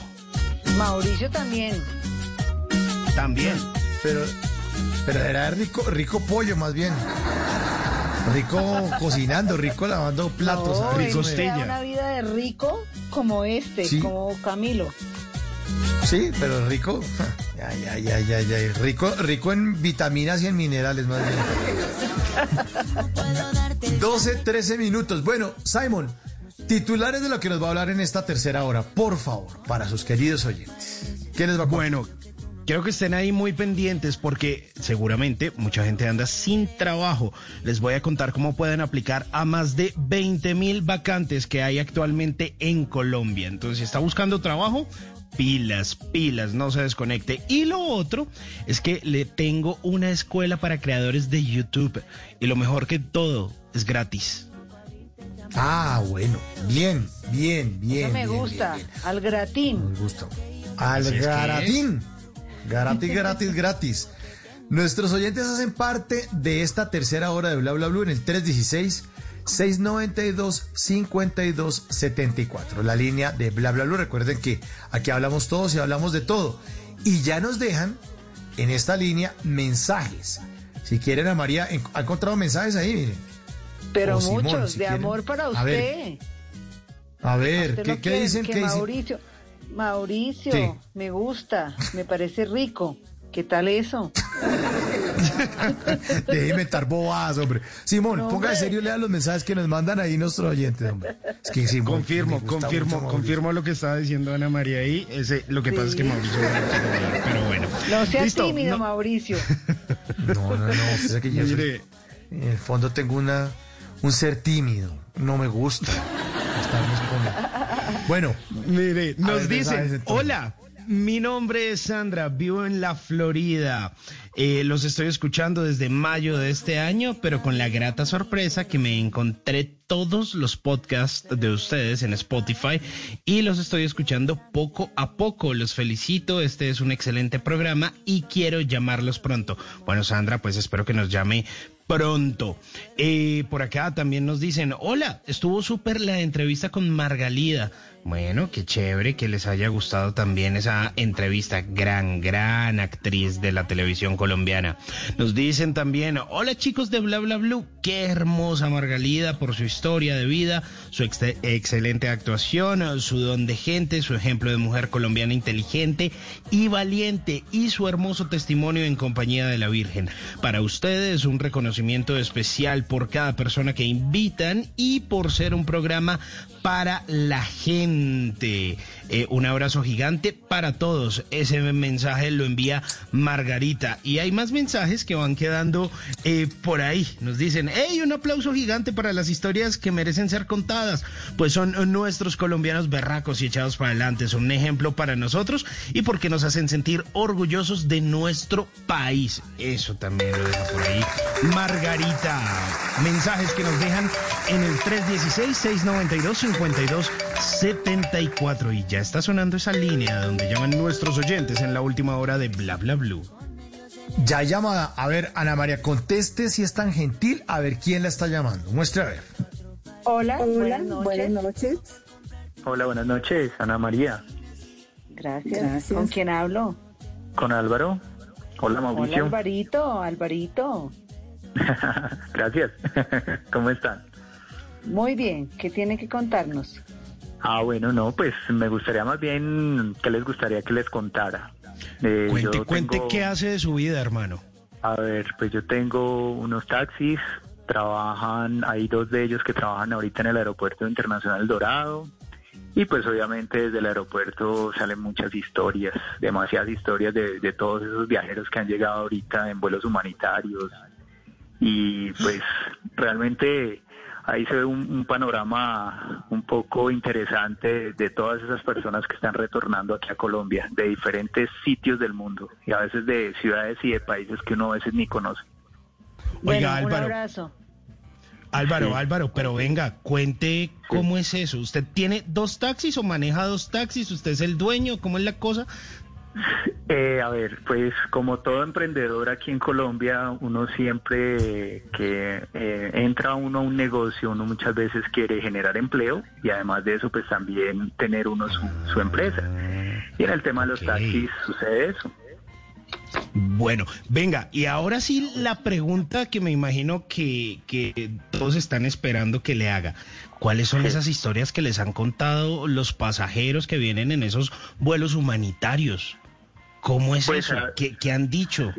Mauricio también. También. Pero, pero era rico, rico pollo más bien. Rico cocinando, rico lavando platos. No, rico una vida de rico como este, Sí. como Camilo. Sí, pero rico. Ay, ay, ay, ay. Rico, rico en vitaminas y en minerales más bien. 12, 13 minutos. Bueno, Simon, titulares de lo que nos va a hablar en esta tercera hora, por favor, para sus queridos oyentes. ¿Qué les va a contar? Bueno, quiero que estén ahí muy pendientes porque seguramente mucha gente anda sin trabajo. Les voy a contar cómo pueden aplicar a más de 20 mil vacantes que hay actualmente en Colombia. Entonces, si está buscando trabajo, pilas, pilas, no se desconecte. Y lo otro es que le tengo una escuela para creadores de YouTube. Y lo mejor que todo, es gratis. Ah, bueno, bien, bien, bien. Eso me bien, gusta. bien, bien. Al gratín. Me gusta. Al garatín. Gratis, gratis, gratis. Nuestros oyentes hacen parte de esta tercera hora de Bla Bla Blue en el 316-692-5274. La línea de Bla Bla Blue. Recuerden que aquí hablamos todos y hablamos de todo. Y ya nos dejan en esta línea mensajes. Si quieren a María, ha encontrado mensajes ahí, miren. Pero Simón, muchos, si de quieren. amor para A usted. ver, A ver, Usted ¿qué, lo qué quiere, dicen? que ¿Qué dicen? Mauricio, Mauricio, Sí. me gusta, me parece rico. ¿Qué tal eso? Deje de inventar bobadas, hombre. Simón, No, ponga de hombre. serio, lea los mensajes que nos mandan ahí nuestros oyentes, hombre. Es que Simón, Confirmo, confirmo, mucho confirmo lo que estaba diciendo Ana María ahí. Ese, lo que pasa es que. Mauricio pero bueno. No sea Listo, tímido, no- Mauricio. No, no, no. usted sabe que yo soy- Mire. en el fondo tengo una, un ser tímido. No me gusta. estarme exponiendo. Bueno, Mire, nos ver, dicen, hola, mi nombre es Sandra, vivo en la Florida. Eh, los estoy escuchando desde mayo de este año, pero con la grata sorpresa que me encontré todos los podcasts de ustedes en Spotify y los estoy escuchando poco a poco. Los felicito, este es un excelente programa y quiero llamarlos pronto. Bueno, Sandra, pues espero que nos llame pronto. Eh, por acá también nos dicen, hola, estuvo súper la entrevista con Margalida. Bueno, qué chévere que les haya gustado también esa entrevista. Gran, gran actriz de la televisión colombiana. Nos dicen también, hola chicos de Bla Bla Blue, qué hermosa Margalida por su historia de vida, su ex- excelente actuación, su don de gente, su ejemplo de mujer colombiana inteligente y valiente y su hermoso testimonio en compañía de la Virgen. Para ustedes un reconocimiento especial por cada persona que invitan y por ser un programa para la gente. Eh, un abrazo gigante para todos. Ese mensaje lo envía Margarita. Y hay más mensajes que van quedando eh, por ahí. Nos dicen, hey, un aplauso gigante para las historias que merecen ser contadas. Pues son nuestros colombianos berracos y echados para adelante. Son un ejemplo para nosotros y porque nos hacen sentir orgullosos de nuestro país. Eso también lo deja por ahí Margarita. Mensajes que nos dejan en el 316-692-5274. Y ya está sonando esa línea donde llaman nuestros oyentes en la última hora de Bla Bla Blue. ya llamada. A ver, Ana María, conteste si es tan gentil. A ver quién la está llamando. Muestre a ver. Hola, Hola, buenas noches. buenas noches. Hola, buenas noches, Ana María. Gracias. Gracias. ¿Con quién hablo? Con Álvaro. Hola, Hola, Mauricio. Alvarito, Alvarito. Gracias. ¿Cómo están? Muy bien, ¿qué tiene que contarnos? Ah, bueno, no, pues me gustaría más bien, ¿qué les gustaría que les contara? Eh, Cuente, cuente qué hace de su vida, hermano. A ver, pues yo tengo unos taxis, trabajan, hay dos de ellos que trabajan ahorita en el Aeropuerto Internacional Dorado. Y pues obviamente desde el aeropuerto salen muchas historias, demasiadas historias de, de todos esos viajeros que han llegado ahorita en vuelos humanitarios. Y pues realmente ahí se ve un, un panorama un poco interesante de todas esas personas que están retornando aquí a Colombia, de diferentes sitios del mundo y a veces de ciudades y de países que uno a veces ni conoce. Bueno, Oiga, un Álvaro. abrazo. Álvaro, Sí. Álvaro, pero venga, cuente cómo es eso. ¿Usted tiene dos taxis o maneja dos taxis? ¿Usted es el dueño? ¿Cómo es la cosa? Eh, a ver, pues como todo emprendedor aquí en Colombia, uno siempre que eh, entra uno a un negocio, uno muchas veces quiere generar empleo y además de eso, pues también tener uno su, su empresa. Y en el tema de los taxis sucede eso. Bueno, venga, y ahora sí la pregunta que me imagino que, que todos están esperando que le haga. ¿Cuáles son esas historias que les han contado los pasajeros que vienen en esos vuelos humanitarios? ¿Cómo es Pues, eso? ¿Qué, qué han dicho?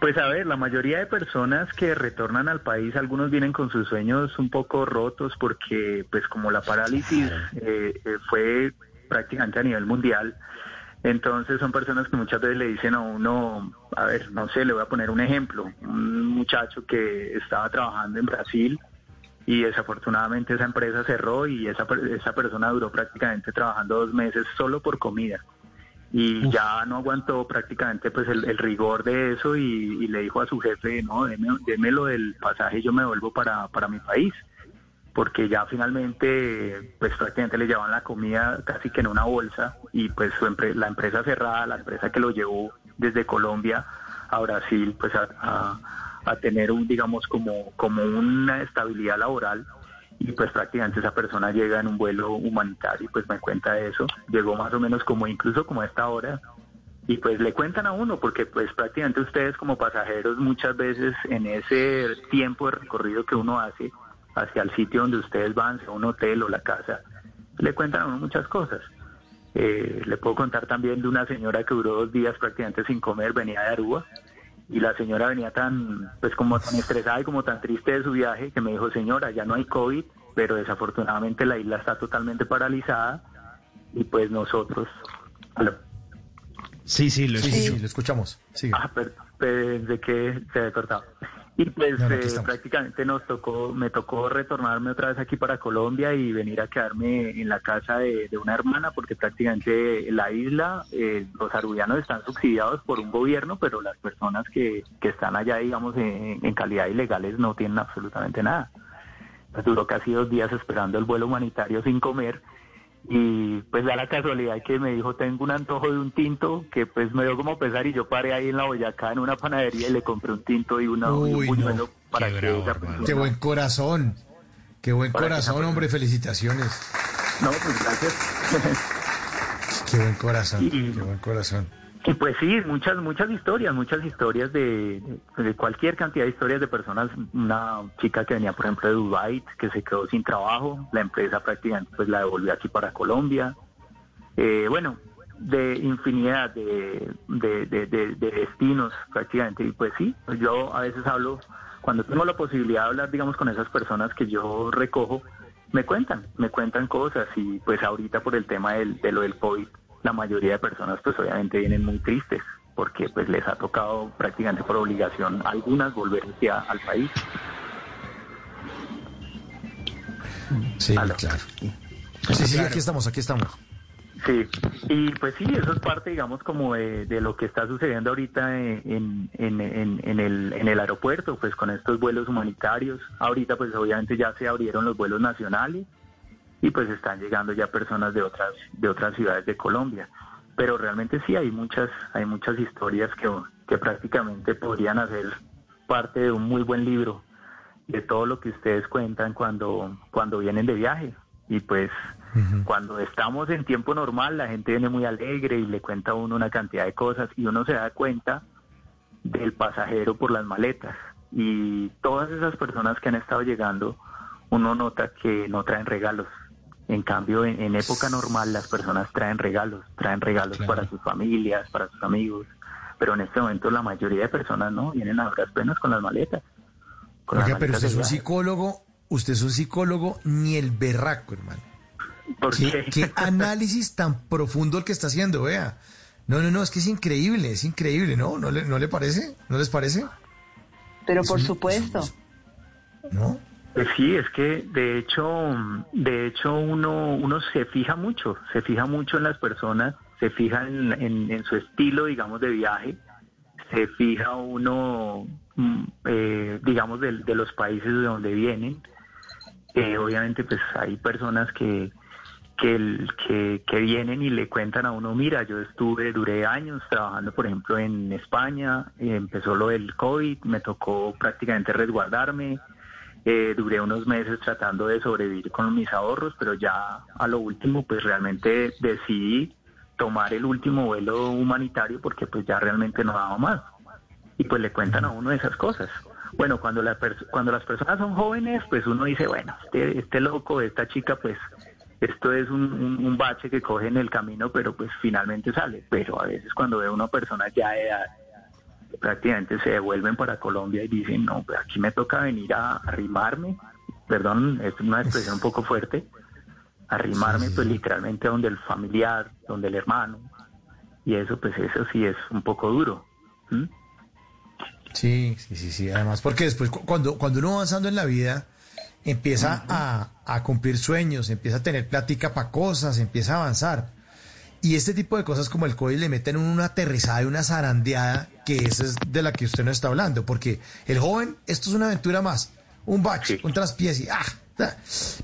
Pues a ver, la mayoría de personas que retornan al país, algunos vienen con sus sueños un poco rotos porque pues como la parálisis eh, eh, fue prácticamente a nivel mundial, entonces son personas que muchas veces le dicen a uno, a ver, no sé, le voy a poner un ejemplo, un muchacho que estaba trabajando en Brasil y desafortunadamente esa empresa cerró y esa, esa persona duró prácticamente trabajando dos meses solo por comida y ya no aguantó prácticamente pues el, rigor de eso y, le dijo a su jefe, no, déme, lo del pasaje y yo me vuelvo para, para mi país, porque ya finalmente pues prácticamente le llevaban la comida casi que en una bolsa y pues su la empresa cerrada, la empresa que lo llevó desde Colombia a Brasil pues a, a tener un digamos como, como una estabilidad laboral y pues prácticamente esa persona llega en un vuelo humanitario y pues me cuenta eso, llegó más o menos como incluso como a esta hora y pues le cuentan a uno porque pues prácticamente ustedes como pasajeros muchas veces en ese tiempo de recorrido que uno hace hacia el sitio donde ustedes van, sea un hotel o la casa, le cuentan a uno muchas cosas. Eh, le puedo contar también de una señora que duró dos días prácticamente sin comer, venía de Aruba y la señora venía tan, pues como tan estresada y como tan triste de su viaje que me dijo, señora, ya no hay COVID, pero desafortunadamente la isla está totalmente paralizada y pues nosotros... Sí, sí, lo, escuchamos. Ah, perdón, pensé que se había cortado. Y pues eh, prácticamente nos tocó, me tocó retornarme otra vez aquí para Colombia y venir a quedarme en la casa de, una hermana porque prácticamente la isla, eh, los arubianos están subsidiados por un gobierno, pero las personas que, que están allá, digamos, en, en calidad ilegales no tienen absolutamente nada. Pues duró casi dos días esperando el vuelo humanitario sin comer y pues da la casualidad que me dijo tengo un antojo de un tinto que pues me dio como pesar y yo paré ahí en la Boyacá en una panadería y le compré un tinto y, una, un buñuelo para que Qué buen corazón, qué buen corazón, hombre, felicitaciones. No, pues gracias. qué buen corazón, qué buen corazón. Y pues sí, muchas, muchas historias, muchas historias de, cualquier cantidad de historias de personas. Una chica que venía, por ejemplo, de Dubai, que se quedó sin trabajo, la empresa prácticamente pues la devolvió aquí para Colombia. Eh, bueno, de infinidad de, de, destinos prácticamente. Y pues sí, yo a veces hablo, cuando tengo la posibilidad de hablar, digamos, con esas personas que yo recojo, me cuentan, me cuentan cosas y pues ahorita por el tema del, de lo del COVID la mayoría de personas pues obviamente vienen muy tristes porque pues les ha tocado prácticamente por obligación algunas volverse al país. Sí, claro. Sí, sí, aquí estamos, aquí estamos. Sí, y pues sí, eso es parte, digamos, como de, lo que está sucediendo ahorita en, en, en, el, en el aeropuerto, pues con estos vuelos humanitarios. Ahorita, pues obviamente ya se abrieron los vuelos nacionales y pues están llegando ya personas de otras de otras ciudades de Colombia. Pero realmente sí hay muchas hay muchas historias que, que prácticamente podrían hacer parte de un muy buen libro de todo lo que ustedes cuentan cuando cuando vienen de viaje. Y pues cuando estamos en tiempo normal la gente viene muy alegre y le cuenta a uno una cantidad de cosas y uno se da cuenta del pasajero por las maletas. Y todas esas personas que han estado llegando uno nota que no traen regalos en cambio, en, época normal las personas traen regalos, traen regalos para sus familias, para sus amigos, pero en este momento la mayoría de personas no vienen a duras penas con las maletas. pero usted es un psicólogo, usted es un psicólogo ni el berraco, hermano. ¿Por qué, qué? análisis tan profundo el que está haciendo, vea. No, no, no, es que es increíble, es increíble, ¿no? ¿No le, no le parece? ¿No les parece? Pero por supuesto. ¿No? Pues sí, es que de hecho, de hecho uno, uno se fija mucho, se fija mucho en las personas, se fija en, su estilo, digamos, de viaje, se fija uno, mm, eh, digamos, de, los países de donde vienen. Eh, obviamente, pues hay personas que, que, que, vienen y le cuentan a uno, mira, yo estuve, duré años trabajando, por ejemplo, en España, empezó lo del COVID, me tocó prácticamente resguardarme, eh, duré unos meses tratando de sobrevivir con mis ahorros, pero ya a lo último pues realmente decidí tomar el último vuelo humanitario porque pues ya realmente no daba más. Y pues le cuentan a uno esas cosas. Bueno, cuando, la cuando las personas son jóvenes, pues uno dice, bueno, este, este loco, esta chica, pues esto es un, un, bache que coge en el camino, pero pues finalmente sale. Pero a veces cuando ve a una persona ya de edad prácticamente se devuelven para Colombia y dicen, no, pues aquí me toca venir a arrimarme, perdón, es una expresión un poco fuerte, arrimarme pues literalmente donde el familiar, donde el hermano, y eso pues eso sí es un poco duro. Sí, sí, sí, sí, además porque después cu- cuando, cuando uno va avanzando en la vida, empieza a, a cumplir sueños, empieza a tener plática para cosas, empieza a avanzar. Y este tipo de cosas como el COVID le meten una aterrizada y una zarandeada, que esa es de la que usted no está hablando, porque el joven, esto es una aventura más, un bache, un traspiés y ¡ah!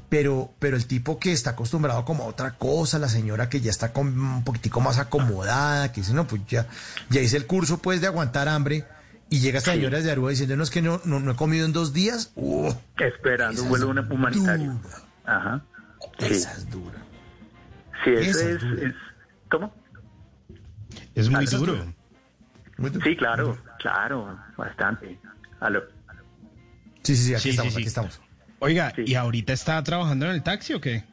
Pero, pero el tipo que está acostumbrado como a otra cosa, la señora que ya está con, un poquitico más acomodada, que dice, no, pues ya, ya hice el curso pues de aguantar hambre, y llega esta señora de Aruba diciéndonos que no, no, no he comido en dos días. ¡uh! Esperando un vuelo humanitario. Ajá. Sí. Esa es dura. Sí, eso Esa es, dura. es- ¿Cómo? Es muy Esa es duro. Sí, claro, claro, bastante. Aló. Sí, sí, sí, aquí Sí, estamos, sí, sí. aquí estamos. Oiga, ¿y ahorita está trabajando en el taxi o qué?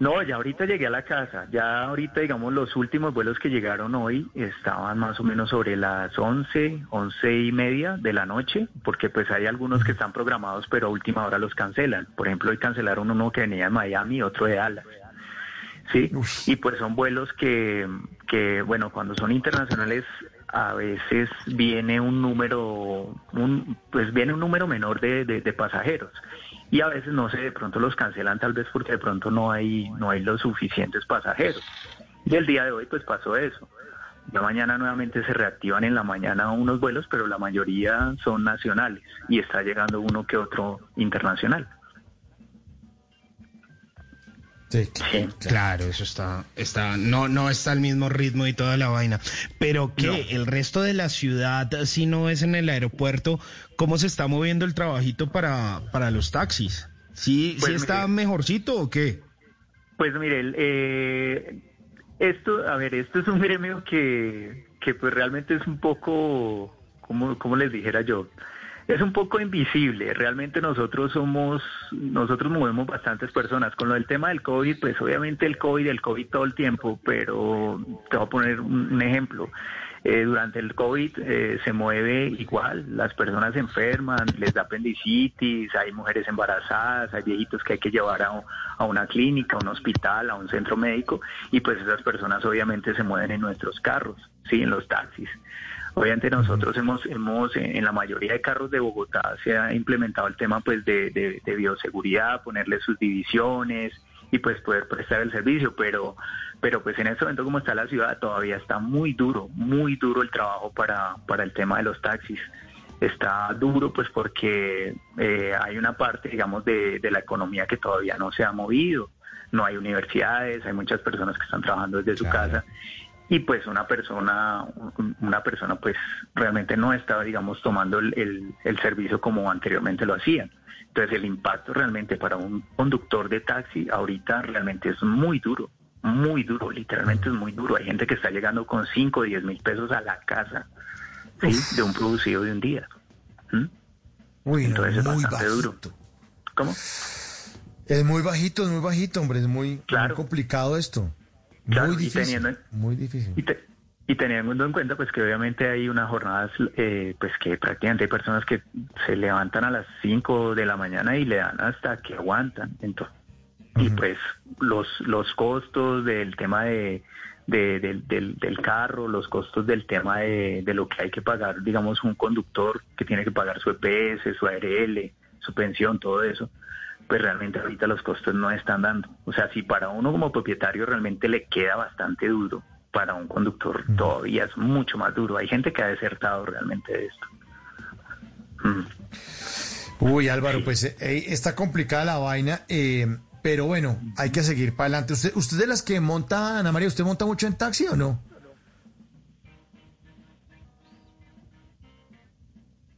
No, ya ahorita llegué a la casa. Ya ahorita, digamos, los últimos vuelos que llegaron hoy estaban más o menos sobre las 11, 11 y media de la noche, porque pues hay algunos que están programados, pero a última hora los cancelan. Por ejemplo, hoy cancelaron uno que venía de Miami y otro de Dallas. Sí, y pues son vuelos que, que, bueno, cuando son internacionales a veces viene un número, un, pues viene un número menor de, de- de pasajeros y a veces no sé, de pronto los cancelan tal vez porque de pronto no hay, no hay los suficientes pasajeros. Y el día de hoy pues pasó eso. Ya mañana nuevamente se reactivan en la mañana unos vuelos, pero la mayoría son nacionales y está llegando uno que otro internacional. Sí, Claro, eso está, está, no, no está al mismo ritmo y toda la vaina. Pero que el resto de la ciudad, si no es en el aeropuerto, ¿cómo se está moviendo el trabajito para, para los taxis? ¿Sí, Pues sí está mejorcito o qué? Pues mire, el, eh, esto, a ver, esto es un gremio que, que pues realmente es un poco, como, como les dijera yo, es un poco invisible. Realmente nosotros somos, nosotros movemos bastantes personas. Con lo del tema del COVID, pues obviamente el COVID, el COVID todo el tiempo, pero te voy a poner un, ejemplo. Eh, durante el COVID eh, se mueve igual, las personas se enferman, les da apendicitis, hay mujeres embarazadas, hay viejitos que hay que llevar a, a una clínica, a un hospital, a un centro médico, y pues esas personas obviamente se mueven en nuestros carros, sí, en los taxis. Obviamente nosotros hemos, hemos en en la mayoría de carros de Bogotá se ha implementado el tema pues de, de- de bioseguridad, ponerle sus divisiones y pues poder prestar el servicio, pero pero pues en este momento como está la ciudad todavía está muy duro, muy duro el trabajo para, para el tema de los taxis. Está duro pues porque eh, hay una parte digamos de, de la economía que todavía no se ha movido, no hay universidades, hay muchas personas que están trabajando desde su casa y pues una persona un- una persona pues realmente no estaba digamos tomando el, el- el servicio como anteriormente lo hacían entonces el impacto realmente para un conductor de taxi ahorita realmente es muy duro muy duro literalmente es muy duro hay gente que está llegando con 5 o 10 mil pesos a la casa ¿sí? de un producido de un día ¿Mm? Uy, entonces es muy bastante duro ¿cómo? Es muy bajito, es muy bajito, hombre, es muy, muy complicado esto. Claro, muy y difícil. teniendo- Muy difícil. Y, te- y teniendo en cuenta pues que obviamente hay unas jornadas eh, pues que prácticamente hay personas que se levantan a las 5 de la mañana y le dan hasta que aguantan. Entonces, y pues los los costos del tema de, de- del, del- del carro, los costos del tema de, de lo que hay que pagar, digamos, un conductor que tiene que pagar su EPS, su ARL, su pensión, todo eso, pues realmente ahorita los costos no están dando. O sea, si para uno como propietario realmente le queda bastante duro, para un conductor todavía es mucho más duro. Hay gente que ha desertado realmente de esto. Uy, Álvaro, pues eh, está complicada la vaina, eh, pero bueno, hay que seguir para adelante. ¿Usted, ¿Usted de las que monta, Ana María, usted monta mucho en taxi o no?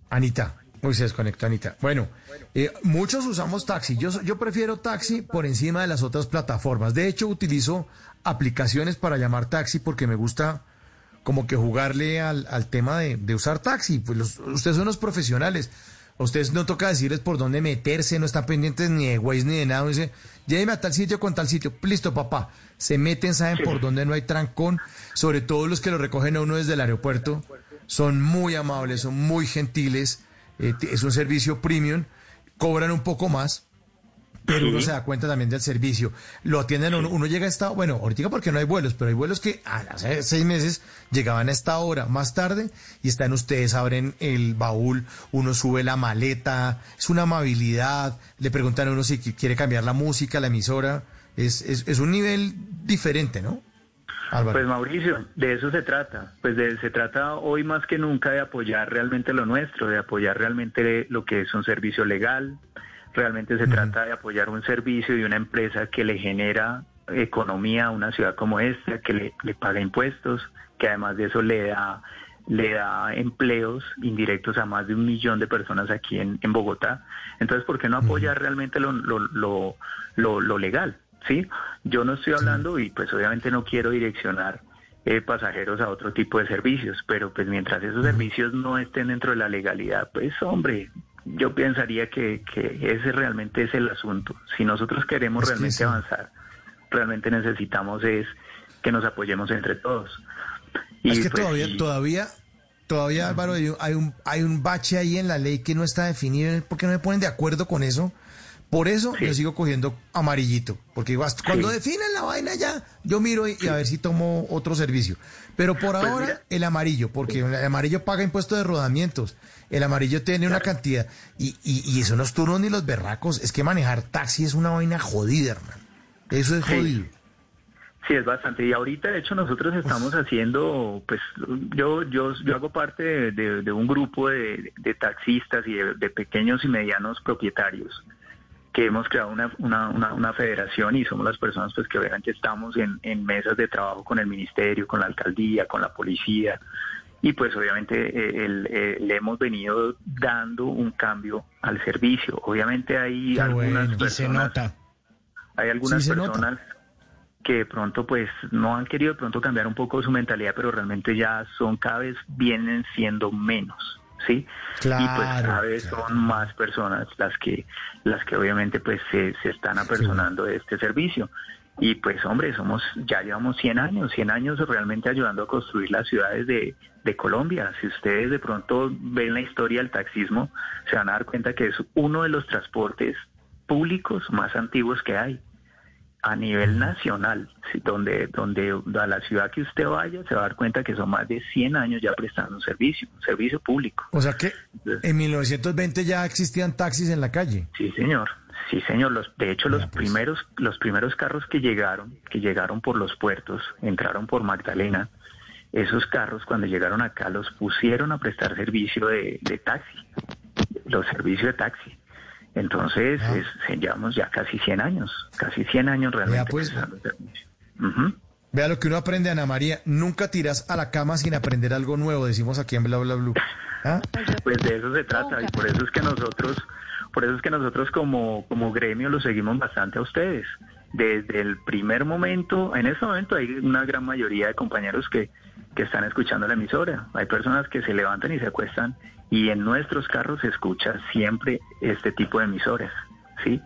Anita, uy, se desconectó Anita. Bueno, eh, muchos usamos taxi. Yo, yo prefiero taxi por encima de las otras plataformas. De hecho, utilizo aplicaciones para llamar taxi porque me gusta como que jugarle al, al tema de, de usar taxi. Pues los- ustedes son los profesionales. Ustedes no toca decirles por dónde meterse, no están pendientes ni de Waze ni de nada. Dice, lléveme a tal sitio con tal sitio. Listo, papá. Se meten, saben por dónde no hay trancón. Sobre todo los que lo recogen a uno desde el aeropuerto. son muy amables, son muy gentiles, eh, es un servicio premium, cobran un poco más, pero uno se da cuenta también del servicio. Lo atienden, uno, uno llega a esta, bueno, ahorita porque no hay vuelos, pero hay vuelos que a- hace seis meses llegaban a esta hora más tarde y están ustedes, abren el baúl, uno sube la maleta, es una amabilidad, le preguntan a uno si qui- quiere cambiar la música, la emisora, es, es, es un nivel diferente, ¿no? Álvaro. Pues Mauricio, de eso se trata. Pues de- se trata hoy más que nunca de apoyar realmente lo nuestro, de apoyar realmente lo que es un servicio legal. Realmente se trata de apoyar un servicio y una empresa que le genera economía a una ciudad como esta, que le, le paga impuestos, que además de eso le da le da empleos indirectos a más de un millón de personas aquí en, en Bogotá. Entonces, ¿por qué no apoyar realmente lo, lo, lo, lo- lo legal? ¿Sí? Yo no estoy hablando y pues obviamente no quiero direccionar eh, pasajeros a otro tipo de servicios, pero pues mientras esos servicios no estén dentro de la legalidad, pues hombre, yo pensaría que, que ese realmente es el asunto. Si nosotros queremos Es que realmente sí. avanzar, realmente necesitamos es que nos apoyemos entre todos. es que pues, todavía, todavía, todavía, Álvaro, hay un, hay un, hay un bache ahí en la ley que no está definido. ¿Por qué no me ponen de acuerdo con eso? Por eso yo sigo cogiendo amarillito, porque digo, hasta cuando definen la vaina ya, yo miro y, y a ver si tomo otro servicio. Pero por Pues ahora el amarillo, porque el amarillo paga impuestos de rodamientos, el amarillo tiene una cantidad, y, y, y eso no es turno ni los berracos, es que manejar taxi es una vaina jodida, hermano. Eso es Sí. jodido. Sí, es bastante. Y ahorita, de hecho, nosotros estamos haciendo, pues yo yo, yo hago parte de, de- de un grupo de, de taxistas y de pequeños y medianos propietarios que hemos creado una, una, una, una federación y somos las personas pues que obviamente estamos en, en mesas de trabajo con el ministerio, con la alcaldía, con la policía y pues obviamente eh, el- eh, le hemos venido dando un cambio al servicio. Obviamente hay Qué algunas bueno. Y se personas nota. hay algunas Sí se nota. personas que de pronto pues no han querido de pronto cambiar un poco su mentalidad, pero realmente ya son cada vez vienen siendo menos, ¿sí? y pues Claro, cada vez son más personas las que las que obviamente pues se, se están apersonando de este servicio. Y pues hombre, somos ya llevamos 100 años, 100 años realmente ayudando a construir las ciudades de, de Colombia. Si ustedes de pronto ven la historia del taxismo, se van a dar cuenta que es uno de los transportes públicos más antiguos que hay a nivel nacional, donde, donde a la ciudad que usted vaya se va a dar cuenta que son más de 100 años ya prestando un servicio, un servicio público. O sea que en 1920 ya existían taxis en la calle. Sí, señor. Sí, señor. Los, de hecho, los primeros, los primeros carros que llegaron, que llegaron por los puertos, entraron por Magdalena. Esos carros, cuando llegaron acá, los pusieron a prestar servicio de, de taxi, los servicios de taxi. Entonces, Ah. es- llevamos ya casi 100 años, casi 100 años realmente pues. prestando servicio. Ujú. Vea lo que uno aprende, Ana María. Nunca tiras a la cama sin aprender algo nuevo, decimos aquí en Bla Bla Blue. ¿Ah? Pues de eso se trata y por eso es que nosotros, por eso es que nosotros como, como gremio lo seguimos bastante a ustedes. Desde el primer momento, en este momento hay una gran mayoría de compañeros que, que están escuchando la emisora. Hay personas que se levantan y se acuestan y en nuestros carros se escucha siempre este tipo de emisoras, ¿sí?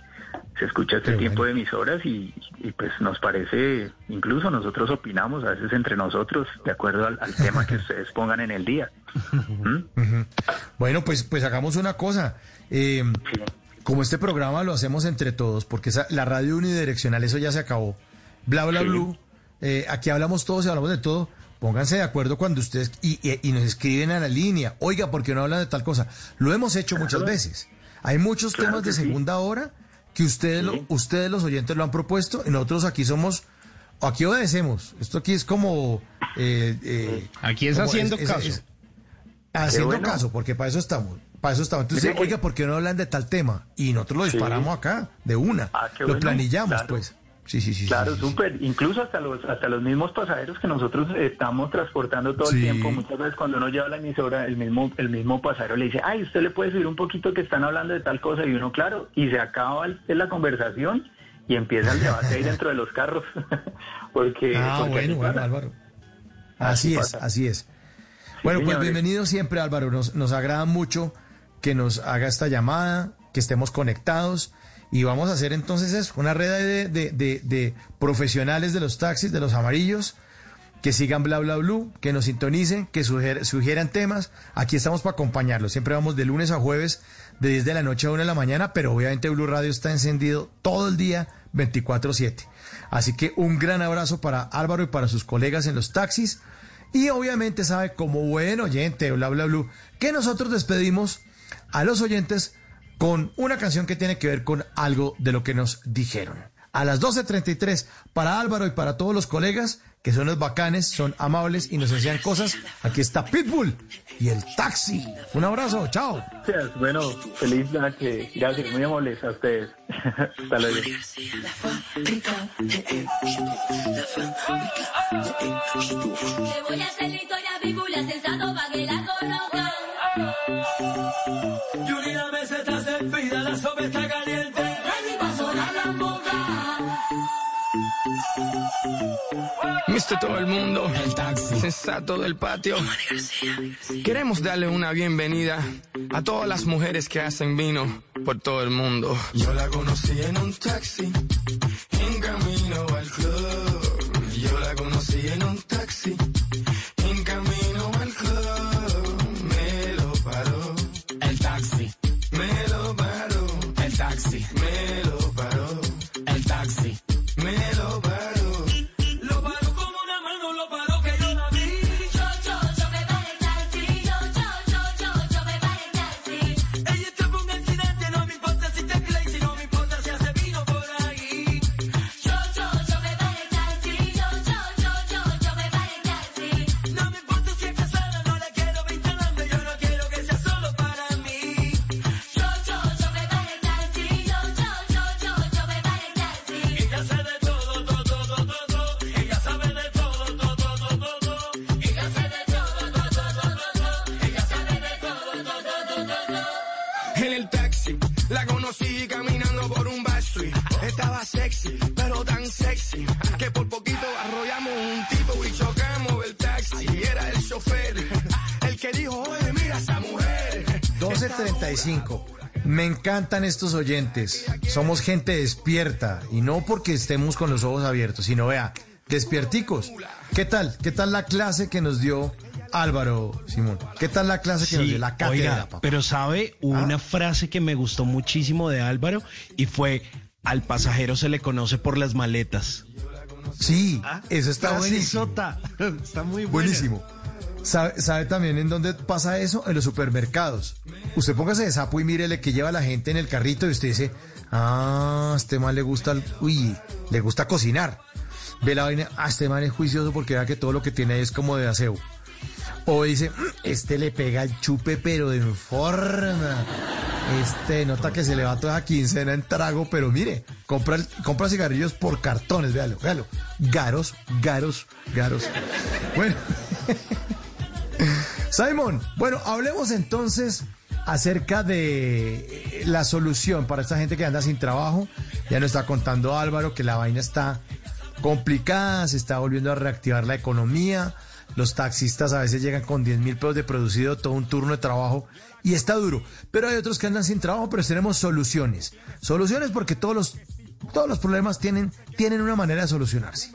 Se escucha este tipo de emisoras y, y, pues nos parece, incluso nosotros opinamos a veces entre nosotros de acuerdo al, al tema que ustedes pongan en el día. ¿Mm? Bueno, pues, pues hagamos una cosa. Eh, como este programa lo hacemos entre todos, porque esa- la radio unidireccional, eso ya se acabó. Bla, bla, Sí. blue. Eh, aquí hablamos todos y hablamos de todo. Pónganse de acuerdo cuando ustedes y, y- y nos escriben a la línea. Oiga, ¿por qué no hablan de tal cosa? Lo hemos hecho muchas veces. Hay muchos Claro temas de sí. segunda hora que ustedes, lo- ustedes los oyentes lo han propuesto y nosotros aquí somos, aquí obedecemos. Esto aquí es como... eh, eh, Aquí es como haciendo caso. haciendo bueno. caso, porque para eso estamos. Para eso estamos. Entonces, oiga, ¿por qué no hablan de tal tema? Y nosotros lo Sí. disparamos acá, de una. Ah, lo bueno, planillamos, claro. pues. Sí, sí, sí. Claro, sí, sí, sí. súper. Incluso hasta los hasta los mismos pasajeros que nosotros estamos transportando todo Sí. el tiempo. Muchas veces cuando uno lleva la emisora, el mismo el mismo pasajero le dice, ay, usted le puede subir un poquito que están hablando de tal cosa y uno, claro, y se acaba el- la conversación y empieza el debate ahí dentro de los carros. porque, Ah, porque bueno, bueno. Álvaro. Así Así es, pasa. así es. Bueno, pues bienvenido siempre, Álvaro. Nos, nos agrada mucho que nos haga esta llamada, que estemos conectados. Y vamos a hacer entonces eso, una red de, de- de- profesionales de los taxis, de los amarillos, que sigan bla bla blue, que nos sintonicen, que sugier- sugieran temas. Aquí estamos para acompañarlos. Siempre vamos de lunes a jueves, de 10 de la noche a 1 de la mañana, pero obviamente Blue Radio está encendido todo el día, 24-7. Así que un gran abrazo para Álvaro y para sus colegas en los taxis. Y obviamente sabe, como buen oyente, bla bla blue, que nosotros despedimos a los oyentes con una canción que tiene que ver con algo de lo que nos dijeron. A las 12.33, para Álvaro y para todos los colegas, que son los bacanes, son amables y nos enseñan cosas, aquí está Pitbull y el taxi. Un abrazo, chao. Gracias. Bueno, feliz noche. Gracias, muy amables a ustedes. Hasta luego. Servida, la sopa está caliente. Ready pa' sonar la boca. Mister todo el mundo, el taxi, sensato del patio. Queremos darle una bienvenida a todas las mujeres que hacen vino por todo el mundo. Yo la conocí en un taxi, en camino al club. 12.35. Me encantan estos oyentes. Somos gente despierta y no porque estemos con los ojos abiertos, sino vea, despierticos. ¿Qué tal? ¿Qué tal la clase que nos dio Álvaro Simón? ¿Qué tal la clase que nos dio la cátedra? oiga, pero sabe una frase que me gustó muchísimo de Álvaro y fue al pasajero se le conoce por las maletas. Sí, eso está Frase buenísimo. Está muy buena. Buenísimo. ¿Sabe, también en dónde pasa eso? En los supermercados. Usted póngase de sapo y mírele que lleva la gente en el carrito y usted dice, ah, este man le gusta, uy, le gusta cocinar. Ve la vaina, ah, este man es juicioso porque vea que todo lo que tiene es como de aseo. O dice, "Mm, este le pega el chupe pero de forma. Este nota que se le va toda la quincena en trago, pero mire, compra, compra cigarrillos por cartones, véalo, véalo. Garos, garos, garos. Bueno. Simon, bueno, hablemos entonces acerca de la solución para esta gente que anda sin trabajo. Ya nos está contando Álvaro que la vaina está complicada, se está volviendo a reactivar la economía. Los taxistas a veces llegan con 10 mil pesos de producido, todo un turno de trabajo y está duro. Pero hay otros que andan sin trabajo, pero tenemos soluciones. Soluciones porque todos los, todos los problemas tienen, tienen una manera de solucionarse.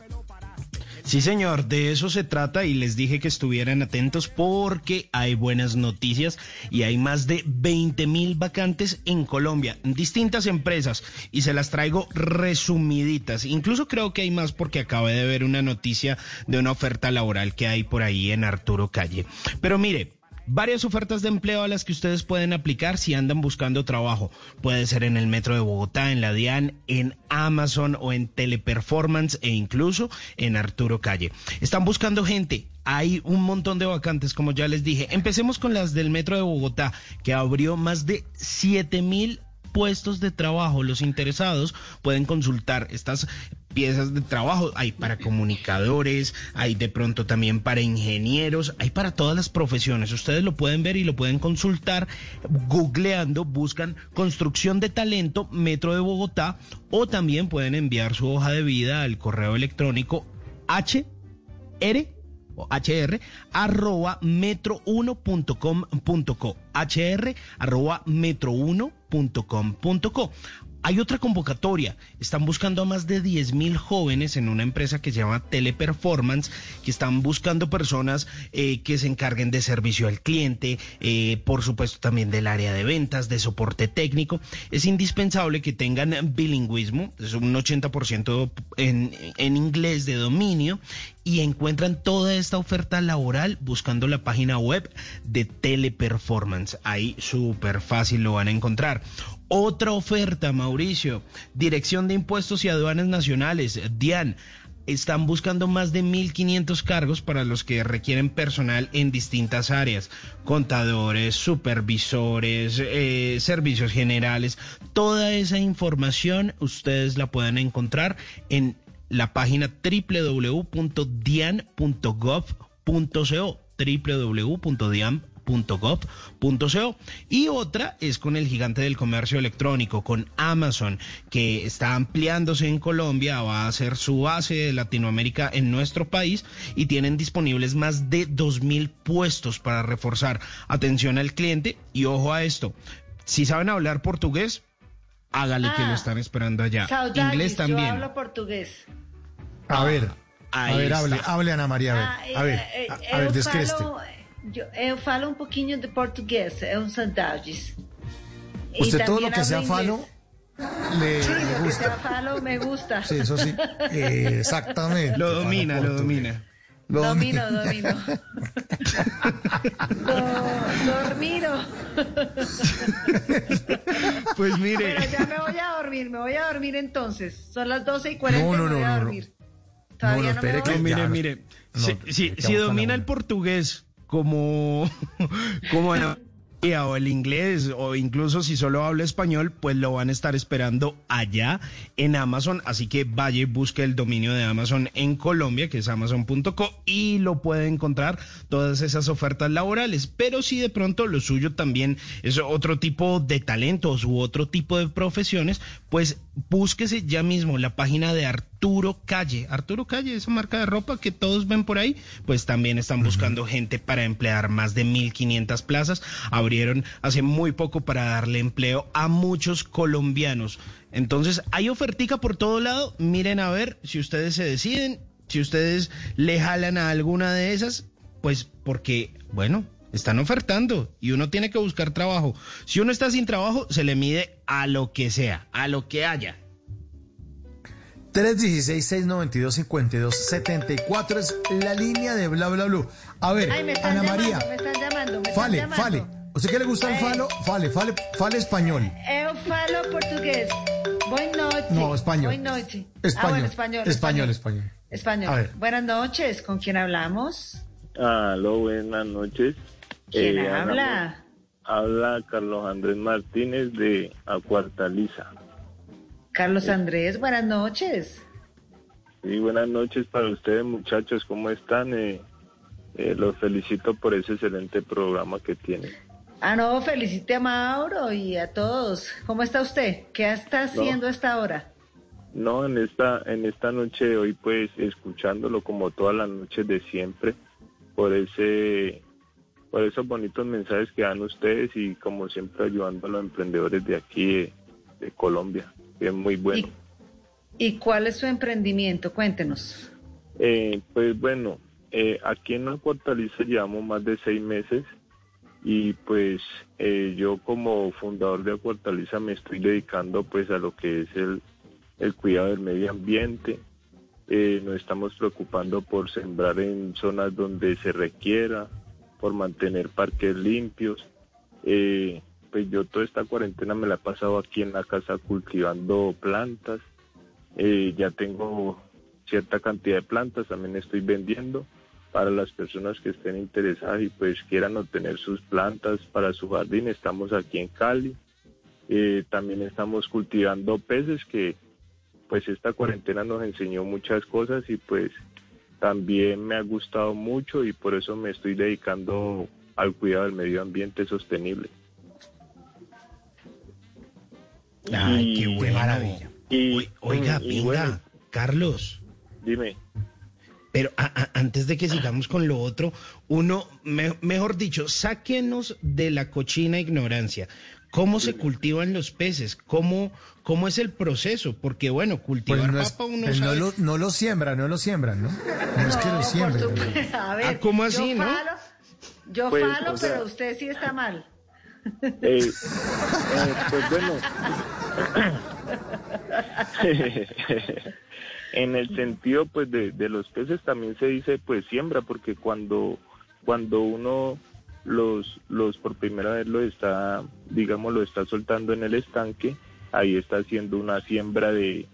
Sí, señor, de eso se trata y les dije que estuvieran atentos porque hay buenas noticias y hay más de 20 mil vacantes en Colombia, en distintas empresas y se las traigo resumiditas. Incluso creo que hay más porque acabé de ver una noticia de una oferta laboral que hay por ahí en Arturo Calle. Pero mire, Varias ofertas de empleo a las que ustedes pueden aplicar si andan buscando trabajo. Puede ser en el Metro de Bogotá, en la DIAN, en Amazon o en Teleperformance e incluso en Arturo Calle. Están buscando gente. Hay un montón de vacantes, como ya les dije. Empecemos con las del Metro de Bogotá, que abrió más de 7 mil puestos de trabajo. Los interesados pueden consultar estas piezas de trabajo. Hay para comunicadores, hay de pronto también para ingenieros, hay para todas las profesiones. Ustedes lo pueden ver y lo pueden consultar googleando, buscan construcción de talento Metro de Bogotá o también pueden enviar su hoja de vida al correo electrónico hr o hr arroba metro1.com.co hr arroba metro1.com.co hay otra convocatoria. Están buscando a más de 10 mil jóvenes en una empresa que se llama Teleperformance, que están buscando personas eh, que se encarguen de servicio al cliente, eh, por supuesto también del área de ventas, de soporte técnico. Es indispensable que tengan bilingüismo, es un 80% en, en inglés de dominio y encuentran toda esta oferta laboral buscando la página web de Teleperformance. Ahí súper fácil lo van a encontrar. Otra oferta, Mauricio. Dirección de Impuestos y Aduanas Nacionales, DIAN. Están buscando más de 1.500 cargos para los que requieren personal en distintas áreas. Contadores, supervisores, eh, servicios generales. Toda esa información ustedes la pueden encontrar en la página www.dian.gov.co www.dian.gov.co y otra es con el gigante del comercio electrónico, con Amazon, que está ampliándose en Colombia, va a ser su base de Latinoamérica en nuestro país y tienen disponibles más de 2.000 puestos para reforzar atención al cliente y ojo a esto, si saben hablar portugués, hágale que Ah. lo están esperando allá. Saudades, Inglés yo también. hablo portugués. A ver, a ver, hable, está. hable Ana María, a ver, Ah, a ver, eh, a, eh, a ver, eu descreste. falo, eu, eu falo um pouquinho de português, é um saudades. E Usted todo lo que sea hablo falo inglés. le, Sí, le lo que gusta. sea falo me gusta. Sí, eso sí. Eh, exactamente. Lo domina, lo portugués. domina. Lo Domino, domino. Do- dormido. Pues mire. Bueno, ya me voy a dormir, me voy a dormir entonces. Son las 12 y 40 No, y no, me voy no, a no, no. dormir. Todavía No, no, me espere voy. que- mire, mire. no, si si- domina el portugués como, como María, o el inglés o incluso si solo habla español, pues lo van a estar esperando allá en Amazon. Así que vaya y busque el dominio de Amazon en Colombia, que es amazon.co, y lo puede encontrar todas esas ofertas laborales. Pero si de pronto lo suyo también es otro tipo de talentos u otro tipo de profesiones, pues búsquese ya mismo la página de Arturo Calle. Arturo Calle, esa marca de ropa que todos ven por ahí, pues también están buscando gente para emplear más de 1.500 plazas. Abrieron hace muy poco para darle empleo a muchos colombianos. Entonces, hay ofertica por todo lado. Miren a ver si ustedes se deciden, si ustedes le jalan a alguna de esas, pues porque, bueno, están ofertando y uno tiene que buscar trabajo. Si uno está sin trabajo, se le mide a lo que sea, a lo que haya. 316-692-5274 es la línea de bla bla blue. A ver, Ay, me están Ana llamando, María, me están llamando, me fale, están llamando. fale. ¿Usted qué le gusta el Eh. falo? Fale, fale, fale español. Eu falo portugués. Boa noite. No, español. Noite. Español. Ah, bueno, español. Español, español. Español. A ver. Buenas noches. ¿Con quién hablamos? Aló, buenas noches. ¿Quién Eh, habla? Habla Carlos Andrés Martínez de Acuartaliza. Carlos Andrés, buenas noches. Y buenas noches para ustedes, muchachos. ¿Cómo están? Eh, eh, los felicito por ese excelente programa que tienen. Ah, no, felicite a Mauro y a todos. ¿Cómo está usted? ¿Qué está haciendo a esta hora? No, en esta, en esta noche de hoy, pues, escuchándolo como todas las noches de siempre, por ese, por esos bonitos mensajes que dan ustedes y como siempre ayudando a los emprendedores de aquí de, de Colombia, que es muy bueno. ¿Y cuál es su emprendimiento? Cuéntenos. Eh, pues bueno, eh, aquí en la Fortaleza llevamos más de seis meses y pues eh, yo como fundador de Fortaleza me estoy dedicando pues a lo que es el, el cuidado del medio ambiente. Eh, nos estamos preocupando por sembrar en zonas donde se requiera, por mantener parques limpios. Eh, pues yo toda esta cuarentena me la he pasado aquí en la casa cultivando plantas. Eh, ya tengo cierta cantidad de plantas, también estoy vendiendo para las personas que estén interesadas y pues quieran obtener sus plantas para su jardín. Estamos aquí en Cali. Eh, también estamos cultivando peces que pues esta cuarentena nos enseñó muchas cosas y pues también me ha gustado mucho y por eso me estoy dedicando al cuidado del medio ambiente sostenible. Ay, qué Y- bueno. maravilla. Y, Oiga, y venga, bueno, Carlos. dime. Pero a- a- antes de que sigamos con lo otro, uno, me- mejor dicho, sáquenos de la cochina ignorancia. ¿Cómo se cultivan los peces? ¿Cómo, cómo es el proceso? Porque bueno, cultivar Pues no, es- papa uno pues no sabe- lo, no lo siembran, no lo siembran, ¿no? No es que lo siembren. A ver, Ah, ¿cómo así, yo no? falo, yo Pues, falo, o sea- pero usted sí está mal. Eh, eh, pues bueno, en el sentido pues de, de los peces también se dice pues siembra porque cuando cuando uno los los por primera vez lo está digamos lo está soltando en el estanque ahí está haciendo una siembra de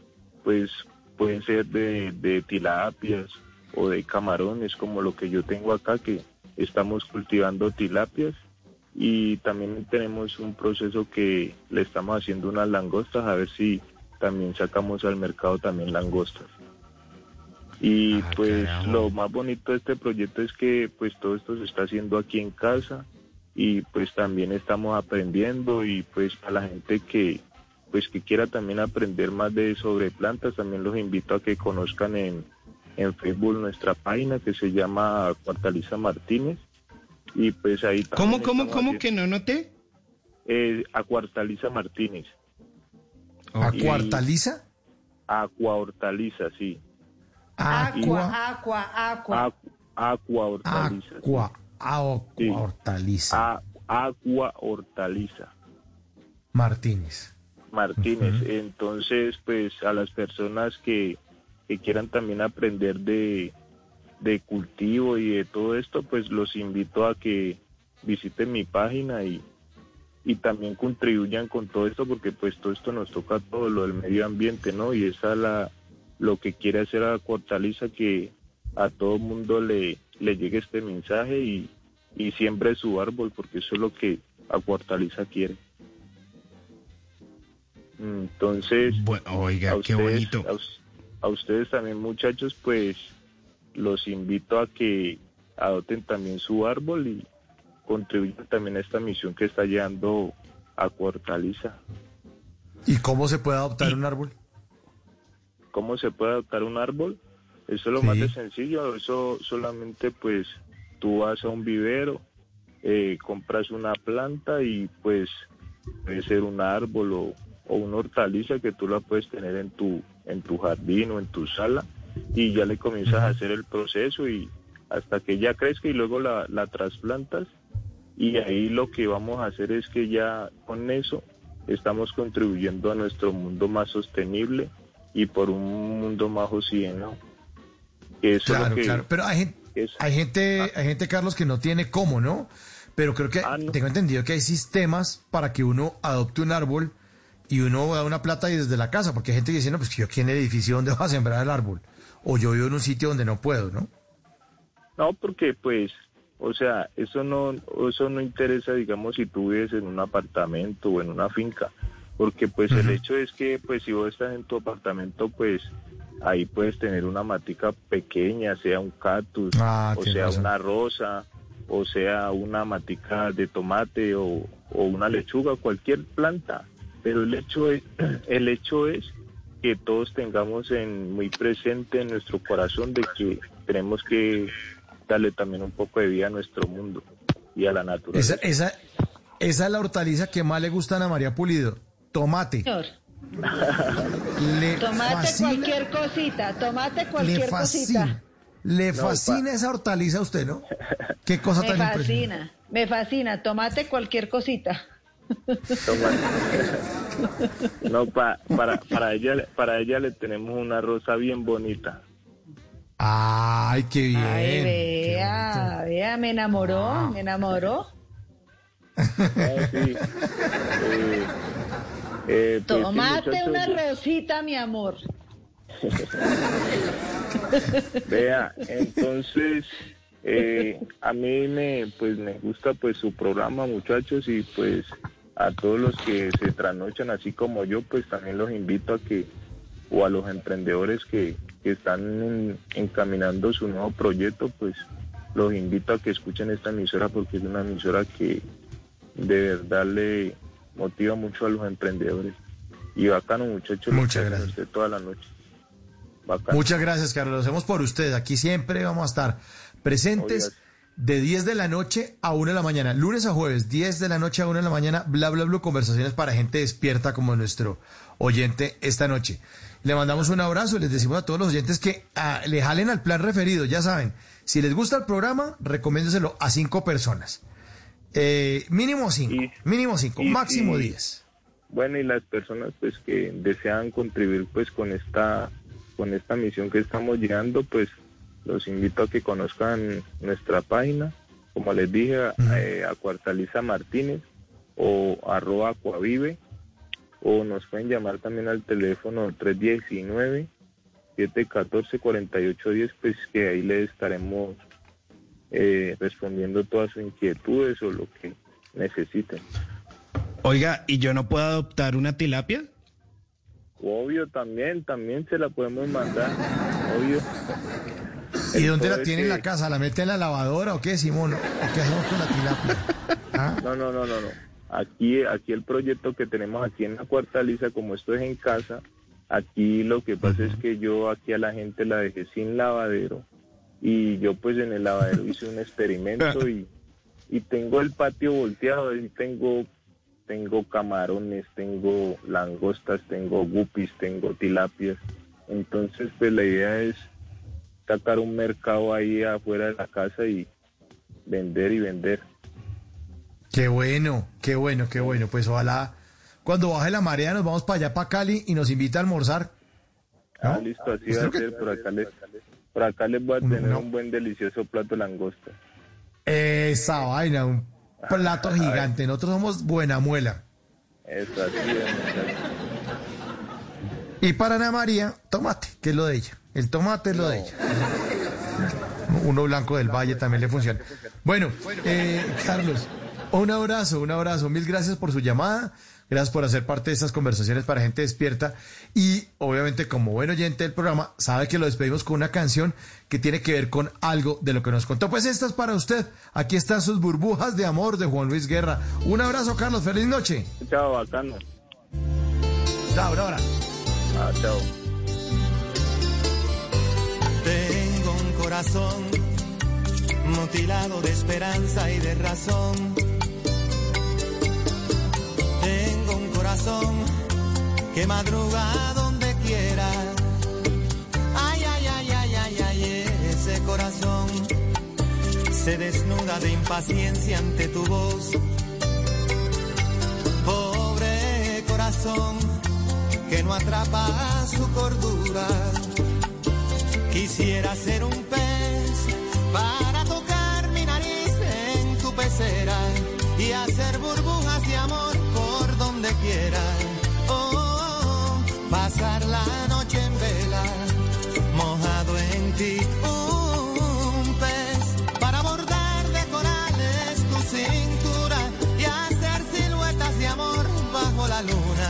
pues pueden ser de, de tilapias o de camarones como lo que yo tengo acá que estamos cultivando tilapias y también tenemos un proceso que le estamos haciendo unas langostas a ver si también sacamos al mercado también langostas. Y pues lo más bonito de este proyecto es que pues todo esto se está haciendo aquí en casa y pues también estamos aprendiendo y pues a la gente que pues que quiera también aprender más de sobre plantas también los invito a que conozcan en, en Facebook nuestra página que se llama Cuartaliza Martínez y pues ahí ¿Cómo, también cómo, cómo haciendo- que no noté? eh, Acuartaliza Martínez. ¿Acuartaliza? Aqua Hortaliza, sí. Aqua, aqua, aqua. Aqua Hortaliza. Aqua, agua Sí. hortaliza. A- Aqua Hortaliza. Martínez. Martínez. Entonces, pues a las personas que, que quieran también aprender de, de cultivo y de todo esto, pues los invito a que visiten mi página y, y también contribuyan con todo esto porque pues todo esto nos toca todo lo del medio ambiente, ¿no? Y esa es la, lo que quiere hacer a Cortaliza que a todo mundo le, le llegue este mensaje y, y siembre su árbol porque eso es lo que a Cortaliza quiere. Entonces, oiga, a qué ustedes- bonito. A, us- a ustedes también, muchachos, pues los invito a que adopten también su árbol y contribuyan también a esta misión que está llevando a Cortaliza. ¿Y cómo se puede adoptar un árbol? ¿Cómo se puede adoptar un árbol? Eso es lo Sí. más de sencillo. Eso solamente pues tú vas a un vivero, eh, compras una planta y pues puede ser un árbol o, o una hortaliza que tú la puedes tener en tu, en tu jardín o en tu sala y ya le comienzas a hacer el proceso y hasta que ya crezca y luego la, la trasplantas y ahí lo que vamos a hacer es que ya con eso estamos contribuyendo a nuestro mundo más sostenible y por un mundo más. Que eso es lo Claro, que- claro. Pero hay gente, es- hay gente, hay gente, Carlos, que no tiene cómo, ¿no? Pero creo que Ah, tengo entendido que hay sistemas para que uno adopte un árbol y uno da una plata y desde la casa, porque hay gente que dice, no, pues yo aquí en el edificio donde va a sembrar el árbol, o yo vivo en un sitio donde no puedo, ¿no? No, porque pues, o sea, eso no, eso no interesa, digamos, si tú vives en un apartamento o en una finca, porque pues el hecho es que, pues, si vos estás en tu apartamento, pues, ahí puedes tener una matica pequeña, sea un cactus, Ah, o sea razón. una rosa, o sea una matica de tomate o, o una lechuga, cualquier planta. Pero el hecho es, el hecho es que todos tengamos en, muy presente en nuestro corazón de que tenemos que darle también un poco de vida a nuestro mundo y a la naturaleza. Esa, esa, esa es la hortaliza que más le gusta a María Pulido. Tomate. Señor, Le tomate fascina, cualquier cosita, tomate le cualquier fascina. cosita. Le No, fascina esa hortaliza a usted, ¿no? Qué cosa Me tan impresionante. fascina, me fascina, tomate cualquier cosita. No, pa- para, para, ella, para ella le tenemos una rosa bien bonita. Ay, qué bien. Ay, qué vea, vea, me enamoró, me enamoró. Ah, sí. Eh, eh, pues Tomate una rosita, mi amor. Vea, entonces eh, a mí me pues me gusta pues su programa muchachos y pues a todos los que se trasnochan así como yo pues también los invito a que o a los emprendedores que, que están en- encaminando su nuevo proyecto pues los invito a que escuchen esta emisora porque es una emisora que de verdad le motiva mucho a los emprendedores y bacano muchachos Muchas gracias. toda la noche Bacano. Muchas gracias, Carlos. Lo hacemos por usted. Aquí siempre vamos a estar presentes de 10 de la noche a 1 de la mañana. Lunes a jueves, 10 de la noche a 1 de la mañana, bla, bla, bla, conversaciones para gente despierta como nuestro oyente esta noche. Le mandamos un abrazo y les decimos a todos los oyentes que ah, le jalen al plan referido, ya saben. Si les gusta el programa, recomiéndeselo a cinco personas. Eh, mínimo cinco, mínimo cinco, y- máximo y- 10. Bueno, y las personas pues que desean contribuir pues con esta con esta misión que estamos llevando, pues los invito a que conozcan nuestra página, como les dije, eh, a Cuartaliza Martínez o arroba Acuavive, o nos pueden llamar también al teléfono 319 714 4810, pues que ahí les estaremos eh, respondiendo todas sus inquietudes o lo que necesiten. Oiga, ¿y yo no puedo adoptar una tilapia? Obvio, también, también se la podemos mandar, obvio. ¿Y dónde la tiene en la casa? ¿La mete en la lavadora o qué, Simón? ¿O qué hacemos con la tilapia? No, no, no, no, no. Aquí, aquí el proyecto que tenemos aquí en la Cuarta Lisa, como esto es en casa, aquí lo que pasa es que yo aquí a la gente la dejé sin lavadero y yo pues en el lavadero hice un experimento y, y tengo el patio volteado, y tengo tengo camarones, tengo langostas, tengo guppies, tengo tilapias. Entonces, pues la idea es sacar un mercado ahí afuera de la casa y vender y vender. Qué bueno, qué bueno, qué bueno. Pues ojalá cuando baje la marea nos vamos para allá, para Cali y nos invita a almorzar. Ah, listo, así va a ser. Por acá, les, por acá les voy a tener No. un buen delicioso plato de langosta. Esa vaina, un plato gigante. Nosotros somos buena muela. Eso, así es, muchachos. Y para Ana María, tomate, que es lo de ella. El tomate es lo de ella. Uno blanco del valle también le funciona. Bueno, eh, Carlos, un abrazo, un abrazo. Mil gracias por su llamada. Gracias por hacer parte de estas conversaciones para gente despierta. Y obviamente, como buen oyente del programa, sabe que lo despedimos con una canción que tiene que ver con algo de lo que nos contó. Pues esta es para usted. Aquí están sus burbujas de amor de Juan Luis Guerra. Un abrazo, Carlos. Feliz noche. Chao, bacano. Chao, ahora. Ah, chao. Tengo un corazón mutilado de esperanza y de razón. Tengo corazón que madruga donde quiera. Ay, ay, ay, ay, ay, ay, ese corazón se desnuda de impaciencia ante tu voz. Pobre corazón que no atrapa su cordura. Quisiera ser un pez para tocar mi nariz en tu pecera y hacer burbujas Oh, pasar la noche en vela, mojado en ti. Un pez para bordar de corales tu cintura y hacer siluetas de amor bajo la luna.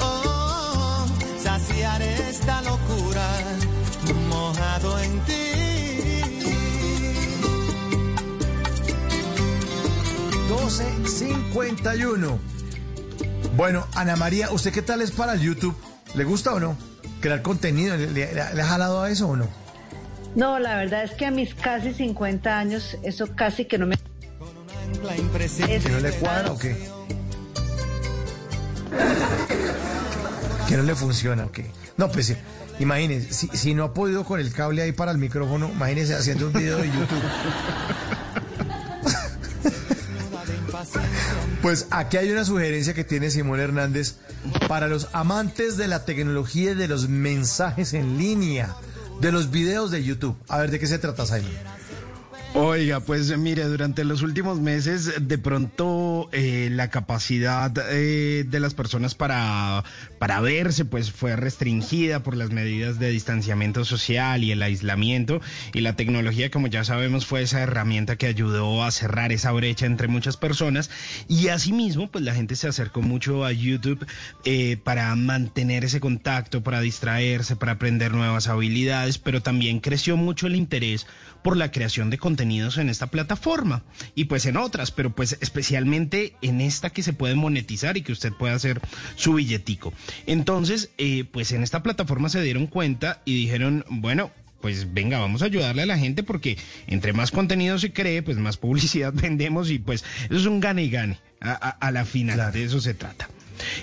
Oh, saciar esta locura mojado en ti. 1251. Bueno, Ana María, ¿usted qué tal es para el YouTube? ¿Le gusta o no? ¿Crear contenido? ¿Le, le- le ha jalado a eso o no? No, la verdad es que a mis casi 50 años, eso casi que no me... ¿Que no le cuadra o qué? Que no le funciona o qué? No, pues imagínese, si, si no ha podido con el cable ahí para el micrófono, imagínese haciendo un video de YouTube. Pues aquí hay una sugerencia que tiene Simón Hernández para los amantes de la tecnología y de los mensajes en línea, de los videos de YouTube. A ver, ¿de qué se trata, Simon? Oiga, pues mire, durante los últimos meses de pronto eh, la capacidad eh, de las personas para, para verse pues fue restringida por las medidas de distanciamiento social y el aislamiento. Y la tecnología como ya sabemos fue esa herramienta que ayudó a cerrar esa brecha entre muchas personas. Y asimismo pues la gente se acercó mucho a YouTube eh, para mantener ese contacto, para distraerse, para aprender nuevas habilidades, pero también creció mucho el interés por la creación de contenidos en esta plataforma y pues en otras, pero pues especialmente en esta que se puede monetizar y que usted puede hacer su billetico. Entonces, eh, pues en esta plataforma se dieron cuenta y dijeron, bueno, pues venga, vamos a ayudarle a la gente porque entre más contenido se cree, pues más publicidad vendemos y pues eso es un gane y gane a, a- a la final, de eso se trata.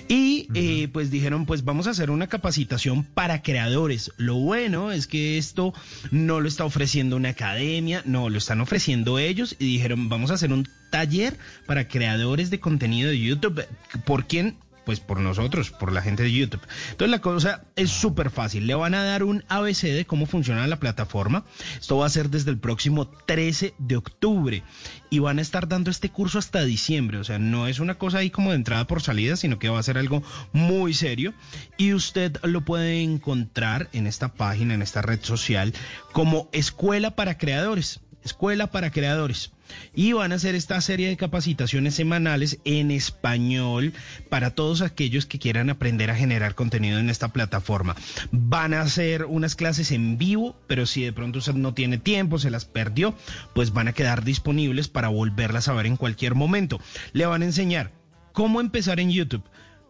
Y eh, pues dijeron, pues vamos a hacer una capacitación para creadores. Lo bueno es que esto no lo está ofreciendo una academia, no, lo están ofreciendo ellos y dijeron, vamos a hacer un taller para creadores de contenido de YouTube. ¿Por quién? Pues por nosotros, por la gente de YouTube. Entonces la cosa es súper fácil. Le van a dar un ABC de cómo funciona la plataforma. Esto va a ser desde el próximo 13 de octubre. Y van a estar dando este curso hasta diciembre. O sea, no es una cosa ahí como de entrada por salida, sino que va a ser algo muy serio. Y usted lo puede encontrar en esta página, en esta red social, como Escuela para Creadores. Escuela para Creadores. Y van a hacer esta serie de capacitaciones semanales en español para todos aquellos que quieran aprender a generar contenido en esta plataforma. Van a hacer unas clases en vivo, pero si de pronto usted no tiene tiempo, se las perdió, pues van a quedar disponibles para volverlas a ver en cualquier momento. Le van a enseñar cómo empezar en YouTube,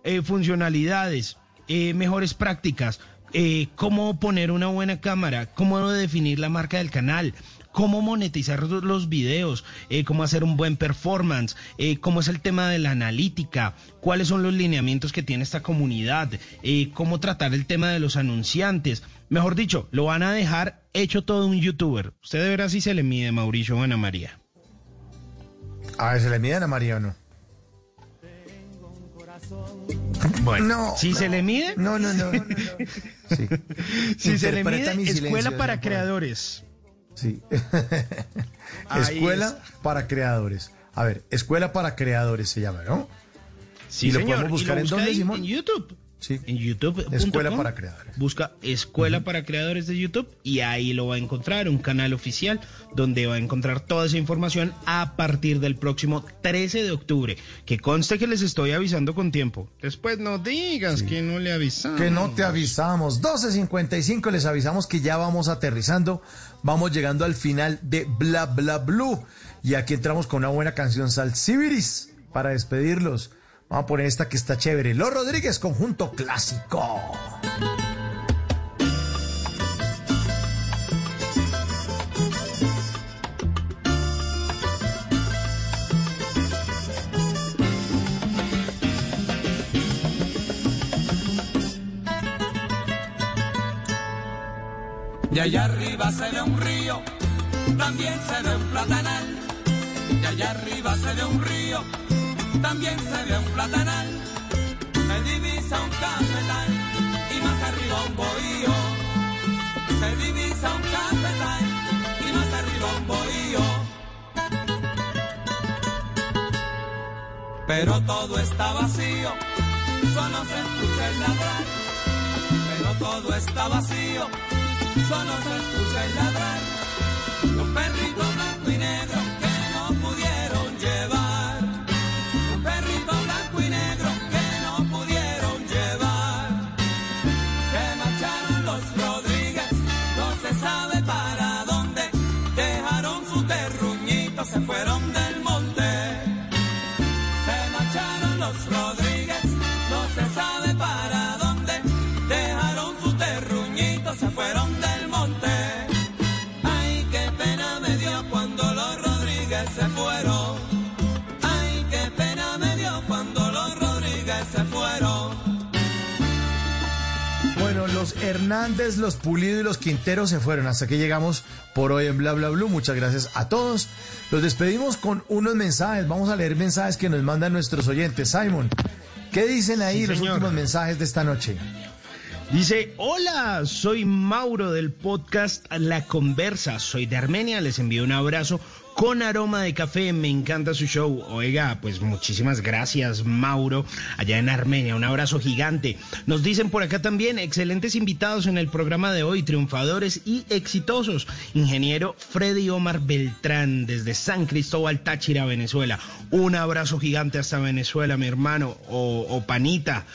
eh, funcionalidades, eh, mejores prácticas, eh, cómo poner una buena cámara, cómo definir la marca del canal, cómo monetizar los videos, eh, cómo hacer un buen performance, eh, cómo es el tema de la analítica, cuáles son los lineamientos que tiene esta comunidad, eh, cómo tratar el tema de los anunciantes. Mejor dicho, lo van a dejar hecho todo un youtuber. Usted de ver si se le mide, Mauricio o Ana María. A ver, ¿se le miden a María o no? Bueno, no, si se le mide. No, no, no. no, no. Sí. Si se le mide, escuela para creadores. Sí. Escuela para creadores. A ver, Escuela para creadores se llama, ¿no? Sí, ¿Y lo señor. podemos buscar lo en dónde, Simón? En YouTube. Sí. En YouTube. Escuela para creadores. Busca Escuela para Creadores de YouTube y ahí lo va a encontrar, un canal oficial donde va a encontrar toda esa información a partir del próximo 13 de octubre. Que conste que les estoy avisando con tiempo. Después no digas que no le avisamos. Que no te avisamos. 12.55 les avisamos que ya vamos aterrizando. Vamos llegando al final de Bla Bla Blue. Y aquí entramos con una buena canción Salsibiris para despedirlos. Vamos a poner esta que está chévere. Los Rodríguez, conjunto clásico. Y allá arriba se ve un río, también se ve un platanal. Y allá arriba se ve un río, también se ve un platanal. Se divisa un cafetal y más arriba un bohío. Se divisa un cafetal y más arriba un bohío. Pero todo está vacío, solo se escucha el ladrar. Pero todo está vacío, solo se escucha el ladrar. De un perrito blanco y negro Hernández, los Pulido y los Quinteros se fueron. Hasta que llegamos por hoy en Bla Bla Blue. Muchas gracias a todos. Los despedimos con unos mensajes. Vamos a leer mensajes que nos mandan nuestros oyentes. Simon, ¿qué dicen ahí Sí, los señor. últimos mensajes de esta noche? Dice, hola, soy Mauro del podcast La Conversa, soy de Armenia, les envío un abrazo con aroma de café, me encanta su show. Oiga, pues muchísimas gracias Mauro, allá en Armenia, un abrazo gigante. Nos dicen por acá también, excelentes invitados en el programa de hoy, triunfadores y exitosos. Ingeniero Freddy Omar Beltrán, desde San Cristóbal, Táchira, Venezuela. Un abrazo gigante hasta Venezuela, mi hermano, o, o panita.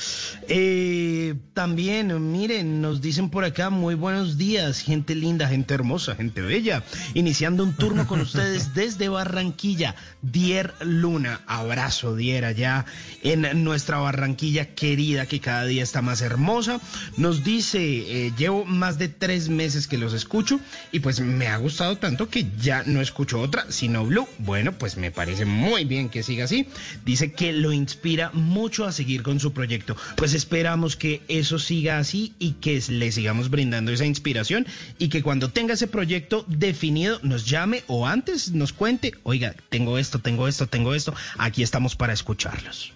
Eh, también, miren, nos dicen por acá, muy buenos días, gente linda, gente hermosa, gente bella. Iniciando un turno con ustedes Desde Barranquilla. Dier Luna, abrazo Dier allá en nuestra Barranquilla querida que cada día está más hermosa. Nos dice, eh, llevo más de tres meses que los escucho y pues me ha gustado tanto que ya no escucho otra, sino Blue. Bueno, pues me parece muy bien que siga así. Dice que lo inspira mucho a seguir con su proyecto. Pues esperamos que eso siga así y que le sigamos brindando esa inspiración y que cuando tenga ese proyecto definido nos llame o antes nos cuente, oiga, tengo esto, tengo esto, tengo esto, aquí estamos para escucharlos.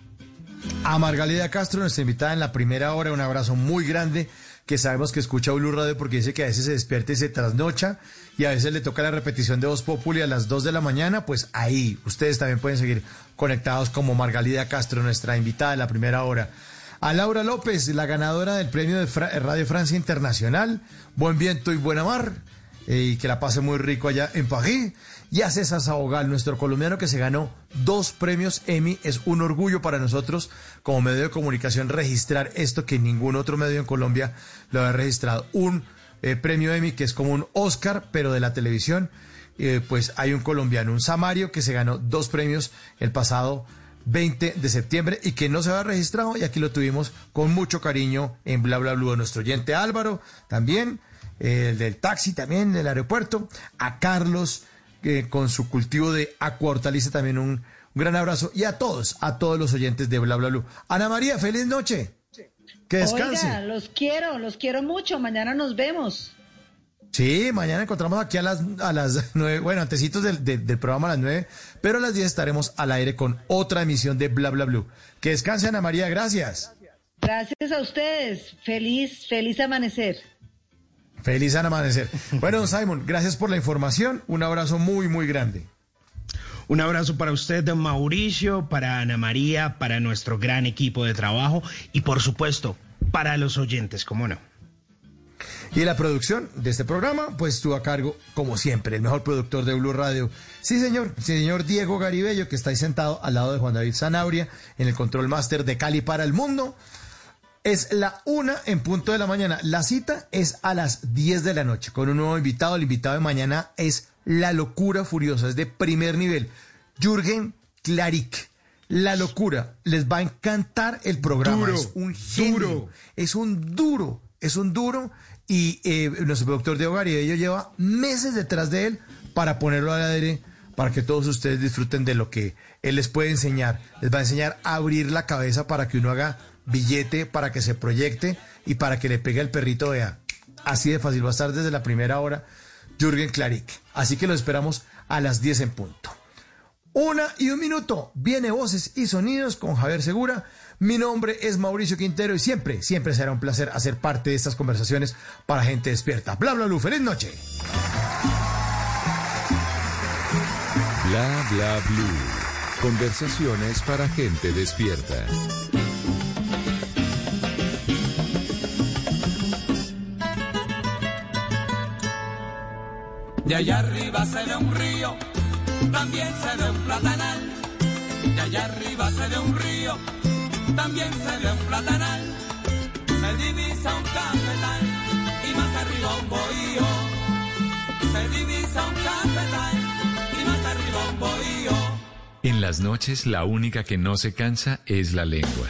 A Margalida Castro, nuestra invitada en la primera hora, un abrazo muy grande, que sabemos que escucha Blue Radio porque dice que a veces se despierta y se trasnocha y a veces le toca la repetición de Voz Populi a las 2 de la mañana, pues ahí ustedes también pueden seguir conectados como Margalida Castro, nuestra invitada en la primera hora. A Laura López, la ganadora del premio de Radio Francia Internacional, Buen Viento y Buena Mar, eh, y que la pase muy rico allá en París. Y a César Sabogal, nuestro colombiano que se ganó dos premios Emmy. Es un orgullo para nosotros como medio de comunicación registrar esto que ningún otro medio en Colombia lo ha registrado. Un eh, premio Emmy que es como un Oscar, pero de la televisión. Eh, pues hay un colombiano, un Samario, que se ganó dos premios el pasado 20 de septiembre y que no se había registrado y aquí lo tuvimos con mucho cariño en Bla Bla Blue. Nuestro oyente Álvaro también, el del taxi también, del aeropuerto, a Carlos eh, con su cultivo de agua hortaliza también un, un gran abrazo y a todos, a todos los oyentes de Bla Bla Blue. Ana María, feliz noche. Que descanse. Oiga, los quiero, los quiero mucho. Mañana nos vemos. Sí, mañana encontramos aquí a las, a las nueve, bueno, antecitos del, del- del programa a las nueve, pero a las diez estaremos al aire con otra emisión de Bla Bla Blue. Que descanse Ana María, gracias. Gracias a ustedes. Feliz, feliz amanecer. Feliz amanecer. Bueno, don Simon, gracias por la información. Un abrazo muy, muy grande. Un abrazo para usted, don Mauricio, para Ana María, para nuestro gran equipo de trabajo y por supuesto para los oyentes, ¿cómo no? Y la producción de este programa, pues estuvo a cargo, como siempre, el mejor productor de Blue Radio. Sí, señor, sí, señor Diego Garibello, que está ahí sentado al lado de Juan David Zanabria en el control máster de Cali para el mundo. Es la una en punto de la mañana. La cita es a las 10 de la noche con un nuevo invitado. El invitado de mañana es La Locura Furiosa, es de primer nivel. Jürgen Klarik. La locura. Les va a encantar el programa. Duro, es un genio. Es un duro. Es un duro. Y eh, nuestro productor de hogar y ello lleva meses detrás de él para ponerlo al aire, para que todos ustedes disfruten de lo que él les puede enseñar. Les va a enseñar a abrir la cabeza para que uno haga billete, para que se proyecte y para que le pegue al perrito, vea. Así de fácil va a estar desde la primera hora Jürgen Klarik. Así que lo esperamos a las 10 en punto. Una y un minuto. Viene voces y sonidos con Javier Segura. Mi nombre es Mauricio Quintero y siempre, siempre será un placer hacer parte de estas conversaciones para gente despierta. Bla, bla, bla. Feliz noche. Bla bla blue. Conversaciones para gente despierta. De allá arriba se ve un río, también se ve un platanal. De allá arriba se ve un río, también se ve un platanal. Se divisa un cafetal y más arriba un bohío. Se divisa un cafetal y más arriba un bohío. En las noches la única que no se cansa es la lengua.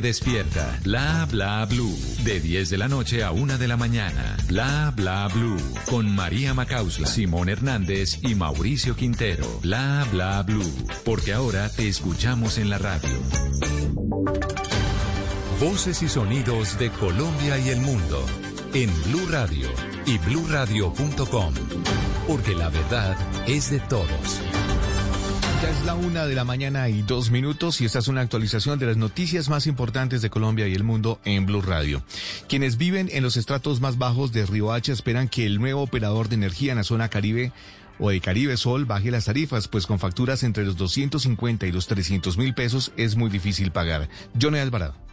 despierta. Bla bla blue. De 10 de la noche a 1 de la mañana. Bla bla blue. Con María Macausla, Simón Hernández y Mauricio Quintero. Bla bla blue. Porque ahora te escuchamos en la radio. Voces y sonidos de Colombia y el mundo en Blue Radio y bluradio.com, porque la verdad es de todos. Ya es la una de la mañana y dos minutos y esta es una actualización de las noticias más importantes de Colombia y el mundo en Blue Radio. Quienes viven en los estratos más bajos de Río Hacha esperan que el nuevo operador de energía en la zona Caribe o de Caribe Sol baje las tarifas, pues con facturas entre los 250 y los 300 mil pesos es muy difícil pagar. Johnny Alvarado.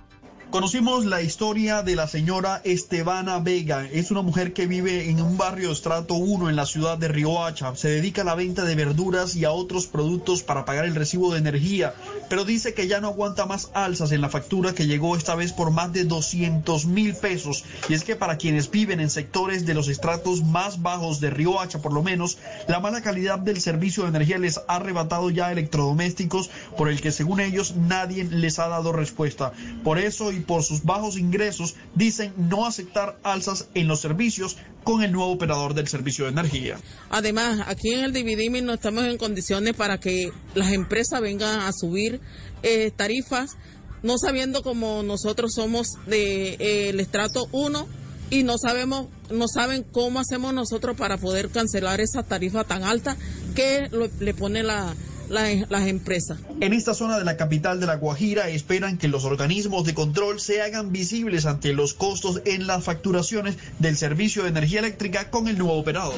Conocimos la historia de la señora Estebana Vega. Es una mujer que vive en un barrio estrato 1 en la ciudad de Riohacha. Se dedica a la venta de verduras y a otros productos para pagar el recibo de energía, pero dice que ya no aguanta más alzas en la factura que llegó esta vez por más de 200 mil pesos. Y es que para quienes viven en sectores de los estratos más bajos de Riohacha, por lo menos, la mala calidad del servicio de energía les ha arrebatado ya electrodomésticos por el que según ellos nadie les ha dado respuesta. Por eso y por sus bajos ingresos dicen no aceptar alzas en los servicios con el nuevo operador del servicio de energía. Además, aquí en el Dividimi no estamos en condiciones para que las empresas vengan a subir eh, tarifas, no sabiendo como nosotros somos del de, el estrato 1 y no sabemos, no saben cómo hacemos nosotros para poder cancelar esa tarifa tan alta que le pone la, la, las empresas. En esta zona de la capital de La Guajira esperan que los organismos de control se hagan visibles ante los costos en las facturaciones del servicio de energía eléctrica con el nuevo operador.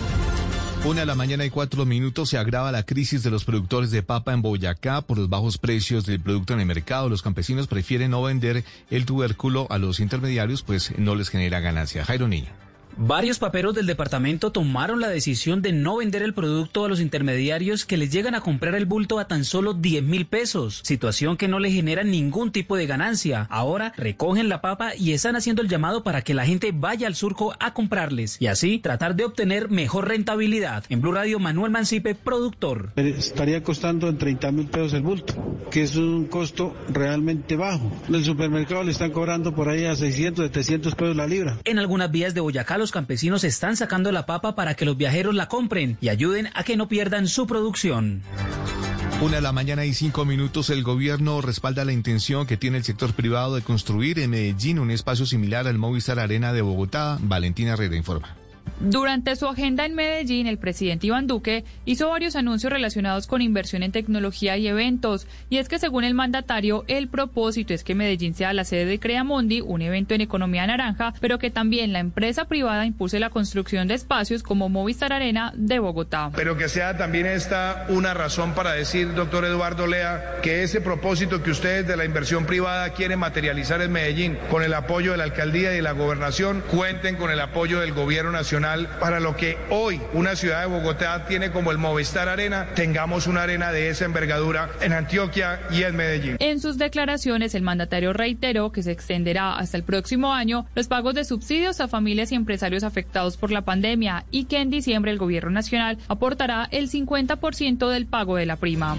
Una de la mañana y cuatro minutos se agrava la crisis de los productores de papa en Boyacá por los bajos precios del producto en el mercado. Los campesinos prefieren no vender el tubérculo a los intermediarios, pues no les genera ganancia. Jairo Niño. Varios paperos del departamento tomaron la decisión de no vender el producto a los intermediarios que les llegan a comprar el bulto a tan solo 10 mil pesos, situación que no les genera ningún tipo de ganancia. Ahora recogen la papa y están haciendo el llamado para que la gente vaya al surco a comprarles y así tratar de obtener mejor rentabilidad. En Blue Radio, Manuel Mancipe, productor. Estaría costando en 30 mil pesos el bulto, que es un costo realmente bajo. En el supermercado le están cobrando por ahí a 600, 700 pesos la libra. En algunas vías de Boyacá, los campesinos están sacando la papa para que los viajeros la compren y ayuden a que no pierdan su producción. Una de la mañana y cinco minutos, el gobierno respalda la intención que tiene el sector privado de construir en Medellín un espacio similar al Movistar Arena de Bogotá. Valentina Herrera informa. Durante su agenda en Medellín, el presidente Iván Duque hizo varios anuncios relacionados con inversión en tecnología y eventos. Y es que según el mandatario, el propósito es que Medellín sea la sede de Creamondi, un evento en economía naranja, pero que también la empresa privada impulse la construcción de espacios como Movistar Arena de Bogotá. Pero que sea también esta una razón para decir, doctor Eduardo Lea, que ese propósito que ustedes de la inversión privada quieren materializar en Medellín con el apoyo de la alcaldía y de la gobernación, cuenten con el apoyo del gobierno nacional para lo que hoy una ciudad de Bogotá tiene como el Movistar Arena, tengamos una arena de esa envergadura en Antioquia y en Medellín. En sus declaraciones, el mandatario reiteró que se extenderá hasta el próximo año los pagos de subsidios a familias y empresarios afectados por la pandemia y que en diciembre el gobierno nacional aportará el 50% del pago de la prima.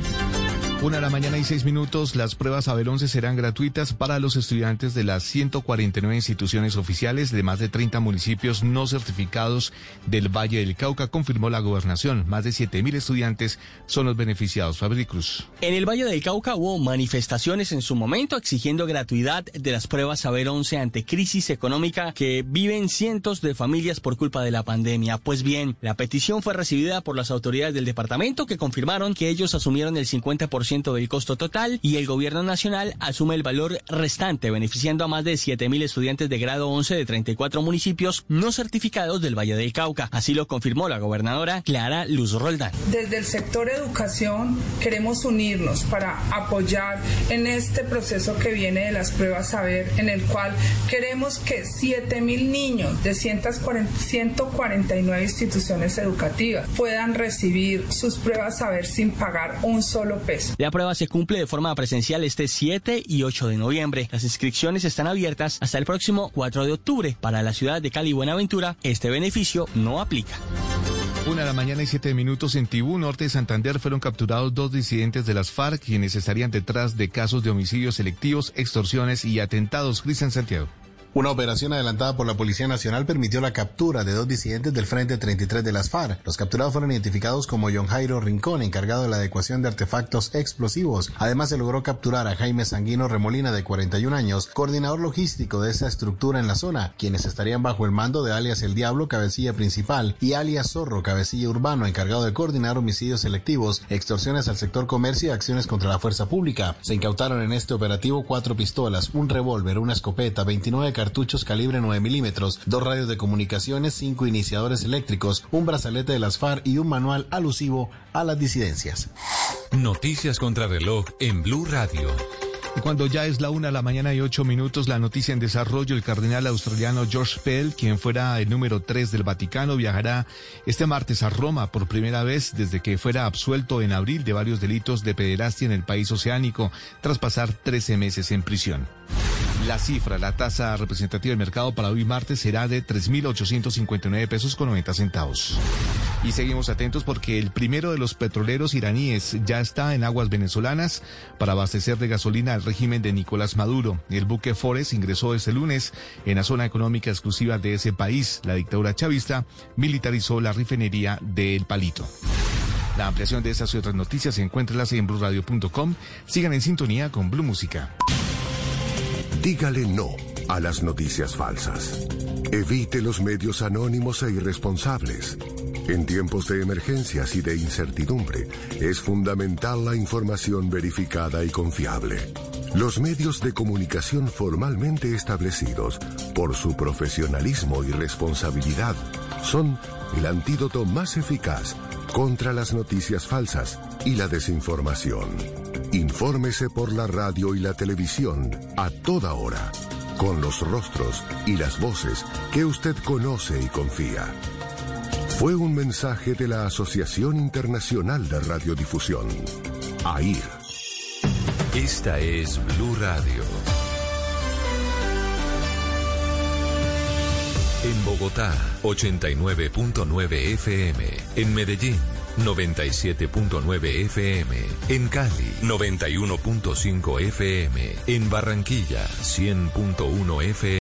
Una de la mañana y seis minutos, las pruebas Abel 11 serán gratuitas para los estudiantes de las 149 instituciones oficiales de más de 30 municipios no certificados del Valle del Cauca, confirmó la gobernación. Más de 7 mil estudiantes son los beneficiados. Fabri Cruz. En el Valle del Cauca hubo manifestaciones en su momento exigiendo gratuidad de las pruebas Saber 11 ante crisis económica que viven cientos de familias por culpa de la pandemia. Pues bien, la petición fue recibida por las autoridades del departamento que confirmaron que ellos asumieron el 50% del costo total y el gobierno nacional asume el valor restante, beneficiando a más de 7.000 estudiantes de grado 11 de 34 municipios no certificados del Valle del Cauca. Así lo confirmó la gobernadora Clara Luz Roldán. Desde el sector educación queremos unirnos para apoyar en este proceso que viene de las pruebas saber, en el cual queremos que 7.000 niños de 149 instituciones educativas puedan recibir sus pruebas saber sin pagar un solo peso. La prueba se cumple de forma presencial este 7 y 8 de noviembre. Las inscripciones están abiertas hasta el próximo 4 de octubre. Para la ciudad de Cali Buenaventura, este beneficio no aplica. Una de la mañana y siete minutos en Tibú, norte de Santander, fueron capturados dos disidentes de las FARC, quienes estarían detrás de casos de homicidios selectivos, extorsiones y atentados. Cristian Santiago. Una operación adelantada por la Policía Nacional permitió la captura de dos disidentes del Frente 33 de las FARC. Los capturados fueron identificados como John Jairo Rincón, encargado de la adecuación de artefactos explosivos. Además, se logró capturar a Jaime Sanguino Remolina, de 41 años, coordinador logístico de esta estructura en la zona, quienes estarían bajo el mando de alias El Diablo, cabecilla principal, y alias Zorro, cabecilla urbano, encargado de coordinar homicidios selectivos, extorsiones al sector comercio y acciones contra la fuerza pública. Se incautaron en este operativo cuatro pistolas, un revólver, una escopeta, 29 cartuchos cartuchos calibre 9 milímetros, dos radios de comunicaciones, cinco iniciadores eléctricos, un brazalete de las FARC y un manual alusivo a las disidencias. Noticias contra reloj en Blue Radio. Cuando ya es la una de la mañana y ocho minutos, la noticia en desarrollo, el cardenal australiano George Pell, quien fuera el número tres del Vaticano, viajará este martes a Roma por primera vez desde que fuera absuelto en abril de varios delitos de pederastia en el país oceánico, tras pasar 13 meses en prisión. La cifra, la tasa representativa del mercado para hoy martes será de 3.859 pesos con 90 centavos. Y seguimos atentos porque el primero de los petroleros iraníes ya está en aguas venezolanas para abastecer de gasolina al régimen de Nicolás Maduro. El buque Forest ingresó este lunes en la zona económica exclusiva de ese país. La dictadura chavista militarizó la refinería de El Palito. La ampliación de estas y otras noticias encuéntrelas en blueradio.com. Sigan en sintonía con Blue Música. Dígale no a las noticias falsas. Evite los medios anónimos e irresponsables. En tiempos de emergencias y de incertidumbre, es fundamental la información verificada y confiable. Los medios de comunicación formalmente establecidos, por su profesionalismo y responsabilidad, son el antídoto más eficaz contra las noticias falsas y la desinformación. Infórmese por la radio y la televisión a toda hora, con los rostros y las voces que usted conoce y confía. Fue un mensaje de la Asociación Internacional de Radiodifusión, AIR. Esta es Blue Radio. En Bogotá, 89.9 FM. En Medellín, 97.9 FM. En Cali, 91.5 FM. En Barranquilla, 100.1 FM.